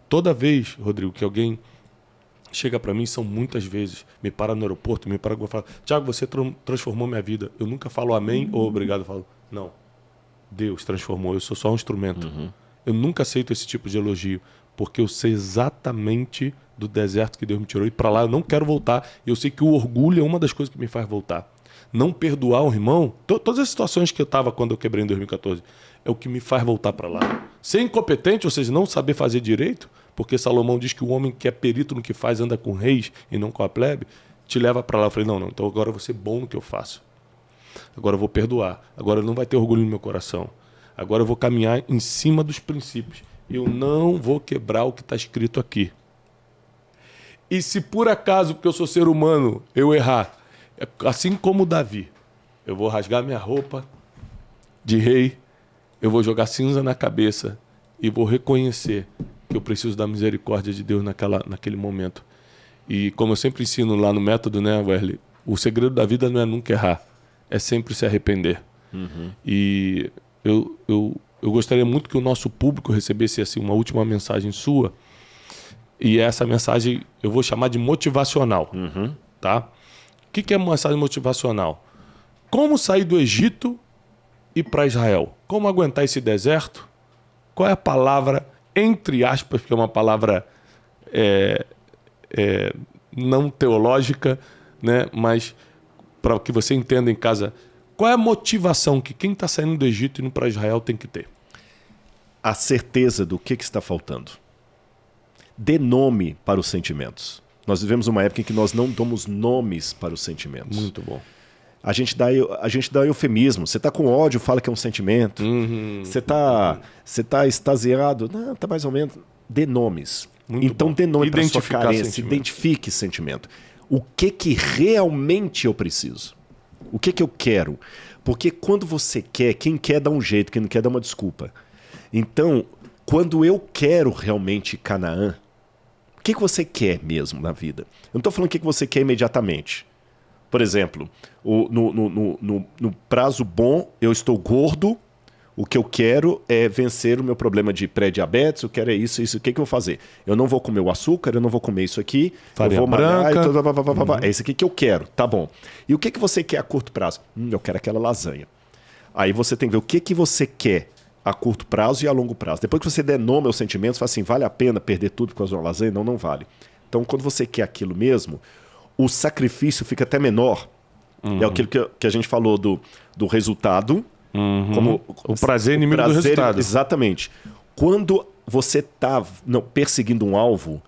Toda vez, Rodrigo, que alguém chega para mim, são muitas vezes, me para no aeroporto, me para e fala, Tiago, você tran- transformou minha vida. Eu nunca falo amém ou obrigado, eu falo, não, Deus transformou, eu sou só um instrumento. Eu nunca aceito esse tipo de elogio, porque eu sei exatamente do deserto que Deus me tirou e para lá eu não quero voltar. E eu sei que o orgulho é uma das coisas que me faz voltar. Não perdoar o irmão, to- todas as situações que eu estava quando eu quebrei em 2014, é o que me faz voltar para lá. Ser incompetente, ou seja, não saber fazer direito, porque Salomão diz que o homem que é perito no que faz anda com reis e não com a plebe, te leva para lá. Eu falei, não, não, então agora eu vou ser bom no que eu faço. Agora eu vou perdoar. Agora não vai ter orgulho no meu coração. Agora eu vou caminhar em cima dos princípios. Eu não vou quebrar o que está escrito aqui. E se por acaso, porque eu sou ser humano, eu errar, é assim como Davi, eu vou rasgar minha roupa de rei, eu vou jogar cinza na cabeça e vou reconhecer que eu preciso da misericórdia de Deus naquela, naquele momento. E como eu sempre ensino lá no método, né, Wesley? O segredo da vida não é nunca errar, é sempre se arrepender. E eu, eu, eu gostaria muito que o nosso público recebesse assim, uma última mensagem sua. E essa mensagem eu vou chamar de motivacional. Tá? O que, que é mensagem motivacional? Como sair do Egito e para Israel? Como aguentar esse deserto? Qual é a palavra, entre aspas, que é uma palavra é, é, não teológica, né? mas para que você entenda em casa, qual é a motivação que quem está saindo do Egito e indo para Israel tem que ter? A certeza do que, que está faltando. Dê nome para os sentimentos. Nós vivemos uma época em que nós não damos nomes para os sentimentos. Muito bom. A gente dá, a gente dá eufemismo. Você está com ódio, fala que é um sentimento. Uhum. Você está você tá extasiado. Não, tá mais ou menos. Dê nomes. Muito então bom. dê nome para sua carência. sentimento. Identifique sentimento. O que que realmente eu preciso? O que que eu quero? Porque quando você quer, quem quer dá um jeito, quem não quer dá uma desculpa. Então, quando eu quero realmente Canaã, o que, que você quer mesmo na vida? Eu não estou falando o que, que você quer imediatamente. Por exemplo, o, no, no, no, no prazo bom, eu estou gordo, o que eu quero é vencer o meu problema de pré-diabetes, eu quero é isso, isso. O que, que eu vou fazer? Eu não vou comer o açúcar, eu não vou comer isso aqui, Farinha eu vou branca. e tudo, pá, pá, pá. É isso aqui que eu quero, tá bom. E o que, que você quer a curto prazo? Hum, eu quero aquela lasanha. Aí você tem que ver o que, que você quer a curto prazo e a longo prazo. Depois que você denoma os sentimentos, fala assim, vale a pena perder tudo por causa de uma lasanha? Não, não vale. Então, quando você quer aquilo mesmo, o sacrifício fica até menor. É aquilo que, que a gente falou do, do resultado. Como O prazer é inimigo do resultado. Exatamente. Quando você está perseguindo um alvo,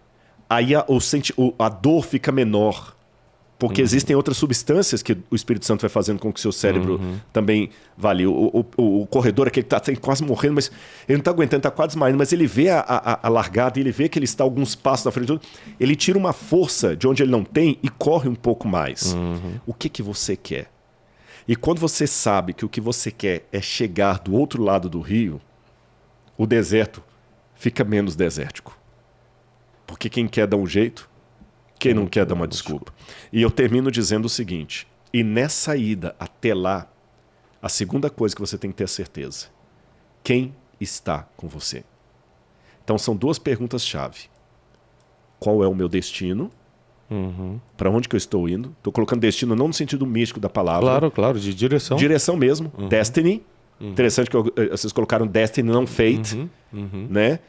aí a, o senti o- a dor fica menor. Porque existem outras substâncias que o Espírito Santo vai fazendo com que o seu cérebro também vale. O, o, o- corredor, aquele que está quase morrendo, mas ele não está aguentando, está quase desmaiando, mas ele vê a, a, a largada, ele vê que ele está alguns passos na frente. Ele tira uma força de onde ele não tem e corre um pouco mais. O que, que você quer? E quando você sabe que o que você quer é chegar do outro lado do rio, o deserto fica menos desértico. Porque quem quer dar um jeito, quem não quer dar uma desculpa. E eu termino dizendo o seguinte: e nessa ida até lá, a segunda coisa que você tem que ter certeza: quem está com você? Então são duas perguntas-chave. Qual é o meu destino? Para onde que eu estou indo? Estou colocando destino não no sentido místico da palavra, Claro, claro, de direção. direção mesmo, destiny. Interessante que eu- eh, vocês colocaram destiny, não fate, né?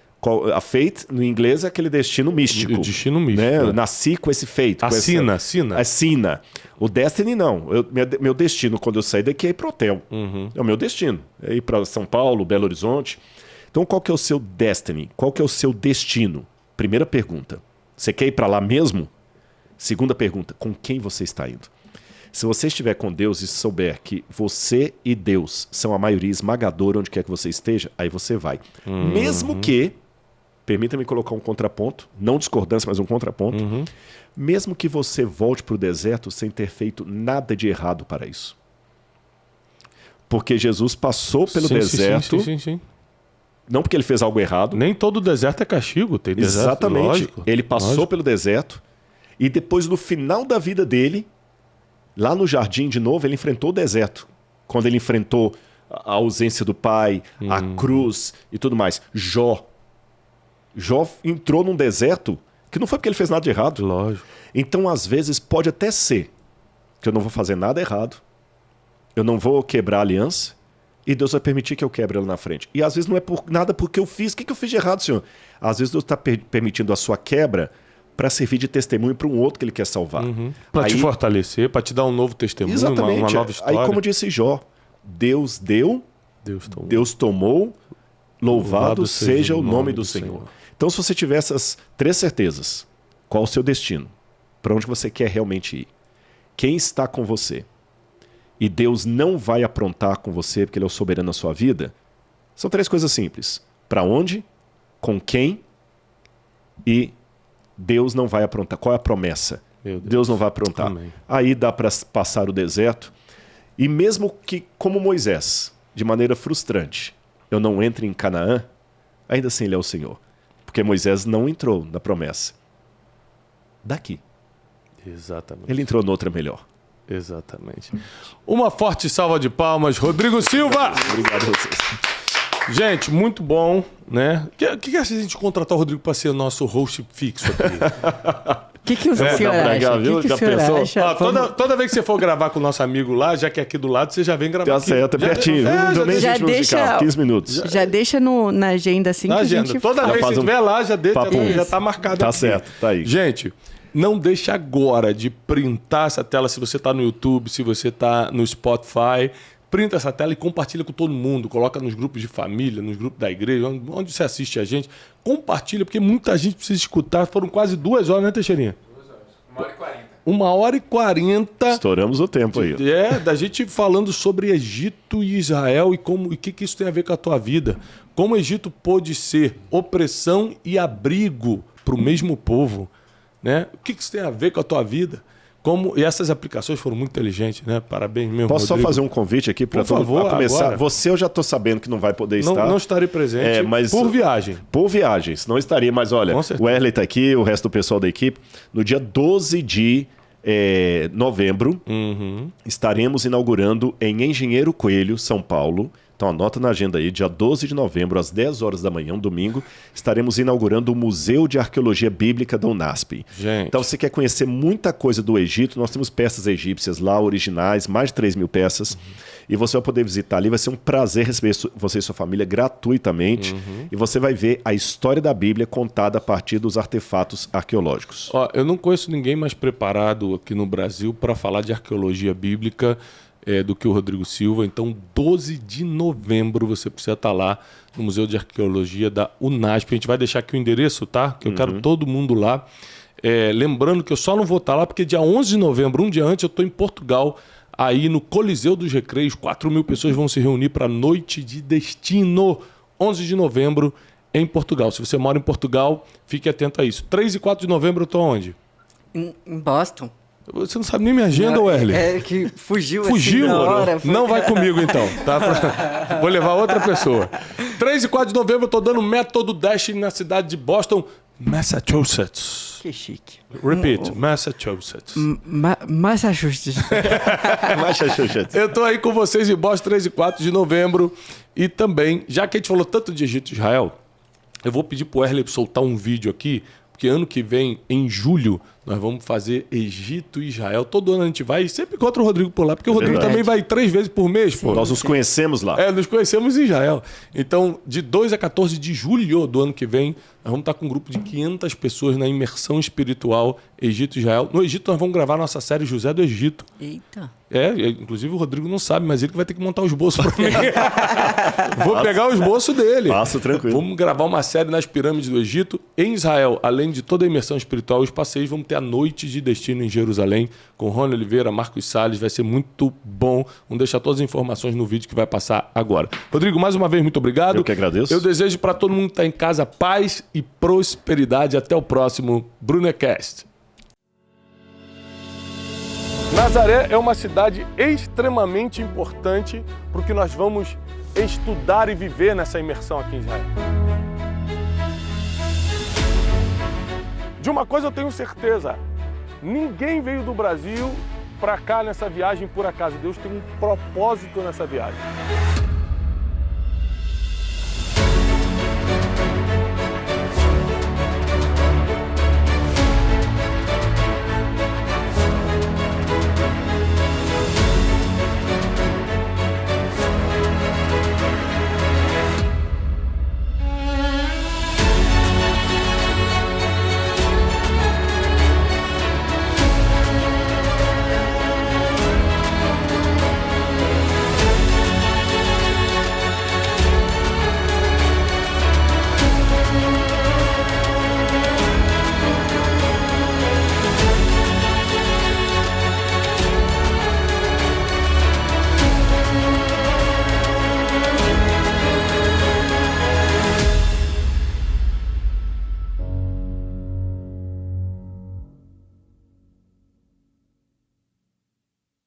A fate no inglês é aquele destino místico. O destino místico, Né? é. Eu nasci com esse feito. Assina, essa... assina. Assina. O destiny não. Eu- meu, meu destino quando eu sair daqui é ir pro hotel. Uhum. É o meu destino. É ir para São Paulo, Belo Horizonte. Então qual que é o seu destiny? Qual que é o seu destino? Primeira pergunta. Você quer ir para lá mesmo? Segunda pergunta, com quem você está indo? Se você estiver com Deus e souber que você e Deus são a maioria esmagadora onde quer que você esteja, aí você vai. Mesmo que, permita-me colocar um contraponto, não discordância, mas um contraponto, mesmo que você volte para o deserto sem ter feito nada de errado para isso. Porque Jesus passou pelo Sim, deserto, Sim, sim, sim. não porque ele fez algo errado, Nem todo deserto é castigo, tem deserto. Exatamente. lógico, ele passou lógico. pelo deserto e depois, no final da vida dele, lá no jardim de novo, ele enfrentou o deserto. Quando ele enfrentou a a ausência do pai, a Hum. cruz e tudo mais. Jó. Jó entrou num deserto que não foi porque ele fez nada de errado. Lógico. Então, às vezes, pode até ser que eu não vou fazer nada errado, eu não vou quebrar a aliança, e Deus vai permitir que eu quebre ela na frente. E às vezes não é por nada porque eu fiz. O que, que eu fiz de errado, Senhor? Às vezes Deus está permitindo a sua quebra para servir de testemunho para um outro que ele quer salvar. Pra te Aí- fortalecer, pra te dar um novo testemunho, uma, Exatamente. uma nova história. Aí, como disse Jó, Deus deu, Deus tomou. Deus tomou, louvado, Louvado seja o nome do Senhor. Então, se você tiver essas três certezas, qual o seu destino? Para onde você quer realmente ir? Quem está com você? E Deus não vai aprontar com você porque Ele é o soberano na sua vida? São três coisas simples: para onde, com quem e Deus não vai aprontar. Qual é a promessa? Deus. Deus não vai aprontar. Amém. Aí dá para passar o deserto. E mesmo que, como Moisés, de maneira frustrante, eu não entre em Canaã, ainda assim ele é o Senhor. Porque Moisés não entrou na promessa. Daqui. Exatamente. Ele entrou noutra melhor. Exatamente. Uma forte salva de palmas, Rodrigo Silva! Obrigado a vocês. Gente, muito bom, né? O que, que, que se a gente contratar o Rodrigo para ser nosso host fixo aqui? O que, que o senhor dá pra acha? cá, viu? que, que Já o senhor pensou? acha? Ó, toda, toda vez que você for gravar com o nosso amigo lá, já que é aqui do lado, você já vem gravar Tá aqui. certo, Já- pertinho. É, não já nem já 20 minutos de deixa- carro, 15 minutos. Já deixa no, na agenda assim Na que a agenda. gente Toda fala. vez que você um estiver lá, já, de, já, já tá marcado Tá aqui. certo, tá aí. Gente, não deixe agora de printar essa tela se você tá no YouTube, se você tá no Spotify. Printa essa tela e compartilha com todo mundo. Coloca nos grupos de família, nos grupos da igreja, onde- você assiste a gente. Compartilha, porque muita gente precisa escutar. Foram quase duas horas, né, Teixeirinha? Uma hora e quarenta. Uma hora e quarenta. Estouramos o tempo aí. É, da gente falando sobre Egito e Israel e como e o que, que isso tem a ver com a tua vida. Como o Egito pôde ser opressão e abrigo para o mesmo povo. Né? O que, que isso tem a ver com a tua vida? Como e essas aplicações foram muito inteligentes, né? Parabéns mesmo. Posso Rodrigo. só fazer um convite aqui para Por favor, começar? agora. Você eu já estou sabendo que não vai poder Não, estar. não estarei presente É, mas- por viagem. Por viagens, não estaria, mas olha, o Erley está aqui, o resto do pessoal da equipe. No dia 12 de eh, novembro, Uhum. estaremos inaugurando em Engenheiro Coelho, São Paulo. Então anota na agenda aí, dia 12 de novembro, às 10 horas da manhã, um domingo, estaremos inaugurando o Museu de Arqueologia Bíblica da Unasp. Gente. Então você quer conhecer muita coisa do Egito, nós temos peças egípcias lá, originais, mais de 3 mil peças. E você vai poder visitar ali, vai ser um prazer receber você e sua família gratuitamente. E você vai ver a história da Bíblia contada a partir dos artefatos arqueológicos. Ó, eu não conheço ninguém mais preparado aqui no Brasil para falar de arqueologia bíblica é, do que o Rodrigo Silva. Então, 12 de novembro você precisa estar lá no Museu de Arqueologia da Unasp. A gente vai deixar aqui o endereço, tá? Que eu quero todo mundo lá. É, lembrando que eu só não vou estar lá porque dia 11 de novembro, um dia antes, eu estou em Portugal, aí no Coliseu dos Recreios. 4 mil pessoas vão se reunir para a Noite de Destino. 11 de novembro em Portugal. Se você mora em Portugal, fique atento a isso. 3 e 4 de novembro eu tô onde? Em Boston. Você não sabe nem minha agenda, Não, Wesley? É que fugiu, Fugiu, assim, na mano. hora. foi- Não vai comigo, então. Tá? Vou levar outra pessoa. 3 e 4 de novembro eu tô dando método Dash na cidade de Boston, Massachusetts. Que chique. Repeat, Massachusetts. Ma Massachusetts. Massachusetts. Eu tô aí com vocês em Boston 3 e 4 de novembro. E também, já que a gente falou tanto de Egito e Israel, eu vou pedir pro Erle soltar um vídeo aqui, porque ano que vem, em julho, nós vamos fazer Egito e Israel. Todo ano a gente vai e sempre encontra o Rodrigo por lá, porque o Rodrigo verdade. também vai três vezes por mês, pô. Nós nos conhecemos lá. É, nos conhecemos em Israel. Então, de 2 a 14 de julho do ano que vem, nós vamos estar com um grupo de 500 pessoas na imersão espiritual Egito e Israel. No Egito, nós vamos gravar nossa série José do Egito. Eita. É, inclusive o Rodrigo não sabe, mas ele que vai ter que montar o esboço pra mim. Vou pegar o esboço dele. Passa tranquilo. Vamos gravar uma série nas pirâmides do Egito. Em Israel, além de toda a imersão espiritual e os passeios, vamos ter a noite de destino em Jerusalém com Rony Oliveira, Marcos Salles. Vai ser muito bom. Vamos deixar todas as informações no vídeo que vai passar agora. Rodrigo, mais uma vez, muito obrigado. Eu que agradeço. Eu desejo para todo mundo que está em casa paz e prosperidade. Até o próximo Brunecast. Nazaré é uma cidade extremamente importante para o que nós vamos estudar e viver nessa imersão aqui em Israel. De uma coisa eu tenho certeza: ninguém veio do Brasil para cá nessa viagem por acaso. Deus tem um propósito nessa viagem.